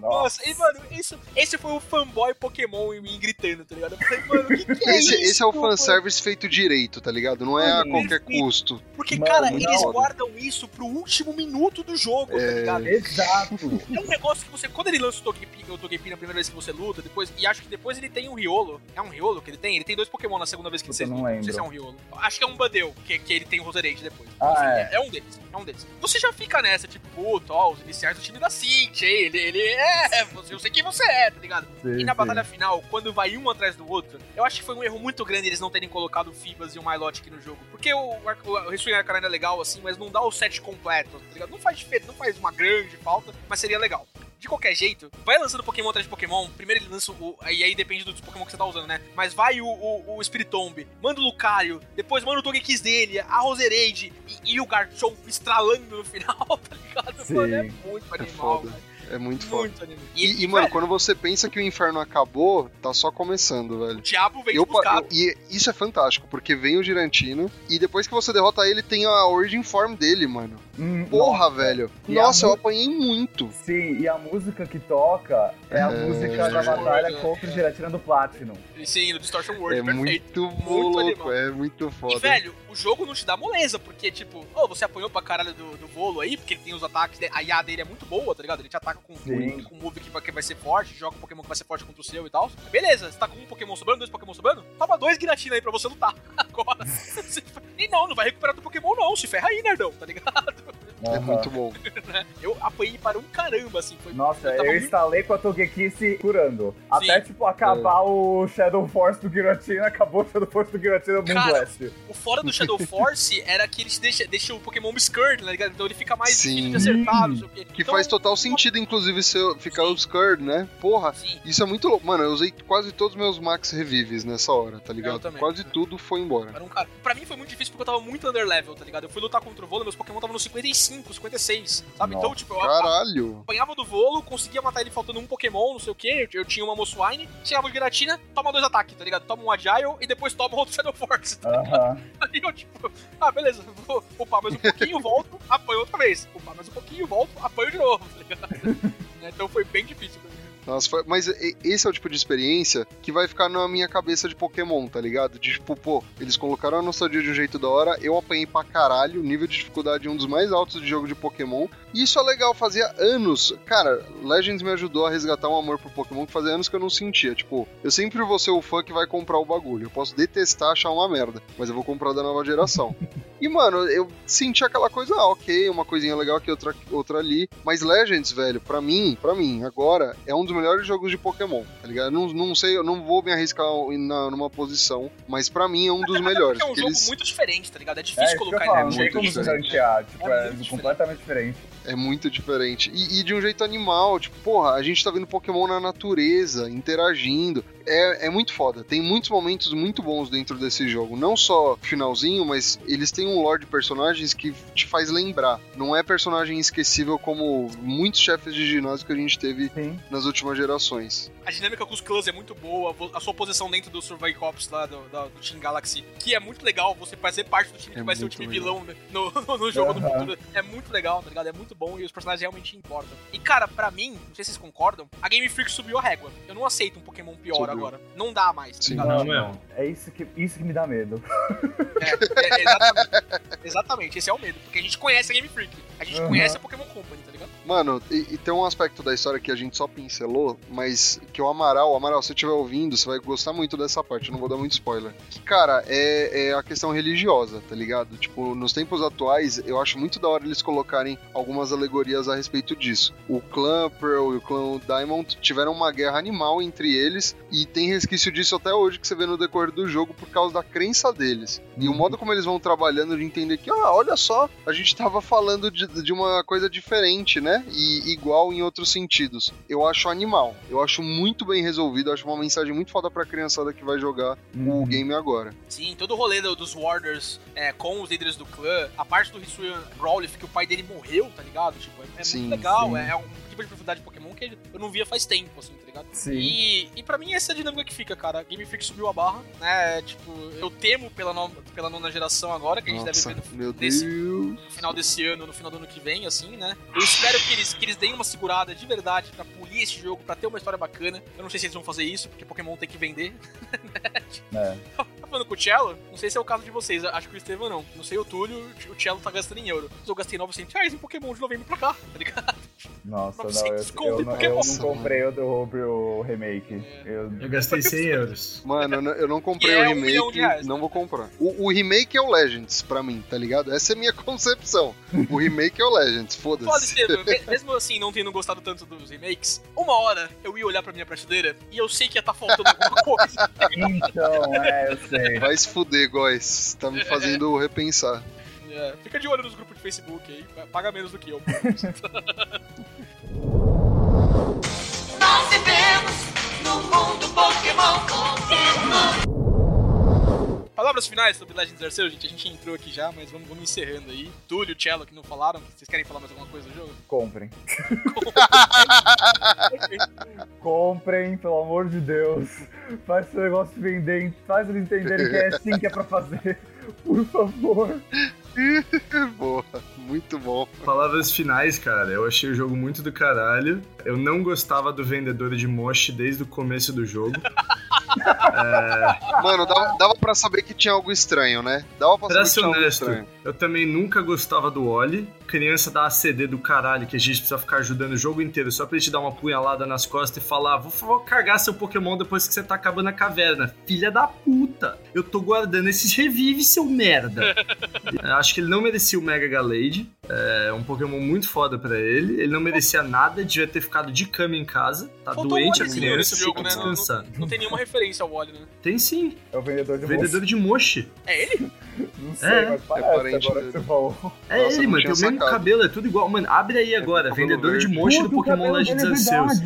Nossa. Nossa, e mano, isso, esse foi o fanboy Pokémon em mim gritando, tá ligado? Eu falei, mano, o que, que é Esse, isso? esse é o mano? fanservice feito direito, tá ligado? Não é a Mano, qualquer custo. Porque, Mano, cara, muito eles foda. guardam isso pro último minuto do jogo, tá É. ligado? Exato. É um negócio que você, quando ele lança o Togepi, o Togepi na primeira vez que você luta, depois, e acho que depois ele tem um Riolo. É um Riolo que ele tem? Ele tem dois Pokémon na segunda vez que Puta, você não luta. Não sei lembro. se é um Riolo. Acho que é um Badeu, que, que ele tem o Roserade depois. Ah, Enfim, é. é. um deles. É um deles. Você já fica nessa, tipo, puto, ó, os iniciais do time da Cintia? Ele, ele é. Você, eu sei quem você é, tá ligado? Sim, E na sim. batalha final, quando vai um atrás do outro, eu acho que foi um erro muito grande eles não terem colocado o Fibas e o Milotic aqui no jogo. Porque o, o, o Arcanine é legal, assim, mas não dá o set completo, tá ligado? Não faz diferença, não faz uma grande falta, mas seria legal. De qualquer jeito, vai lançando Pokémon atrás de Pokémon. Primeiro ele lança o. E aí depende dos Pokémon que você tá usando, né? Mas vai o, o, o Spiritomb, manda o Lucario, depois manda o Togekiss dele, a Roserade e, e o Garchomp estralando no final, tá ligado? Sim. Mano, é muito É animal, foda. É muito foda. Muito animal. E, e, mano, quando você pensa que o inferno acabou, tá só começando, velho. o diabo vem Eu, pa- e isso é fantástico, porque vem o Girantino e depois que você derrota ele, tem a Origin Form dele, mano. Hum, Porra, nossa. velho. E Nossa, eu mu- apanhei muito. Sim, e a música que toca é a É. música da batalha World, contra o Giratina do Platinum. Sim, no Distortion World, É perfeito. muito, Muito louco, animal. é muito foda. E, velho, o jogo não te dá moleza, porque, tipo, oh, você apanhou pra caralho do, do Volo aí, porque ele tem os ataques, a IA dele é muito boa, tá ligado? Ele te ataca com, Sim. com um move que vai, que vai ser forte, joga um Pokémon que vai ser forte contra o seu e tal. Beleza, você tá com um Pokémon sobrando, dois Pokémon sobrando, toma dois Giratina aí pra você lutar. Agora. E não, não vai recuperar do Pokémon não, se ferra aí, nerdão, tá ligado? É Aham. muito bom. Eu apanhei para um caramba, assim, foi... Nossa, eu eu muito- instalei com a Togekiss curando. Até, tipo, É. acabar o Shadow Force do Giratina, acabou o Shadow Force do Giratina Cara, Blast. O fora do Shadow Force era que ele deixa, deixa o Pokémon obscured, tá ligado? Então ele fica mais Sim. difícil de acertar, não sei o quê. Que Então, faz total sentido, inclusive, se eu ficar Sim. obscured, né? Porra, Sim. isso é muito louco. Mano, eu usei quase todos os meus max revives nessa hora, tá ligado? também. Quase tudo foi embora. Era um cara. Pra mim foi muito difícil porque eu tava muito underlevel, tá ligado? Eu fui lutar contra o Volo, meus Pokémon estavam no 55, 56, sabe? Então, Nossa. tipo, eu Caralho. apanhava do Volo, conseguia matar ele faltando um Pokémon, não sei o que. Eu, eu tinha uma Moçoine, chegava de Giratina, toma dois ataques, tá ligado? Toma um Agile e depois toma outro Shadow Force. Tá? Aham. Aí eu, tipo, ah, beleza, vou upar mais um pouquinho, volto, apanho outra vez. Upar mais um pouquinho, volto, apanho de novo, tá ligado? Então foi bem difícil pra mim. Nossa, foi- mas esse é o tipo de experiência que vai ficar na minha cabeça de Pokémon, tá ligado? De tipo, pô, eles colocaram a nostalgia de um jeito da hora, eu apanhei pra caralho, o nível de dificuldade é um dos mais altos de jogo de Pokémon. Isso é legal, fazia anos. Cara, Legends me ajudou a resgatar um amor por Pokémon que fazia anos que eu não sentia. Tipo, eu sempre vou ser o fã que vai comprar o bagulho. Eu posso detestar, achar uma merda, mas eu vou comprar da nova geração. E, mano, eu senti aquela coisa, ah, ok, uma coisinha legal aqui, outra, outra ali. Mas Legends, velho, pra mim, pra mim, agora, é um dos melhores jogos de Pokémon, tá ligado? Eu Não, não sei, eu não vou me arriscar na, numa posição, mas pra mim é um dos melhores. Porque é um jogo eles- muito diferente, tá ligado? É É, difícil eu colocar ele não tem como se diferente. ranquear, tipo, É é, completamente diferente. É muito diferente. E, e de um jeito animal, tipo, porra, a gente tá vendo Pokémon na natureza, interagindo. É, é muito foda. Tem muitos momentos muito bons dentro desse jogo. Não só finalzinho, mas eles têm um lore de personagens que te faz lembrar. Não é personagem esquecível como muitos chefes de ginásio que a gente teve Sim. nas últimas gerações. A dinâmica com os clãs é muito boa, a sua posição dentro do Survey Corps lá do, da- do Team Galaxy, que é muito legal, você fazer parte do time que É vai ser o muito time legal. vilão né, no, no jogo do Aham. futuro. É muito legal, tá ligado? É muito bom e os personagens realmente importam. E cara, pra mim, não sei se vocês concordam, a Game Freak subiu a régua. Eu não aceito um Pokémon pior. Agora. Não dá mais. Sim. Não, Não, mesmo. É isso que, isso que me dá medo. É, é, exatamente. exatamente, esse é o medo. Porque a gente conhece a Game Freak. A gente Aham. conhece a Pokémon Company, tá ligado? Mano, e, e tem um aspecto da história que a gente só pincelou, mas que o Amaral, Amaral, se você estiver ouvindo, você vai gostar muito dessa parte, eu não vou dar muito spoiler. Que, cara, é, é a questão religiosa, tá ligado? Tipo, nos tempos atuais, eu acho muito da hora eles colocarem algumas alegorias a respeito disso. O clã Pearl e o clã Diamond tiveram uma guerra animal entre eles, e tem resquício disso até hoje que você vê no decorrer do jogo por causa da crença deles. E o modo como eles vão trabalhando de entender que, ah, olha só, a gente tava falando de, de uma coisa diferente, né? E igual em outros sentidos. Eu acho animal. Eu acho muito bem resolvido. Eu acho uma mensagem muito foda pra criançada que vai jogar Uhum. o game agora. Sim, todo o rolê do- dos Warders é, com os líderes do clã, a parte do Hisuian Growlithe, que o pai dele morreu, tá ligado? Tipo, é, é Sim, muito legal, sim. é, é um tipo de profundidade de Pokémon que eu não via faz tempo, assim, tá ligado? Sim. E, e pra mim essa é a dinâmica que fica, cara. Game Freak subiu a barra, né? Tipo, eu temo pela, no- pela nona geração agora, que a gente Nossa, deve ver no, desse- no final desse ano, no final do ano que vem, assim, né? Eu espero que eles, que eles deem uma segurada de verdade pra polir esse jogo, pra ter uma história bacana. Eu não sei se eles vão fazer isso, porque Pokémon tem que vender. É. Tá falando com o Cello? Não sei se é o caso de vocês, acho que o Estevam não. Não sei o Túlio, o Cello tá gastando em euro. Mas eu gastei 900 reais em Pokémon de novembro pra cá, tá ligado? Nossa, não, 900 eu, eu, eu não comprei o do o remake. Eu, Eu gastei 100 euros. Mano, eu não- comprei é o um remake, reais, não vou comprar. O, o remake é o Legends pra mim, tá ligado? Essa é a minha concepção. O remake é o Legends, Foda, foda-se. Estevam, me- mesmo assim, não tendo gostado tanto dos remakes, uma hora eu ia olhar pra minha prateleira e eu sei que ia estar faltando alguma coisa. então, é, eu sei. Vai se fuder, Góis. Tá me fazendo repensar. É, fica de olho nos grupos de Facebook aí, paga menos do que eu. Nós vivemos no mundo Pokémon. Pokémon. Palavras finais sobre Legends Arceus, gente. A gente entrou aqui já, mas vamos, vamos encerrando aí. Túlio, Cello, que não falaram. Vocês querem falar mais alguma coisa do jogo? Comprem. Comprem, pelo amor de Deus. Faz esse negócio vender, faz eles entenderem que é assim que é pra fazer. Por favor. Boa, muito bom. Palavras finais, cara. Eu achei o jogo muito do caralho. Eu não gostava do vendedor de Moshi desde o começo do jogo. Mano, dava, dava pra saber que tinha algo estranho, né? Dava pra Pra saber que ser tinha algo honesto, estranho. eu também nunca gostava do Oli. Criança da ACD do caralho, que a gente precisa ficar ajudando o jogo inteiro só pra ele te dar uma punhalada nas costas e falar: vou, vou cargar seu Pokémon depois que você tá acabando a caverna. Filha da puta! Eu tô guardando esses revives, seu merda! Acho que ele não merecia o Mega Galade. É um Pokémon muito foda pra ele. Ele não merecia nada, devia ter ficado de cama em casa. Tá Faltou doente a criança, tem jogo, né? Não- descansar. Não tem nenhuma referência ao Wally, né? Tem sim. É o vendedor de Vendedor de Moshi. É ele? Não sei, É, mas é parece parente agora que você falou. É Nossa, ele, não mano. Tem o mesmo sacado. cabelo, é tudo igual. Mano, abre aí agora. cabelo Vendedor de verde. Moshi do Puta, o Pokémon Legends é Arceus.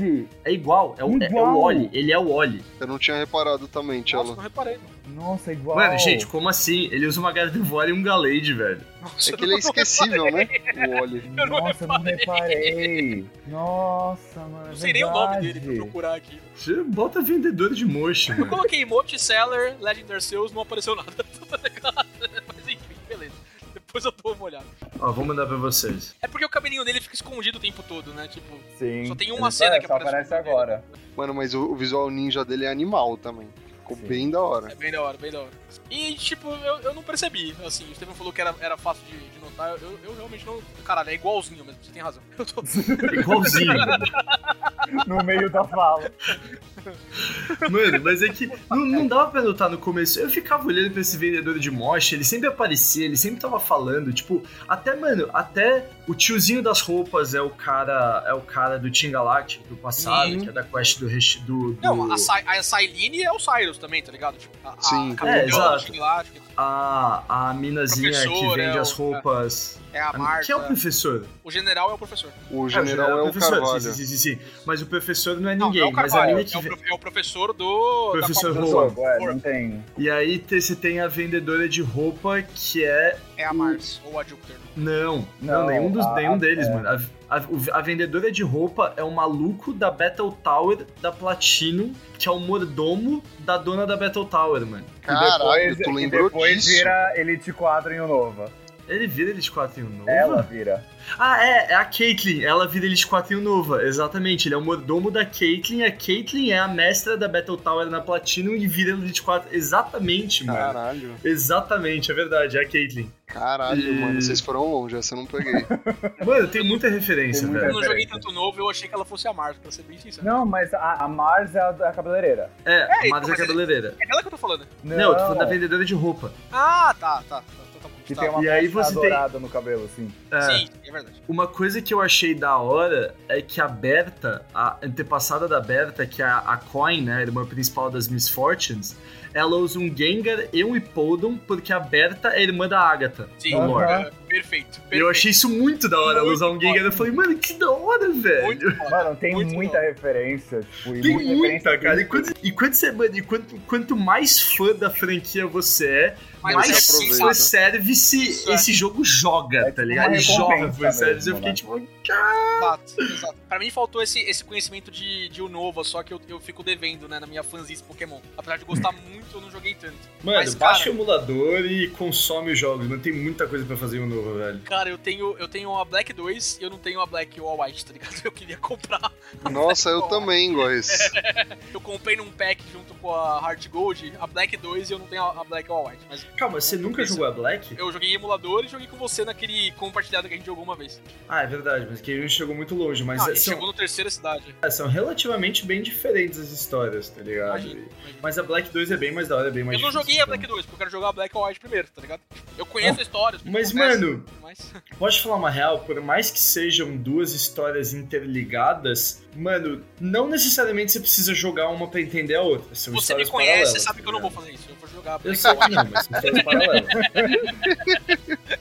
É igual, é o, é- é Igual. o Oli, ele é o Oli. Eu não tinha reparado também, Nossa, Tchelo. não reparei. Não. Nossa, igual. Mano, gente, como assim? Ele usa uma Gardevoir e um Galade, velho. Nossa, É que ele é eu não esquecível, né? O Oli. eu não Nossa, eu não reparei. Nossa, mano. é Não sei nem o nome dele pra procurar aqui. Você bota vendedor de Moshi, Eu mano. coloquei Emote Seller, Legend Arceus, não apareceu nada. Mas enfim, beleza. Depois eu dou uma olhada. Ó, vou mandar pra vocês. É porque o cabelinho dele fica escondido o tempo todo, né? Tipo, Sim. Só tem uma Ele cena só- que só aparece aparece o nome agora. Mano, mas o, o visual ninja dele é animal também. Ficou Sim. bem da hora. é bem da hora, bem da hora. E, tipo, eu, eu não percebi. Assim, o Steven falou que era, era fácil de, de notar. Eu, eu realmente não. Caralho, é igualzinho mesmo, você tem razão. Eu tô. Igualzinho. No meio da fala. Mano, mas é que não, não dava pra notar no começo. Eu ficava olhando pra esse vendedor de mocha, ele sempre aparecia, ele sempre tava falando, tipo, até, mano, até o tiozinho das roupas é o cara, é o cara do Team Galactic do passado, Sim. que é da quest do, do, do Não, a, a Sailine é o Cyrus também, tá ligado? Tipo, a, Sim. A capitã É, do Galactic, a, a minazinha que Professor, vende é as o- roupas. é a Marta. que é o professor? O general é o professor. O general é o professor, Carvalho. Sim, sim, sim, sim. Mas o professor não é Não, ninguém, não é o mas a mina que é, o, prof- é o professor do. Professor Roa. é, não tem. E aí você tem a vendedora de roupa que é É a Mars, ou a Júpiter. Não, não, Não, nenhum, dos, a- nenhum deles, é. mano. A, a- a vendedora de roupa é o maluco da Battle Tower da Platinum, que é o mordomo da dona da Battle Tower, mano. Caralho, depois, tu e lembrou depois disso? vira Elite 4 em Unova. Ele vira Elite 4 em um novo? Ela vira. Ah, é, é a Caitlyn. Ela vira Elite 4 em um nova, exatamente. Ele é o mordomo da Caitlyn. A Caitlyn é a mestra da Battle Tower na Platinum e vira Elite 4. Exatamente, mano. Caralho. Exatamente, é verdade, é a Caitlyn. Caralho, E- mano, vocês foram longe, essa eu não peguei. Mano, tem muita referência, Tem muita Eu velho. não joguei referência. tanto novo, eu achei que ela fosse a Mars, pra ser bem sincero. Não, mas a, a Mars é a, da cabeleireira. É, É, a Madre então, é mas ele- cabeleireira. É dela que eu tô falando. Não, Não, eu tô falando da vendedora de roupa. Ah, tá, tá. tá. Que tá. tem uma E aí você tem- dourada no cabelo, assim. É. Sim, é verdade. Uma coisa que eu achei da hora é que a Berta, a antepassada da Berta, que é a, a Coin, né, a irmã principal das Miss Fortunes, ela usa um Gengar e um Hippodon porque a Berta é irmã da Agatha. Sim, no lore. perfeito, perfeito. Eu achei isso muito da hora, ela Muito usar um Gengar. Eu falei, mano, que da hora, velho. Mano, tem Muito muita bom. referência. Tipo, Tem muita referência cara. E quando, e quando você, mano, e quanto, quanto mais fã da franquia você é, mais fanservice Isso é. esse jogo joga, É tá tipo ligado? Ele joga fanservice. Eu fiquei né? Exato, exato. Pra mim faltou esse, esse conhecimento de, de Unova, só que eu, eu fico devendo, né, na minha fanzice Pokémon. Apesar de gostar muito, eu não joguei tanto. Mano, Mas, baixa cara- o emulador e consome os jogos. Não tem muita coisa pra fazer em um novo, velho. Cara, eu tenho, eu tenho uma Black 2 e eu não tenho a Black ou a White, tá ligado? Eu queria comprar. Nossa, eu também, guys. Eu comprei num pack junto com a Heart Gold, a Black 2 e eu não tenho a Black ou a White. Mas Calma, você nunca jogou a Black? eu joguei em emulador e joguei com você naquele compartilhado que a gente jogou uma vez. Ah, é verdade, mas que a gente chegou muito longe. Mas Não, a é- gente são, chegou no terceira cidade. é, são relativamente bem diferentes as histórias, tá ligado? Imagina, imagina. Mas a Black 2 é bem mais da hora, é bem mais Eu não difícil, joguei a então. Black 2, porque eu quero jogar a Black White primeiro, tá ligado? Eu conheço a história. Mas, acontece, mano, Mas... Pode falar uma real, por mais que sejam duas histórias interligadas, mano, não necessariamente você precisa jogar uma pra entender a outra. São Você me conhece, você sabe tá que eu não vou ligado? fazer isso. Eu vou jogar a Eu Black sei ou a que não, mas são histórias paralelas.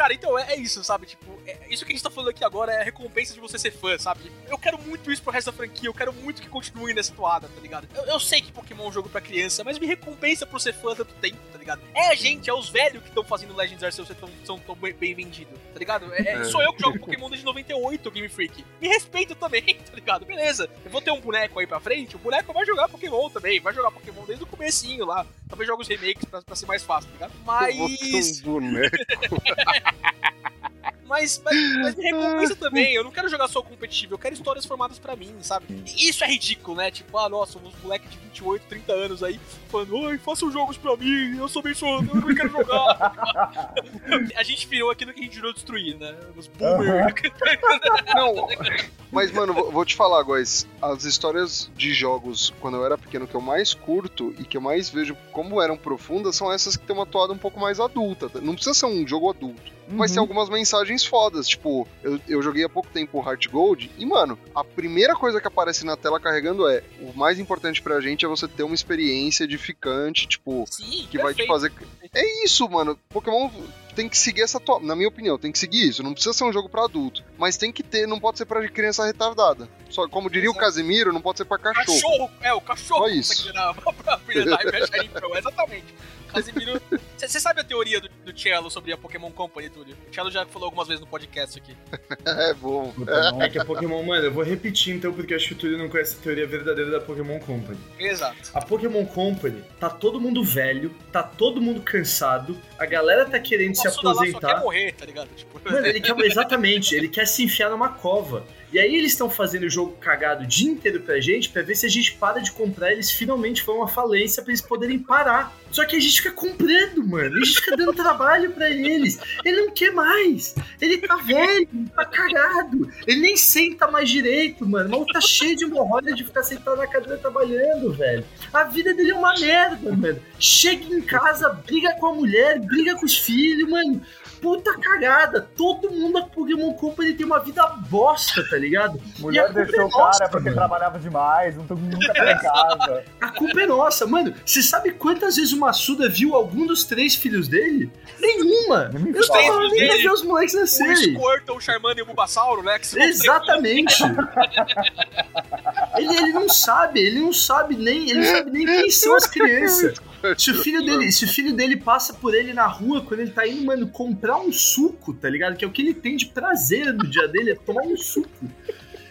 Cara, então é, é isso, sabe? Tipo, é- isso que a gente tá falando aqui agora é a recompensa de você ser fã, sabe? Eu quero muito isso pro resto da franquia, eu quero muito que continue nessa toada, tá ligado? Eu, eu sei que Pokémon é um jogo pra criança, mas me recompensa por ser fã tanto tempo, tá ligado? É a gente, é os velhos que estão fazendo Legends Arceus ser tão, são tão bem, bem vendido, tá ligado? É, é-. Sou eu que jogo Pokémon desde 98, Game Freak. Me respeita também, tá ligado? Beleza, eu vou ter um boneco aí pra frente, o boneco vai jogar Pokémon também, vai jogar Pokémon desde o comecinho lá. Talvez jogue os remakes pra, pra ser mais fácil, tá ligado? Mas... um boneco. Mas, mas, mas recompensa também. Eu não quero jogar só competitivo, eu quero histórias formadas pra mim, sabe? E isso é ridículo, né? Tipo, ah, nossa, uns moleques de 28, 30 anos aí falando, ai, façam jogos pra mim, eu sou bem fã, eu não quero jogar. a gente virou aquilo que a gente jurou destruir, né? Os boomers. Não, mas, mano, vou, te falar, guys. As histórias de jogos, quando eu era pequeno, que eu mais curto e que eu mais vejo como eram profundas, são essas que tem uma toada um pouco mais adulta. tá? Não precisa ser um jogo adulto. Mas tem algumas mensagens fodas. Tipo, eu, eu joguei há pouco tempo o Heart Gold e, mano, a primeira coisa que aparece na tela carregando é: o mais importante pra gente é você ter uma experiência edificante, tipo, Sim, que vai te perfeito. fazer. É isso, mano. Pokémon tem que seguir essa tua. Na minha opinião, tem que seguir isso. Não precisa ser um jogo pra adulto. Mas tem que ter, não pode ser pra criança retardada. Só, como diria o Exato. Casimiro, não pode ser pra cachorro. Cachorro, é, o cachorro Só isso. virar pra exatamente. Casimiro Você sabe a teoria do, do Cello sobre a Pokémon Company, Túlio? O Cello já falou algumas vezes no podcast aqui. É bom. É que a Pokémon, mano, eu vou repetir então, porque eu acho que o Túlio não conhece a teoria verdadeira da Pokémon Company. Exato. A Pokémon Company, tá todo mundo velho, tá todo mundo cansado, a galera tá querendo se lá só quer aposentar. morrer, tá ligado? Tipo, Mano, ele quer, exatamente, ele quer se enfiar numa cova. E aí eles estão fazendo o jogo cagado o dia inteiro pra gente, pra ver se a gente para de comprar, eles finalmente vão à falência pra eles poderem parar. Só que a gente fica comprando, mano. A gente fica dando trabalho pra eles. Ele não quer mais. Ele tá velho, tá cagado. Ele nem senta mais direito, mano. O maluco tá cheio de hemorroida de ficar sentado na cadeira trabalhando, velho. A vida dele é uma merda, mano. Chega em casa, briga com a mulher, briga com os filhos, mano puta cagada. Todo mundo da Pokémon Company tem uma vida bosta, tá ligado? E a Mulher culpa deixou é o cara porque mano. trabalhava demais, não tô- nunca em casa. A culpa é nossa, mano. Você sabe quantas vezes o Massuda viu algum dos três filhos dele? Nenhuma. Eu fala. tava nem pra ver os moleques o nascerem. Squirtle, o Charmander e o Bulbasauro, né? Exatamente. ele, ele não sabe, ele não sabe nem, ele não sabe nem quem são as crianças. Se o filho dele, se o filho dele passa por ele na rua quando ele tá indo, mano, comprar um suco, tá ligado? Que é o que ele tem de prazer no dia dele, é tomar um suco.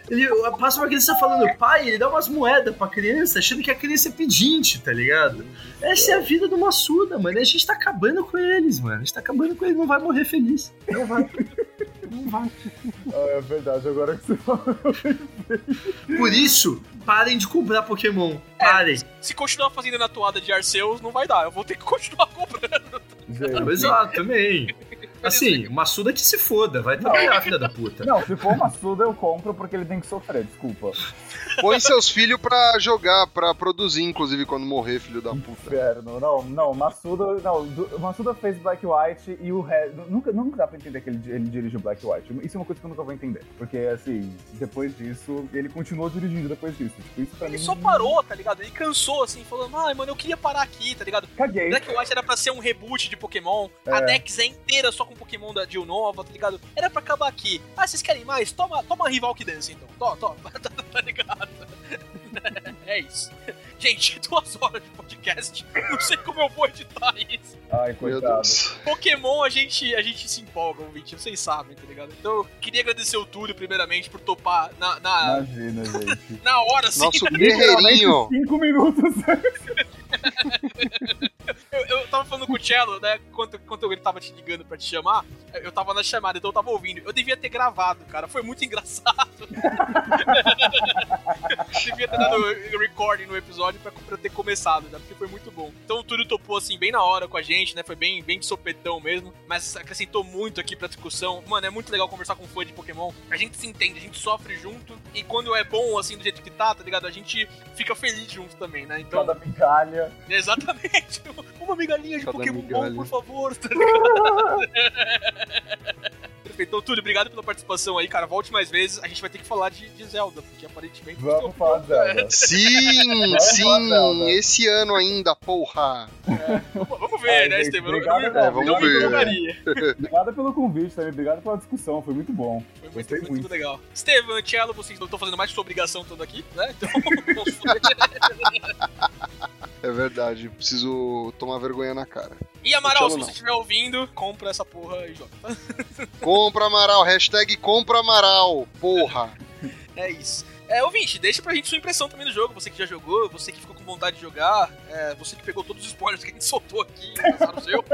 Ele passa uma criança falando pai, ele dá umas moedas pra criança, achando que a criança é pedinte, tá ligado? Essa é a vida do Massuda, mano. E a gente tá acabando com eles, mano. A gente tá acabando com eles, não vai morrer feliz. Não vai. Não vai. Ah, é verdade, agora que você falou. Por isso, parem de comprar Pokémon. Parem. Se continuar fazendo na toada de Arceus, não vai dar. Eu vou ter que continuar comprando. Exato, também. Assim, o Massuda que se foda, vai trabalhar, filha da puta. Não, se for uma suda, eu compro porque ele tem que sofrer, desculpa. Põe seus filhos pra jogar, pra produzir, inclusive, quando morrer, filho da puta. Inferno. Não, não, Massuda. Não, do- Massuda fez Black White e o resto. Nunca, nunca dá pra entender que ele, ele dirigiu Black White. Isso é uma coisa que eu nunca vou entender. Porque, assim, depois disso, ele continuou dirigindo depois disso. Tipo, isso pra Ele mim. só parou, tá ligado? Ele cansou, assim, falando, ai, mano, eu queria parar aqui, tá ligado? Caguei. Black White era pra ser um reboot de Pokémon. A É. Dex é inteira só com Pokémon da Jill Nova, tá ligado? Era pra acabar aqui. Ah, vocês querem mais? Toma, toma Rival que Dance, então. Toma, toma. tá ligado? É isso. Gente, duas horas de podcast. Não sei como eu vou editar isso. Ai, coitado. Pokémon a gente, a gente se empolga, ouvinte, vocês sabem, tá ligado? Então eu queria agradecer o Túlio, primeiramente, por topar na, na, Imagina, gente. na hora, assim. Nosso guerreirinho. cinco minutos. Eu, eu tava falando com o Cello, né? Quando, quando ele tava te ligando pra te chamar, eu tava na chamada, então eu tava ouvindo. Eu devia ter gravado, cara. Foi muito engraçado. devia ter dado recording no episódio pra, pra ter começado, né? Porque foi muito bom. Então o Túlio topou assim, bem na hora com a gente, né? Foi bem, bem de sopetão mesmo. Mas acrescentou muito aqui pra discussão. Mano, é muito legal conversar com um fã de Pokémon. A gente se entende, a gente sofre junto. E quando é bom, assim, do jeito que tá, tá ligado? A gente fica feliz junto também, né? Então. Cada migalha. Exatamente. Uma migalhinha de Cada Pokémon migalha. bom, por favor. Tá ligado? Então, Túlio, obrigado pela participação aí, cara. Volte mais vezes. A gente vai ter que falar de, de Zelda, porque aparentemente. Vamos falar. Sim, Vamos falar dela. sim, esse ano ainda, porra. Vamos, vamos ver, Ai, né, Estevam? obrigado, não, É, vamos ver. empolgaria. Obrigado pelo convite também, obrigado pela discussão, foi muito bom. Foi muito, Gostei muito, muito. legal. Estevam, Cello, vocês não estão fazendo mais que sua obrigação toda aqui, né? Então, É verdade, preciso tomar vergonha na cara. E Amaral, se você não. estiver ouvindo, compra essa porra e joga. Compra Amaral, hashtag compra Amaral, porra. É isso. É, ouvinte, deixa pra gente sua impressão também do jogo. Você que já jogou, você que ficou com vontade de jogar, é, você que pegou todos os spoilers que a gente soltou aqui, o seu.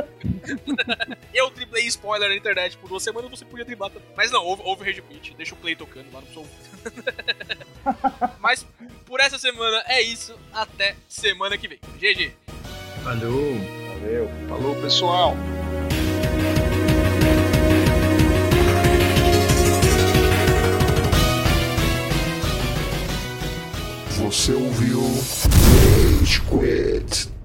Eu driblei spoiler na internet por duas semanas, você podia driblar também. Mas não, houve, houve rage quit, deixa o play tocando lá no som. Mas por essa semana é isso. Até semana que vem. GG. Valeu. Valeu. Falou, pessoal. Você ouviu Rage Quit.